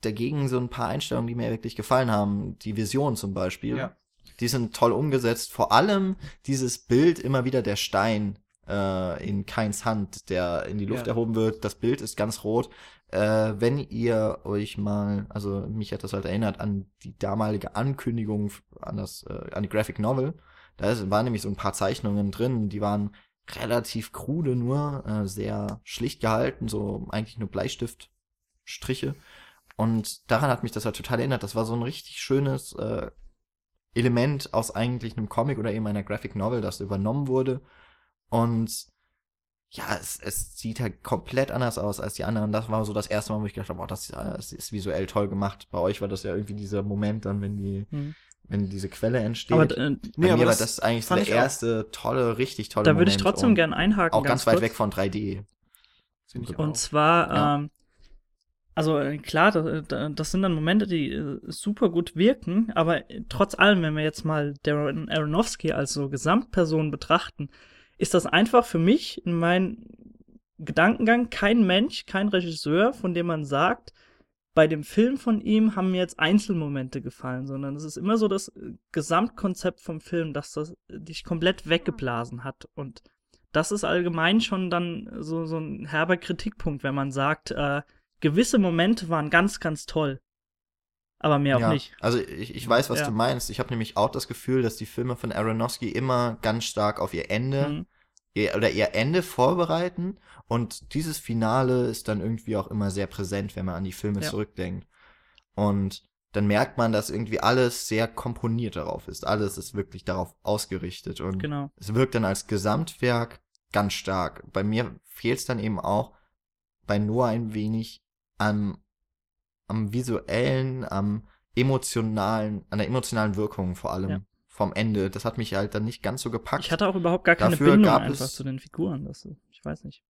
dagegen so ein paar Einstellungen, die mir wirklich gefallen haben. Die Vision zum Beispiel. Ja. Die sind toll umgesetzt. Vor allem dieses Bild immer wieder der Stein äh, in Keins Hand, der in die Luft Ja. erhoben wird. Das Bild ist ganz rot. Äh, wenn ihr euch mal, also mich hat das halt erinnert an die damalige Ankündigung an das, äh, an die Graphic Novel. Da waren nämlich so ein paar Zeichnungen drin, die waren relativ krude nur, äh, sehr schlicht gehalten, so eigentlich nur Bleistiftstriche. Und daran hat mich das halt total erinnert. Das war so ein richtig schönes äh, Element aus eigentlich einem Comic oder eben einer Graphic Novel, das übernommen wurde. Und ja, es, es sieht halt komplett anders aus als die anderen. Das war so das erste Mal, wo ich gedacht habe, oh, das, ist- das ist visuell toll gemacht. Bei euch war das ja irgendwie dieser Moment dann, wenn die, hm. wenn diese Quelle entsteht. aber äh, Bei Nee, aber das das eigentlich der ich auch. erste tolle, richtig tolle da würde ich Moment trotzdem gern einhaken. Auch ganz, weit kurz. weg von 3D. Finde ich Und auch. zwar, Ja. ähm, also äh, klar, das, sind dann Momente, die äh, super gut wirken, aber trotz allem, wenn wir jetzt mal Darren Aronofsky als so Gesamtperson betrachten, ist das einfach für mich in meinem Gedankengang kein Mensch, kein Regisseur, von dem man sagt, bei dem Film von ihm haben mir jetzt Einzelmomente gefallen, sondern es ist immer so das äh, Gesamtkonzept vom Film, dass das dich komplett weggeblasen hat. Und das ist allgemein schon dann so, so ein herber Kritikpunkt, wenn man sagt, äh, gewisse Momente waren ganz, ganz toll. Aber mehr auch ja, nicht. Also ich, ich weiß, was Ja. du meinst. Ich habe nämlich auch das Gefühl, dass die Filme von Aronofsky immer ganz stark auf ihr Ende Mhm. ihr, oder ihr Ende vorbereiten und dieses Finale ist dann irgendwie auch immer sehr präsent, wenn man an die Filme Ja. zurückdenkt. Und dann merkt man, dass irgendwie alles sehr komponiert darauf ist. Alles ist wirklich darauf ausgerichtet und Genau. es wirkt dann als Gesamtwerk ganz stark. Bei mir fehlt es dann eben auch bei Noah ein wenig am, am visuellen, am emotionalen, an der emotionalen Wirkung vor allem Ja. vom Ende. Das hat mich halt dann nicht ganz so gepackt. Ich hatte auch überhaupt gar keine Dafür Bindung gab einfach es- zu den Figuren. Das, ich weiß nicht.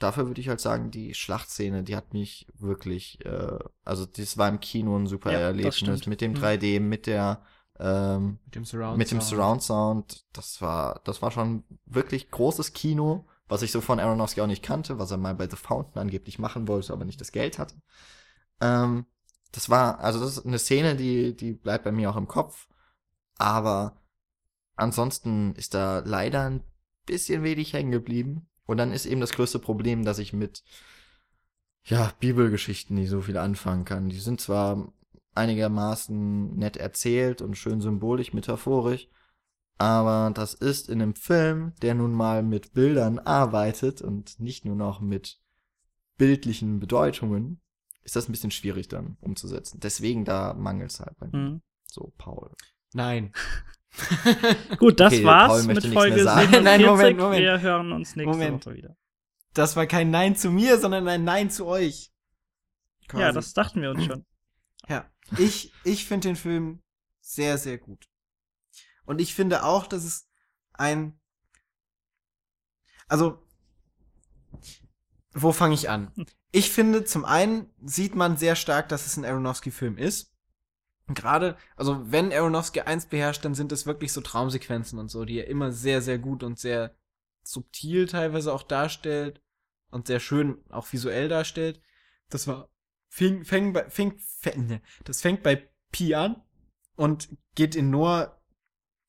Dafür würde ich halt sagen, die Schlachtszene, die hat mich wirklich, äh, also das war im Kino ein super Ja, Erlebnis mit dem Mhm. 3D, mit der ähm, Mit dem Surround mit dem Surround Sound, das war, das war schon wirklich großes Kino, was ich so von Aronofsky auch nicht kannte, was er mal bei The Fountain angeblich machen wollte, aber nicht das Geld hatte. Ähm, das war, also das ist eine Szene, die, die bleibt bei mir auch im Kopf, aber ansonsten ist da leider ein bisschen wenig hängen geblieben. Und dann ist eben das größte Problem, dass ich mit, ja, Bibelgeschichten nicht so viel anfangen kann. Die sind zwar einigermaßen nett erzählt und schön symbolisch, metaphorisch. Aber das ist in einem Film, der nun mal mit Bildern arbeitet und nicht nur noch mit bildlichen Bedeutungen, ist das ein bisschen schwierig dann umzusetzen. Deswegen da mangelt es halt bei mir. Mhm. So, Paul. Nein. Gut, das Okay, war's mit Folge sagen. 47. Nein, Moment, Moment. Wir hören uns nächste Moment. Woche wieder. Das war kein Nein zu mir, sondern ein Nein zu euch. Ja, Quasi. das dachten wir uns schon. Ja, ich, ich finde den Film sehr, sehr gut. Und ich finde auch, dass es ein. Also, wo fange ich an? Ich finde, zum einen sieht man sehr stark, dass es ein Aronofsky-Film ist. Gerade, also wenn Aronofsky eins beherrscht, dann sind es wirklich so Traumsequenzen und so, die er immer sehr, sehr gut und sehr subtil teilweise auch darstellt und sehr schön auch visuell darstellt. Das war fing, fäng bei, fing, fäng, ne, das fängt bei Pi an und geht in Noah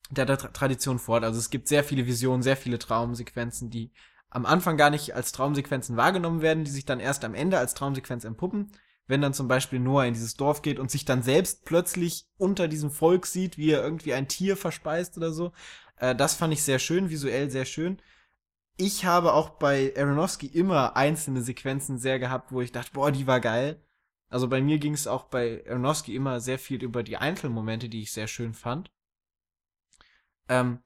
der, der Tra Tradition fort. Also es gibt sehr viele Visionen, sehr viele Traumsequenzen, die am Anfang gar nicht als Traumsequenzen wahrgenommen werden, die sich dann erst am Ende als Traumsequenz entpuppen. Wenn dann zum Beispiel Noah in dieses Dorf geht und sich dann selbst plötzlich unter diesem Volk sieht, wie er irgendwie ein Tier verspeist oder so. Äh, das fand ich sehr schön, visuell sehr schön. Ich habe auch bei Aronofsky immer einzelne Sequenzen sehr gehabt, wo ich dachte, boah, die war geil. Also bei mir ging es auch bei Aronofsky immer sehr viel über die Einzelmomente, die ich sehr schön fand. Ähm,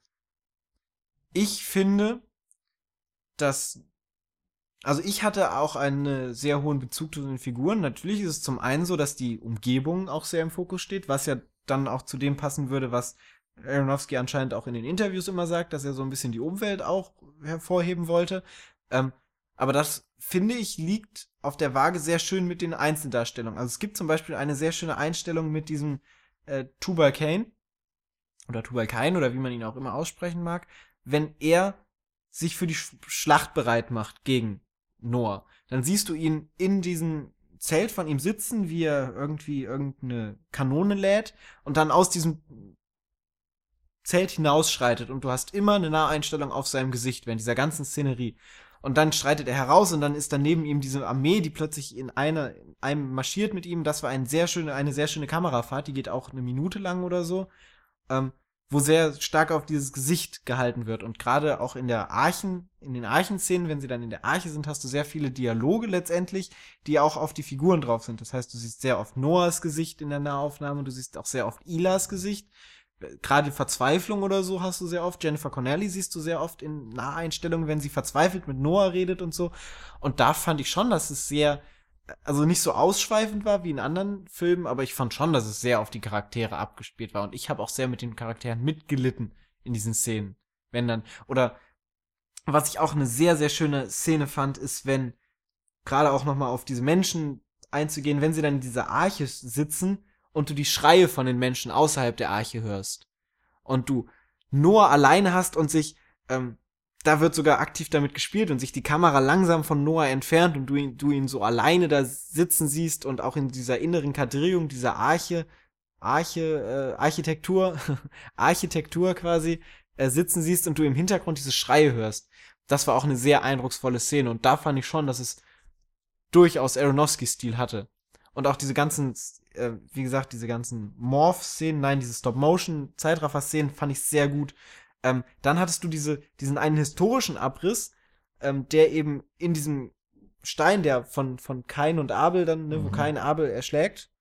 ich finde, dass also ich hatte auch einen sehr hohen Bezug zu den Figuren. Natürlich ist es zum einen so, dass die Umgebung auch sehr im Fokus steht, was ja dann auch zu dem passen würde, was Aronofsky anscheinend auch in den Interviews immer sagt, dass er so ein bisschen die Umwelt auch hervorheben wollte. Ähm, aber das, finde ich, liegt auf der Waage sehr schön mit den Einzeldarstellungen. Also es gibt zum Beispiel eine sehr schöne Einstellung mit diesem äh, Tubal Cain oder Tubal Cain oder wie man ihn auch immer aussprechen mag, wenn er sich für die Sch Schlacht bereit macht gegen Noah. Dann siehst du ihn in diesem Zelt von ihm sitzen, wie er irgendwie irgendeine Kanone lädt und dann aus diesem Zelt hinausschreitet und du hast immer eine Naheinstellung auf seinem Gesicht während dieser ganzen Szenerie. Und dann schreitet er heraus und dann ist dann neben ihm diese Armee, die plötzlich in einer, in einem marschiert mit ihm. Das war ein sehr schöne, eine sehr schöne Kamerafahrt, die geht auch eine Minute lang oder so, ähm, wo sehr stark auf dieses Gesicht gehalten wird. Und gerade auch in der Archen, in den Archenszenen, wenn sie dann in der Arche sind, hast du sehr viele Dialoge letztendlich, die auch auf die Figuren drauf sind. Das heißt, du siehst sehr oft Noahs Gesicht in der Nahaufnahme, du siehst auch sehr oft Ilas Gesicht gerade Verzweiflung oder so hast du sehr oft. Jennifer Connelly siehst du sehr oft in Naheinstellungen, wenn sie verzweifelt mit Noah redet und so. Und da fand ich schon, dass es sehr, also nicht so ausschweifend war wie in anderen Filmen, aber ich fand schon, dass es sehr auf die Charaktere abgespielt war. Und ich habe auch sehr mit den Charakteren mitgelitten in diesen Szenen. Wenn dann, oder was ich auch eine sehr, sehr schöne Szene fand, ist, wenn gerade auch nochmal auf diese Menschen einzugehen, wenn sie dann in dieser Arche sitzen und du die Schreie von den Menschen außerhalb der Arche hörst und du Noah alleine hast und sich, ähm, da wird sogar aktiv damit gespielt und sich die Kamera langsam von Noah entfernt und du ihn, du ihn so alleine da sitzen siehst und auch in dieser inneren Kadrierung dieser Arche, Arche, äh, Architektur, Architektur quasi, äh, sitzen siehst und du im Hintergrund diese Schreie hörst. Das war auch eine sehr eindrucksvolle Szene und da fand ich schon, dass es durchaus Aronofsky-Stil hatte. Und auch diese ganzen, äh, wie gesagt, diese ganzen Morph-Szenen, nein, diese Stop-Motion-Zeitraffer-Szenen fand ich sehr gut. Ähm, dann hattest du diese, diesen einen historischen Abriss, ähm, der eben in diesem Stein, der von, von Kain und Abel dann, ne, wo Mhm. Kain Abel erschlägt,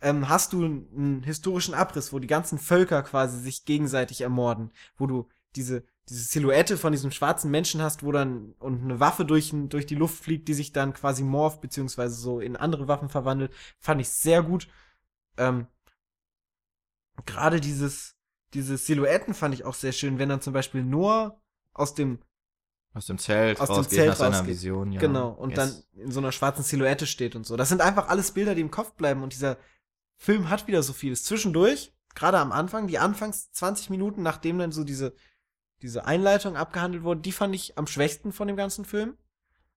ähm, hast du einen historischen Abriss, wo die ganzen Völker quasi sich gegenseitig ermorden, wo du diese, diese Silhouette von diesem schwarzen Menschen hast, wo dann und eine Waffe durch, durch die Luft fliegt, die sich dann quasi morpht, beziehungsweise so in andere Waffen verwandelt, fand ich sehr gut. Ähm, Gerade dieses, diese Silhouetten fand ich auch sehr schön, wenn dann zum Beispiel Noah aus dem Aus dem Zelt Aus dem Zelt nach seiner. Vision, ja. Genau, und Yes. dann in so einer schwarzen Silhouette steht und so. Das sind einfach alles Bilder, die im Kopf bleiben und dieser Film hat wieder so vieles. Zwischendurch, gerade am Anfang, die Anfangs 20 Minuten, nachdem dann so diese, diese Einleitung abgehandelt wurde, die fand ich am schwächsten von dem ganzen Film,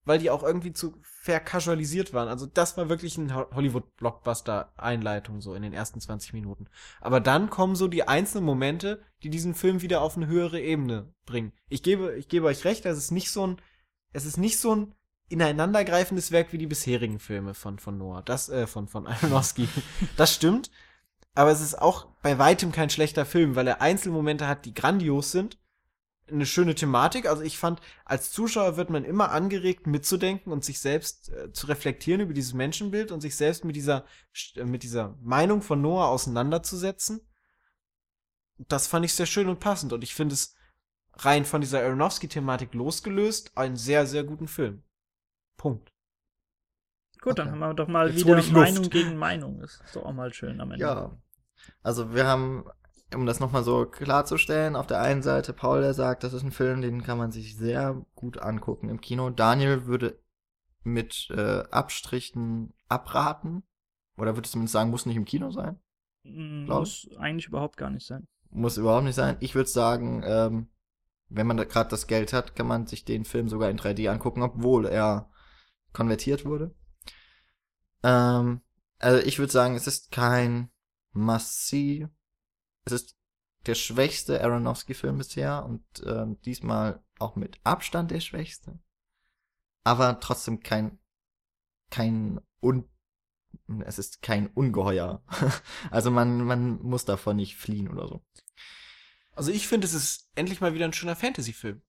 weil die auch irgendwie zu vercasualisiert waren. Also das war wirklich ein Ho- Hollywood-Blockbuster-Einleitung so in den ersten 20 Minuten. Aber dann kommen so die einzelnen Momente, die diesen Film wieder auf eine höhere Ebene bringen. Ich gebe, ich gebe euch recht, es ist nicht so ein, es ist nicht so ein ineinandergreifendes Werk wie die bisherigen Filme von, von Noah. Das, äh, von, von Aronofsky. das stimmt. Aber es ist auch bei weitem kein schlechter Film, weil er Einzelmomente hat, die grandios sind. Eine schöne Thematik. Also ich fand, als Zuschauer wird man immer angeregt, mitzudenken und sich selbst äh, zu reflektieren über dieses Menschenbild und sich selbst mit dieser, äh, mit dieser Meinung von Noah auseinanderzusetzen. Das fand ich sehr schön und passend. Und ich finde es rein von dieser Aronofsky-Thematik losgelöst einen sehr, sehr guten Film. Punkt. Gut, dann Okay. haben wir doch mal Jetzt wieder. Meinung gegen Meinung. Das ist doch auch mal schön am Ende. Ja. Also wir haben, um das nochmal so klarzustellen, auf der einen Seite Paul, der sagt, das ist ein Film, den kann man sich sehr gut angucken im Kino. Daniel würde mit äh, Abstrichen abraten. Oder würde zumindest sagen, muss nicht im Kino sein. Mm, Glaub- Muss eigentlich überhaupt gar nicht sein. Muss überhaupt nicht sein. Ich würde sagen, ähm, wenn man da gerade das Geld hat, kann man sich den Film sogar in 3D angucken, obwohl er konvertiert wurde. Ähm, also ich würde sagen, es ist kein Must-See. Es ist der schwächste Aronofsky-Film bisher und ähm, diesmal auch mit Abstand der schwächste. Aber trotzdem kein, kein un, es ist kein Ungeheuer. also man, man muss davon nicht fliehen oder so. Also ich finde, es ist endlich mal wieder ein schöner Fantasy-Film.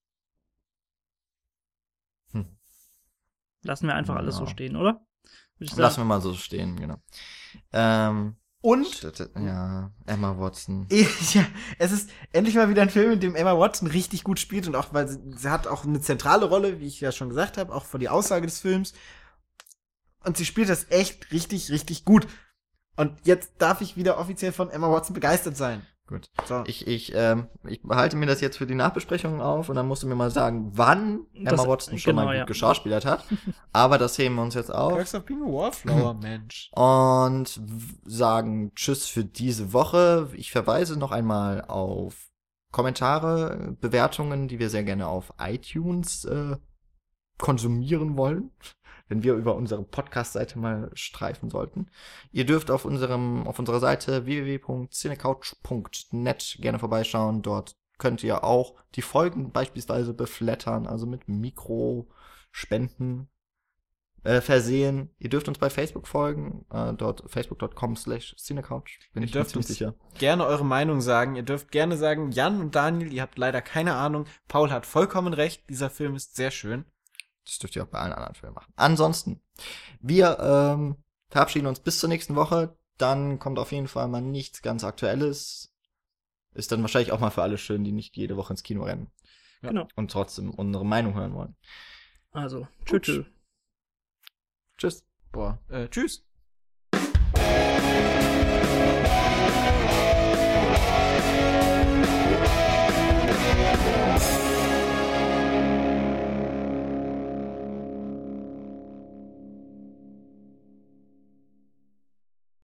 Lassen wir einfach alles so Ja. stehen, oder? Lassen wir mal so stehen, genau. Ähm, Und ja, Emma Watson. ja, es ist endlich mal wieder ein Film, in dem Emma Watson richtig gut spielt und auch, weil sie, sie hat auch eine zentrale Rolle, wie ich ja schon gesagt habe, auch für die Aussage des Films. Und sie spielt das echt richtig, richtig gut. Und jetzt darf ich wieder offiziell von Emma Watson begeistert sein. Gut. So. Ich, ich, ähm, ich behalte mir das jetzt für die Nachbesprechungen auf und dann musst du mir mal sagen, wann Das- Emma Watson schon genau, mal gut ja. geschauspielert hat. Aber das heben wir uns jetzt auf. Perks of Being a Wallflower, Mensch. und sagen Tschüss für diese Woche. Ich verweise noch einmal auf Kommentare, Bewertungen, die wir sehr gerne auf iTunes äh, konsumieren wollen, wenn wir über unsere Podcast-Seite mal streifen sollten. Ihr dürft auf unserem auf unserer Seite www.cinecouch.net gerne vorbeischauen. Dort könnt ihr auch die Folgen beispielsweise beflattern, also mit Mikrospenden äh, versehen. Ihr dürft uns bei Facebook folgen, äh, dort facebook.com slash cinecouch. Bin Ihr ich mir dürft uns- sicher. Gerne eure Meinung sagen. Ihr dürft gerne sagen, Jan und Daniel, ihr habt leider keine Ahnung. Paul hat vollkommen recht. Dieser Film ist sehr schön. Das dürft ihr auch bei allen anderen Filmen machen. Ansonsten, wir ähm, verabschieden uns bis zur nächsten Woche. Dann kommt auf jeden Fall mal nichts ganz Aktuelles. Ist dann wahrscheinlich auch mal für alle schön, die nicht jede Woche ins Kino rennen Ja. Genau. und trotzdem unsere Meinung hören wollen. Also, tschüss. Tschüss. Boah, äh, tschüss.